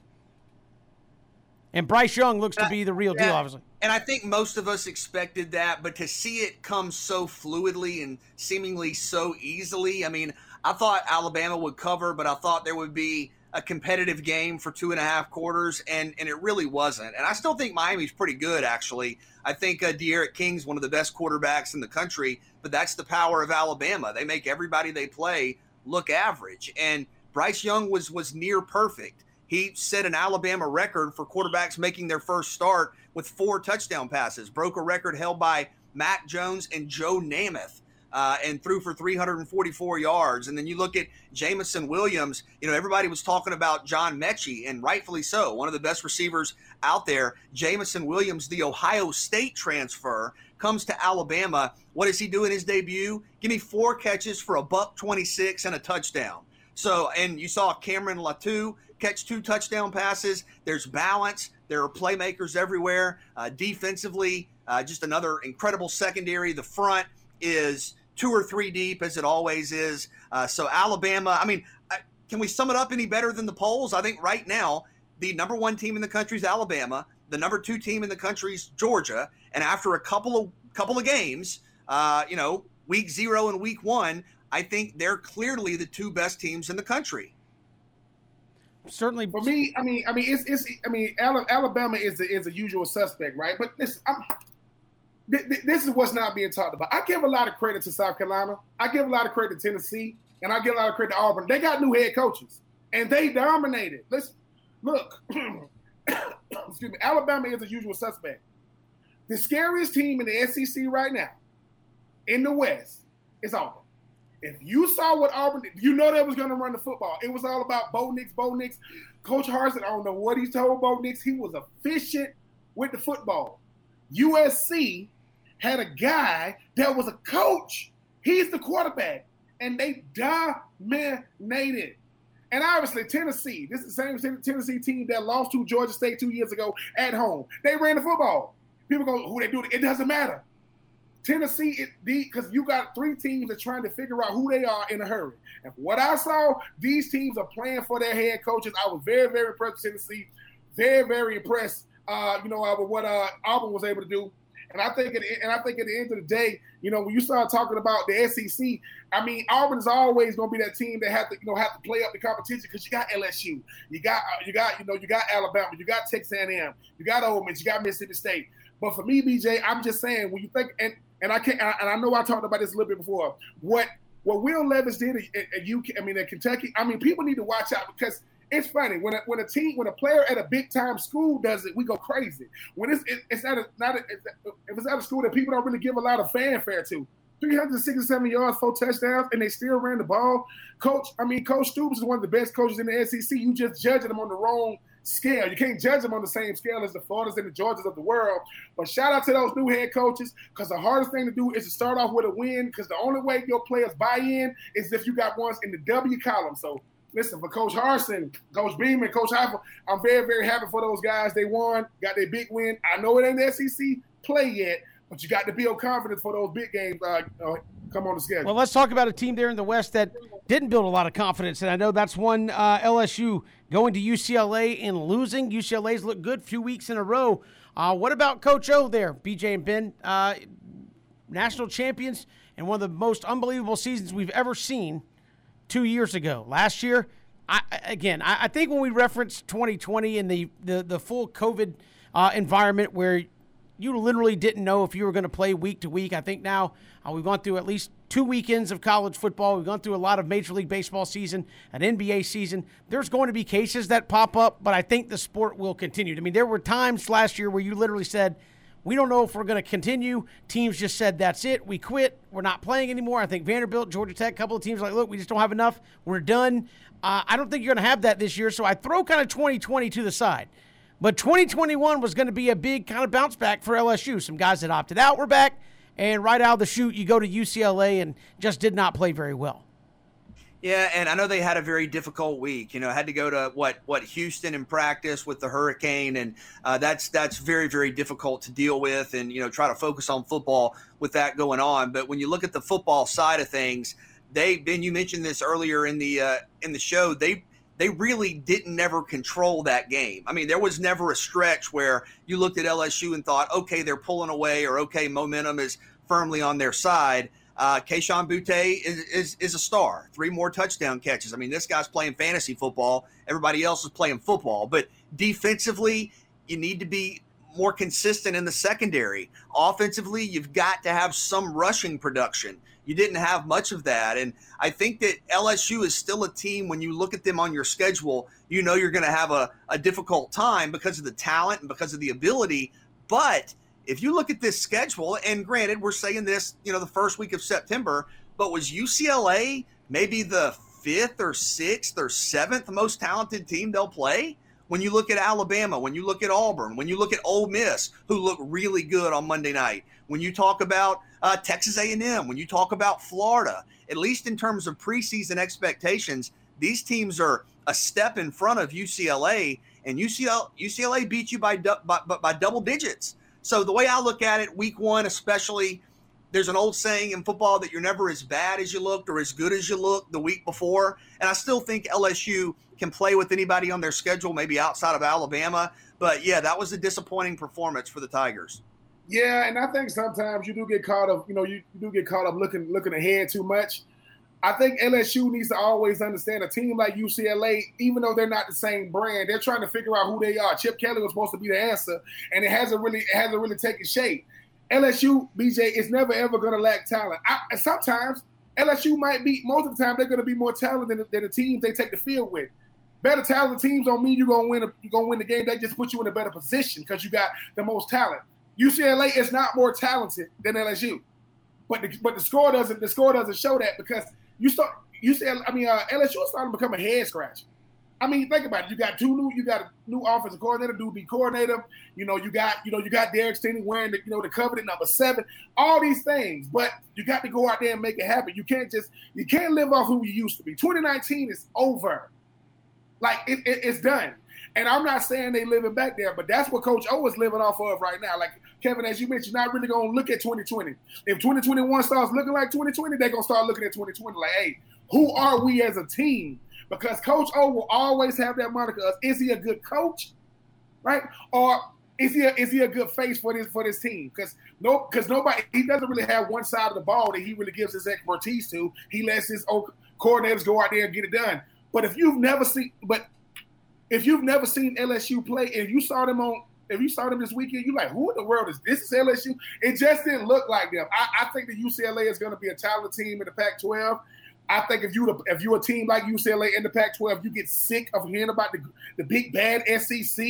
Speaker 1: and Bryce Young looks to be the real yeah. deal, obviously.
Speaker 2: And I think most of us expected that, but to see it come so fluidly and seemingly so easily, I mean, I thought Alabama would cover, but I thought there would be a competitive game for two and a half quarters, and and it really wasn't. And I still think Miami's pretty good, actually. I think uh, D'Eriq King's one of the best quarterbacks in the country, but that's the power of Alabama. They make everybody they play look average, and Bryce Young was was near perfect. He set an Alabama record for quarterbacks making their first start with four touchdown passes, broke a record held by Mac Jones and Joe Namath uh, and threw for 344 yards. And then you look at Jameson Williams, you know, everybody was talking about John Metchie, and rightfully so, one of the best receivers out there. Jameson Williams, the Ohio State transfer, comes to Alabama. What does he do in his debut? Give me four catches for a buck 26 and a touchdown. So, and you saw Cameron Latu catch two touchdown passes. There's balance. There are playmakers everywhere. Uh, defensively, uh, just another incredible secondary. The front is two or three deep as it always is. Uh, so Alabama, I mean, can we sum it up any better than the polls? I think right now the number one team in the country is Alabama. The number two team in the country is Georgia. And after a couple of couple of games, uh, you know, week zero and week one, I think they're clearly the two best teams in the country.
Speaker 1: Certainly,
Speaker 3: for me, I mean, I mean, it's, it's I mean, Alabama is the, is a usual suspect, right? But listen, I'm, this is what's not being talked about. I give a lot of credit to South Carolina. I give a lot of credit to Tennessee. and I give a lot of credit to Auburn. They got new head coaches, and they dominated. Let's look. excuse me. Alabama is a usual suspect. The scariest team in the SEC right now, in the West, is Auburn. If you saw what Auburn did, you know they was going to run the football. It was all about Bo Nix, Bo Nix. Coach Harsin, I don't know what he told Bo Nix. He was efficient with the football. USC had a guy that was a coach. He's the quarterback. And they dominated. And obviously, Tennessee, this is the same Tennessee team that lost to Georgia State two years ago at home. They ran the football. People go, who they do it? It doesn't matter. Tennessee, because you got three teams that are trying to figure out who they are in a hurry. And what I saw, these teams are playing for their head coaches. I was very, very impressed with Tennessee. Very, very impressed, uh, you know, uh, with what uh, Auburn was able to do. And I think, at, and I think at the end of the day, you know, when you start talking about the SEC, I mean, Auburn is always going to be that team that have to, you know, have to play up the competition because you got LSU, you got, uh, you got, you know, you got Alabama, you got Texas A&M, you got Ole Miss, you got Mississippi State. But for me, BJ, I'm just saying when you think, and and I can't, and I know I talked about this a little bit before. What what Will Levis did at, at UK, I mean at Kentucky, I mean people need to watch out because it's funny when a, when a team when a player at a big time school does it, we go crazy. When it's it, it's at a not a, if it's at a school that people don't really give a lot of fanfare to. 367 yards, four touchdowns, and they still ran the ball. Coach, I mean, Coach Stoops is one of the best coaches in the SEC. You just judging them on the wrong scale. You can't judge them on the same scale as the Floridas and the Georgias of the world. But shout out to those new head coaches because the hardest thing to do is to start off with a win because the only way your players buy in is if you got ones in the W column. So listen, for Coach Harsin, Coach Beam, and Coach Heupel, I'm very, very happy for those guys. They won, got their big win. I know it ain't the SEC play yet, but you got to build confidence for those big games. Uh, uh, come on the schedule.
Speaker 1: Well, let's talk about a team there in the West that didn't build a lot of confidence, and I know that's one uh, LSU going to UCLA and losing. UCLA's looked good a few weeks in a row. Uh, what about Coach O there, BJ and Ben? Uh, national champions and one of the most unbelievable seasons we've ever seen two years ago. Last year, I, again, I, I think when we reference 2020 and the, the, the full COVID uh, environment where you literally didn't know if you were going to play week to week. I think now uh, we've gone through at least two weekends of college football. We've gone through a lot of Major League Baseball season, an NBA season. There's going to be cases that pop up, but I think the sport will continue. I mean, there were times last year where you literally said, we don't know if we're going to continue. Teams just said, that's it. We quit. We're not playing anymore. I think Vanderbilt, Georgia Tech, a couple of teams like, look, we just don't have enough. We're done. Uh, I don't think you're going to have that this year. So I throw kind of 2020 to the side. But 2021 was going to be a big kind of bounce back for LSU. Some guys that opted out were back, and right out of the chute, you go to UCLA and just did not play very well.
Speaker 2: Yeah, and I know they had a very difficult week. You know, had to go to what what Houston in practice with the hurricane, and uh, that's that's very very difficult to deal with, and you know try to focus on football with that going on. But when you look at the football side of things, they Ben, you mentioned this earlier in the uh, in the show. They they really didn't never control that game. I mean, there was never a stretch where you looked at LSU and thought, okay, they're pulling away, or okay, momentum is firmly on their side. Uh, Kayshon Boutte is, is, is a star. Three more touchdown catches. I mean, this guy's playing fantasy football. Everybody else is playing football. But defensively, you need to be more consistent in the secondary. Offensively, you've got to have some rushing production. You didn't have much of that. And I think that LSU is still a team, when you look at them on your schedule, you know you're going to have a, a difficult time because of the talent and because of the ability. But if you look at this schedule, and granted, we're saying this, you know, the first week of September, but was UCLA maybe the fifth or sixth or seventh most talented team they'll play? When you look at Alabama, when you look at Auburn, when you look at Ole Miss, who look really good on Monday night, when you talk about uh, Texas A&M, when you talk about Florida, at least in terms of preseason expectations, these teams are a step in front of UCLA, and UCLA, UCLA beat you by, by, by double digits. So the way I look at it, week one especially, there's an old saying in football that you're never as bad as you looked or as good as you looked the week before. And I still think LSU can play with anybody on their schedule, maybe outside of Alabama. But yeah, that was a disappointing performance for the Tigers.
Speaker 3: Yeah, and I think sometimes you do get caught up. You know, you, you do get caught up looking looking ahead too much. I think LSU needs to always understand a team like UCLA, even though they're not the same brand, they're trying to figure out who they are. Chip Kelly was supposed to be the answer, and it hasn't really it hasn't really taken shape. LSU, BJ, is never ever going to lack talent. I, sometimes LSU might be most of the time they're going to be more talented than, than the teams they take the field with. Better talented teams don't mean you're gonna win. You're gonna win the game. They just put you in a better position because you got the most talent. UCLA is not more talented than LSU, but the, but the score doesn't the score doesn't show that because you start you UCLA. I mean uh, LSU is starting to become a head scratcher. I mean, think about it. You got two new, you got a new offensive coordinator, coordinator. You know, you got, you know, you got Derek Stingley wearing the, you know, the coveted number seven. All these things, but you got to go out there and make it happen. You can't just, you can't live off who you used to be. 2019 is over. Like it, it, it's done. And I'm not saying they living back there, but that's what Coach O is living off of right now. Like Kevin, as you mentioned, not really gonna look at 2020. If 2021 starts looking like 2020, they're gonna start looking at 2020 like, hey, who are we as a team? Because Coach O will always have that moniker of is he a good coach? Right? Or is he a, is he a good face for this for this team? Because no, because nobody he doesn't really have one side of the ball that he really gives his expertise to. He lets his coordinators go out there and get it done. But if you've never seen, but if you've never seen LSU play, and you saw them on, if you saw them this weekend, you're like, who in the world is this? Is LSU? It just didn't look like them. I, I think that UCLA is going to be a talented team in the Pac-12. I think if you if you're a team like UCLA in the Pac-12, you get sick of hearing about the the big bad SEC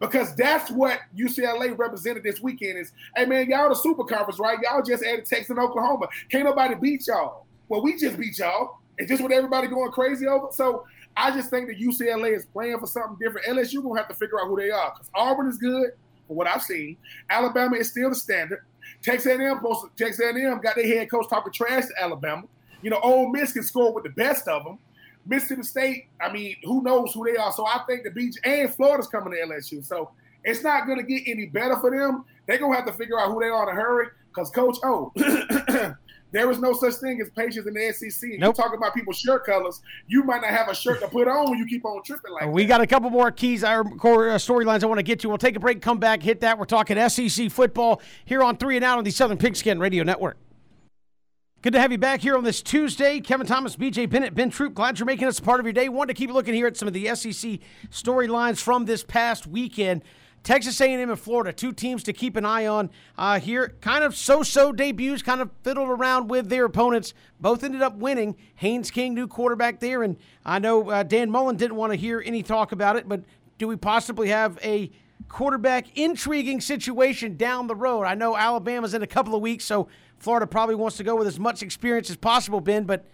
Speaker 3: because that's what UCLA represented this weekend. Is hey man, y'all the super conference, right? Y'all just added Texas and Oklahoma. Can't nobody beat y'all. Well, we just beat y'all. It's just what everybody going crazy over. So I just think that UCLA is playing for something different. LSU gonna have to figure out who they are because Auburn is good for what I've seen. Alabama is still the standard. Texas A&M, Texas A&M got their head coach talking trash to Alabama. You know, Ole Miss can score with the best of them. Mississippi State, I mean, who knows who they are? So I think the beach and Florida's coming to LSU. So it's not going to get any better for them. They're going to have to figure out who they are in a hurry because Coach O, There is no such thing as patience in the SEC. Nope. You talk about people's shirt colors. You might not have a shirt to put on when you keep on tripping like
Speaker 1: We
Speaker 3: that.
Speaker 1: got a couple more keys, our core uh, storylines I want to get to. We'll take a break, come back, hit that. We're talking SEC football here on Three and Out on the Southern Pigskin Radio Network. Good to have you back here on this Tuesday. Kevin Thomas, BJ Bennett, Ben Troop, glad you're making us a part of your day. Wanted to keep looking here at some of the SEC storylines from this past weekend. Texas A&M and Florida, two teams to keep an eye on uh, here. Kind of so-so debuts, kind of fiddled around with their opponents. Both ended up winning. Haynes King, new quarterback there, and I know uh, Dan Mullen didn't want to hear any talk about it, but do we possibly have a quarterback intriguing situation down the road? I know Alabama's in a couple of weeks, so Florida probably wants to go with as much experience as possible, Ben, but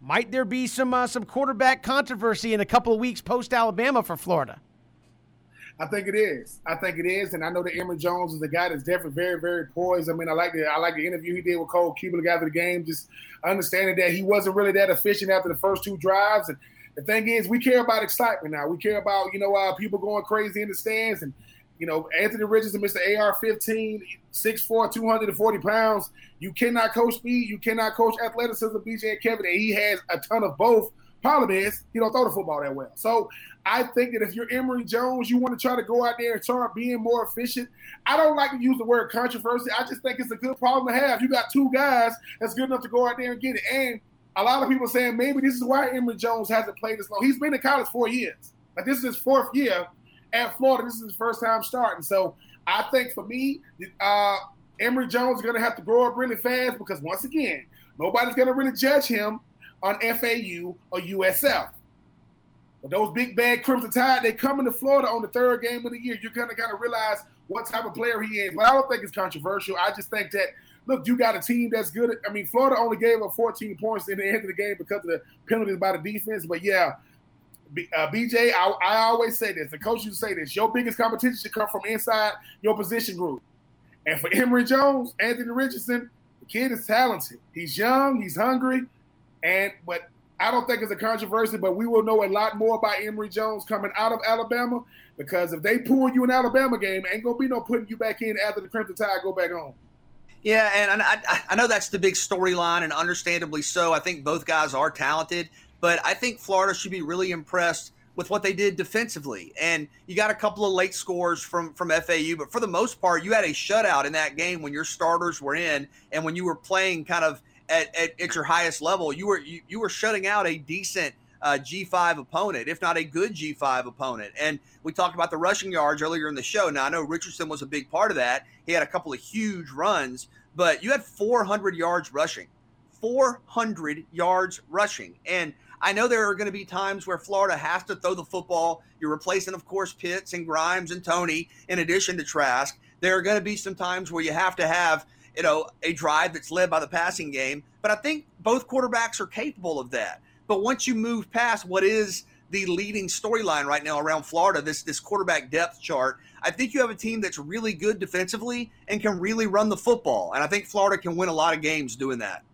Speaker 1: might there be some uh, some quarterback controversy in a couple of weeks post Alabama for Florida?
Speaker 3: I think it is. I think it is, and I know that Emory Jones is a guy that's definitely very, very poised. I mean, I like the I like the interview he did with Cole Cubelic after the game, just understanding that he wasn't really that efficient after the first two drives. And the thing is, we care about excitement now. We care about you know uh, people going crazy in the stands, and you know Anthony Richardson, Mr. AR-15, 6'4", 240 pounds. You cannot coach speed. You cannot coach athleticism. BJ and Kevin, and he has a ton of both. Problem is, he don't throw the football that well. So I think that if you're Emory Jones, you want to try to go out there and start being more efficient. I don't like to use the word controversy. I just think it's a good problem to have. You got two guys that's good enough to go out there and get it. And a lot of people saying maybe this is why Emory Jones hasn't played as long. He's been in college four years. Like this is his fourth year at Florida. This is his first time starting. So I think for me, uh, Emory Jones is going to have to grow up really fast because once again, nobody's going to really judge him on FAU or USF. Those big bad Crimson Tide, they come into Florida on the third game of the year. You're gonna kind of realize what type of player he is. But I don't think it's controversial. I just think that look, you got a team that's good. I mean, Florida only gave up 14 points in the end of the game because of the penalties by the defense. But yeah, uh, BJ, I, I, always say this. The coaches say this. Your biggest competition should come from inside your position group. And for Emory Jones, Anthony Richardson, the kid is talented. He's young. He's hungry. And but I don't think it's a controversy, but we will know a lot more about Emory Jones coming out of Alabama because if they pull you an Alabama game, ain't gonna be no putting you back in after the Crimson Tide go back home.
Speaker 2: Yeah, and I, I know that's the big storyline, and understandably so. I think both guys are talented, but I think Florida should be really impressed with what they did defensively. And you got a couple of late scores from from FAU, but for the most part, you had a shutout in that game when your starters were in, and when you were playing kind of at, at, at your highest level, you were you, you were shutting out a decent uh, G5 opponent, if not a good G5 opponent. And we talked about the rushing yards earlier in the show. Now, I know Richardson was a big part of that. He had a couple of huge runs, but you had 400 yards rushing. 400 yards rushing. And I know there are going to be times where Florida has to throw the football. You're replacing, of course, Pitts and Grimes and Toney, in addition to Trask. There are going to be some times where you have to have, you know, a drive that's led by the passing game. But I think both quarterbacks are capable of that. But once you move past what is the leading storyline right now around Florida, this this quarterback depth chart, I think you have a team that's really good defensively and can really run the football. And I think Florida can win a lot of games doing that.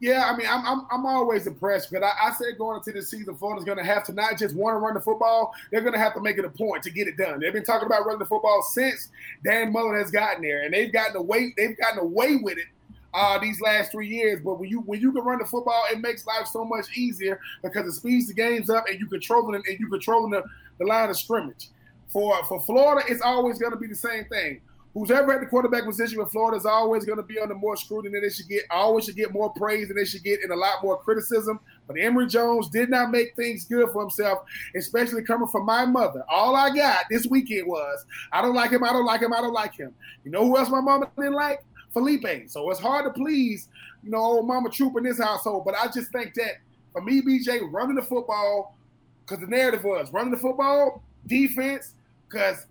Speaker 3: Yeah, I mean, I'm I'm, I'm always impressed because I, I said going into the season, Florida's going to have to not just want to run the football; they're going to have to make it a point to get it done. They've been talking about running the football since Dan Mullen has gotten there, and they've gotten away. They've gotten away with it uh, these last three years. But when you when you can run the football, it makes life so much easier because it speeds the games up, and you controlling and you controlling the, the line of scrimmage. For for Florida, it's always going to be the same thing who's ever at the quarterback position with Florida is always going to be under more scrutiny than they should get. Always should get more praise than they should get, and a lot more criticism. But Emory Jones did not make things good for himself, especially coming from my mother. All I got this weekend was, I don't like him, I don't like him, I don't like him. You know who else my mama didn't like? Feleipe. So it's hard to please, you know, old mama troop in this household. But I just think that for me, BJ, running the football, because the narrative was running the football, defense, because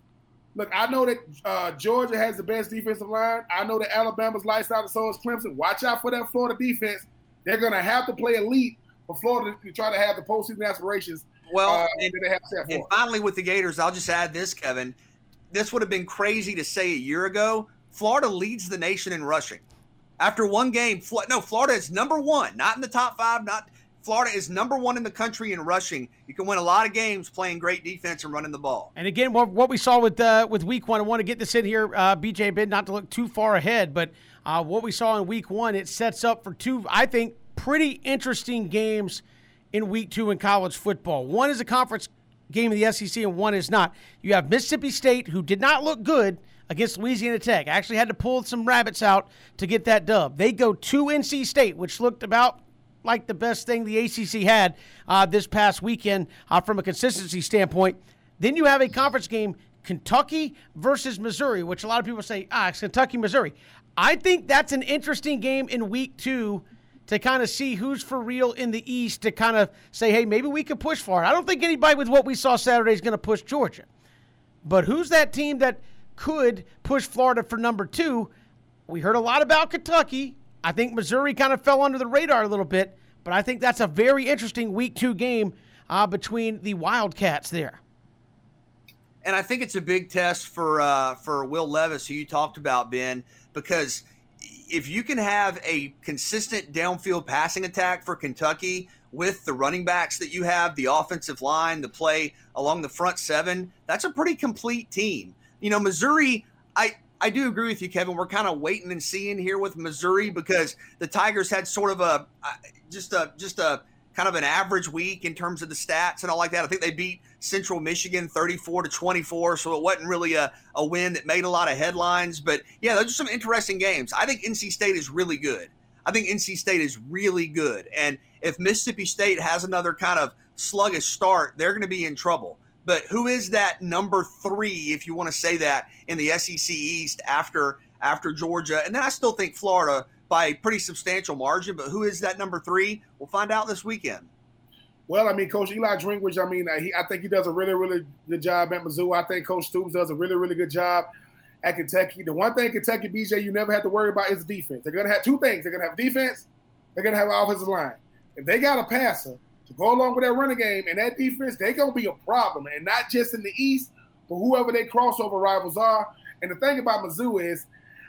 Speaker 3: Look, I know that uh, Georgia has the best defensive line. I know that Alabama's lights out, and so is Clemson. Watch out for that Florida defense. They're going to have to play elite for Florida to try to have the postseason aspirations.
Speaker 2: Well, uh, and, and finally, with the Gators, I'll just add this, Kevin. This would have been crazy to say a year ago. Florida leads the nation in rushing. After one game, no, Florida is number one, not in the top five, not Florida is number one in the country in rushing. You can win a lot of games playing great defense and running the ball.
Speaker 1: And again, what, we saw with uh, with Week One, I want to get this in here, uh, BJ, bit not to look too far ahead, but uh, what we saw in Week One, it sets up for two, I think, pretty interesting games in Week Two in college football. One is a conference game of the SEC, and one is not. You have Mississippi State, who did not look good against Louisiana Tech. Actually, had to pull some rabbits out to get that dub. They go to NC State, which looked about like the best thing the ACC had uh, this past weekend uh, from a consistency standpoint. Then you have a conference game, Kentucky versus Missouri, which a lot of people say, ah, it's Kentucky, Missouri. I think that's an interesting game in week two to kind of see who's for real in the East to kind of say, hey, maybe we could push for it. I don't think anybody with what we saw Saturday is going to push Georgia. But who's that team that could push Florida for number two? We heard a lot about Kentucky. I think Missouri kind of fell under the radar a little bit, but I think that's a very interesting week two game uh, between the Wildcats there.
Speaker 2: And I think it's a big test for uh, for Will Levis, who you talked about, Ben, because if you can have a consistent downfield passing attack for Kentucky with the running backs that you have, the offensive line, the play along the front seven, that's a pretty complete team. You know, Missouri, I I do agree with you, Kevin. We're kind of waiting and seeing here with Missouri because the Tigers had sort of a uh, just a just a kind of an average week in terms of the stats and all like that. I think they beat Central Michigan 34 to 24, so it wasn't really a, a win that made a lot of headlines. But yeah, those are some interesting games. I think NC State is really good. I think NC State is really good. And if Mississippi State has another kind of sluggish start, they're going to be in trouble. But who is that number three, if you want to say that, in the SEC East after after Georgia? And then I still think Florida by a pretty substantial margin. But who is that number three? We'll find out this weekend.
Speaker 3: Well, I mean, Coach Eli Drinkwitz, I mean, uh, he, I think he does a really, really good job at Mizzou. I think Coach Stoops does a really, really good job at Kentucky. The one thing Kentucky, BJ, you never have to worry about is defense. They're going to have two things. They're going to have defense. They're going to have offensive line. If they got a passer, to go along with that running game and that defense, they're gonna be a problem, and not just in the East, but whoever their crossover rivals are. And the thing about Mizzou is,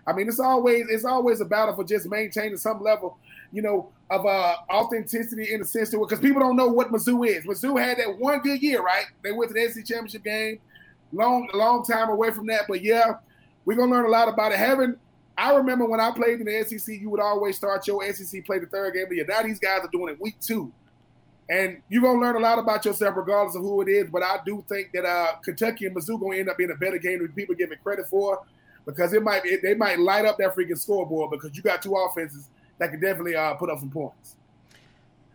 Speaker 3: I mean, it's always it's always a battle for just maintaining some level, you know, of uh, authenticity in the sense to because people don't know what Mizzou is. Mizzou had that one good year, right? They went to the SEC championship game, long long time away from that, but yeah, we're gonna learn a lot about it. Having I remember when I played in the SEC, you would always start your SEC play the third game of the year. Now these guys are doing it week two. And you're gonna learn a lot about yourself regardless of who it is. But I do think that uh, Kentucky and Mizzou gonna end up being a better game than people give it credit for, because it might it, they might light up that freaking scoreboard because you got two offenses that can definitely uh, put up some points.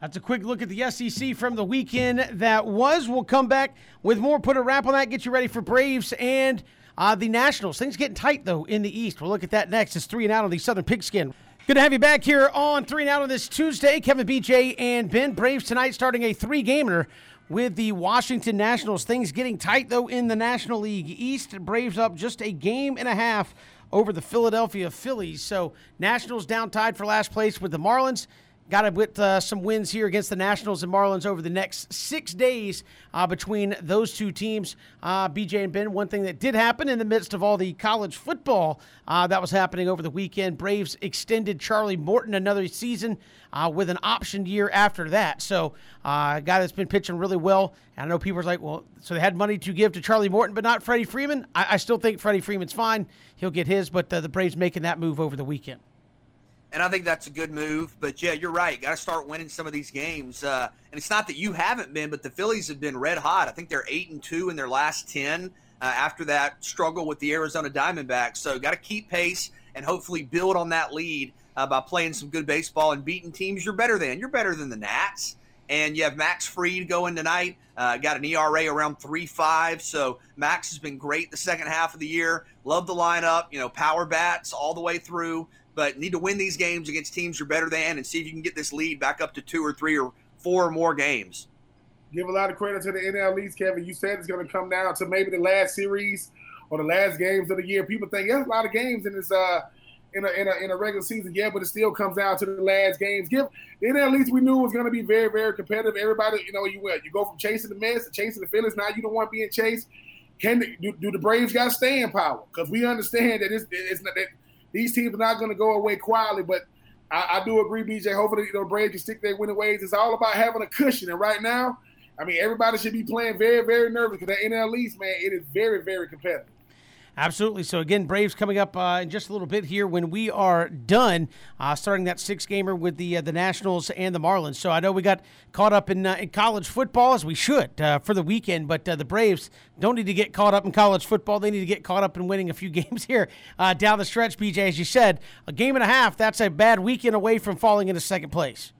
Speaker 1: That's a quick look at the SEC from the weekend that was. We'll come back with more. Put a wrap on that. Get you ready for Braves and uh, the Nationals. Things getting tight though in the East. We'll look at that next. It's three and out on the Southern Pigskin. Good to have you back here on Three and Out on this Tuesday. Kevin, BJ, and Ben. Braves tonight starting a three gamer with the Washington Nationals. Things getting tight, though, in the National League East. Braves up just a game and a half over the Philadelphia Phillies. So, Nationals down tied for last place with the Marlins. Got to get uh, some wins here against the Nationals and Marlins over the next six days uh, between those two teams. Uh, BJ and Ben, one thing that did happen in the midst of all the college football uh, that was happening over the weekend, Braves extended Charlie Morton another season uh, with an option year after that. So, uh, a guy that's been pitching really well. And I know people are like, well, so they had money to give to Charlie Morton, but not Freddie Freeman. I, I still think Freddie Freeman's fine. He'll get his, but the Braves making that move over the weekend
Speaker 2: and I think that's a good move. But yeah, you're right. Got to start winning some of these games. Uh, and it's not that you haven't been, but the Phillies have been red hot. I think they're eight and two in their last ten uh, after that struggle with the Arizona Diamondbacks. So got to keep pace and hopefully build on that lead uh, by playing some good baseball and beating teams you're better than. You're better than the Nats. And you have Max Fried going tonight. Uh, got an ERA around three five. So Max has been great the second half of the year. Love the lineup. You know, power bats all the way through but need to win these games against teams you're better than and see if you can get this lead back up to two or three or four or more games.
Speaker 3: Give a lot of credit to the NL East, Kevin. You said it's going to come down to maybe the last series or the last games of the year. People think, yeah, a lot of games in this uh in a, in a, in a regular season, yeah, but it still comes down to the last games. Give the NL East we knew it was going to be very, very competitive. Everybody, you know, you you go from chasing the Mets to chasing the Phillies. Now you don't want being chased. Can do, do the Braves got staying power? Because we understand that it's, it's not that these teams are not going to go away quietly, but I, I, do agree, BJ. Hopefully, you know, Braves can stick their winning ways. It's all about having a cushion. And right now, I mean, everybody should be playing very, very nervous because the NL East, man, it is very, very competitive.
Speaker 1: Absolutely. So again, Braves coming up uh, in just a little bit here when we are done, uh, starting that six gamer with the uh, the Nationals and the Marlins. So I know we got caught up in, uh, in college football as we should uh, for the weekend, but uh, the Braves don't need to get caught up in college football. They need to get caught up in winning a few games here down the stretch. BJ, as you said, a game and a half. That's a bad weekend away from falling into second place.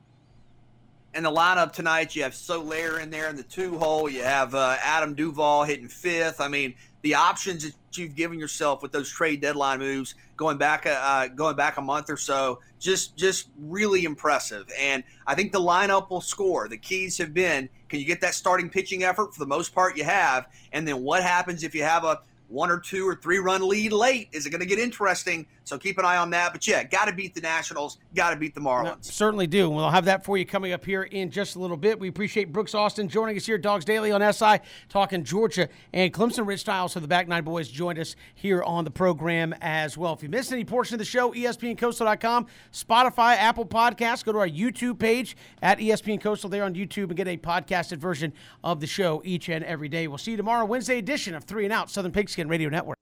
Speaker 2: In the lineup tonight, you have Soler in there in the two hole. You have Adam Duvall hitting fifth. I mean, the options that you've given yourself with those trade deadline moves going back uh, going back a month or so just just really impressive. And i think the lineup will score. The keys have been can you get that starting pitching effort? For the most part you have. And then what happens if you have a one or two or three run lead late. Is it going to get interesting? So keep an eye on that. But yeah, got to beat the Nationals, got to beat the Marlins. No,
Speaker 1: certainly do. We'll have that for you coming up here in just a little bit. We appreciate Brooks Austin joining us here, Dawgs Daily on SI, talking Georgia and Clemson. Rich Styles of the Back Nine Boys joined us here on the program as well. If you missed any portion of the show, ESPNCoastal.com, Spotify, Apple Podcasts, go to our YouTube page at ESPN Coastal there on YouTube and get a podcasted version of the show each and every day. We'll see you tomorrow, Wednesday edition of Three and Out, Southern Pigskin Radio Network.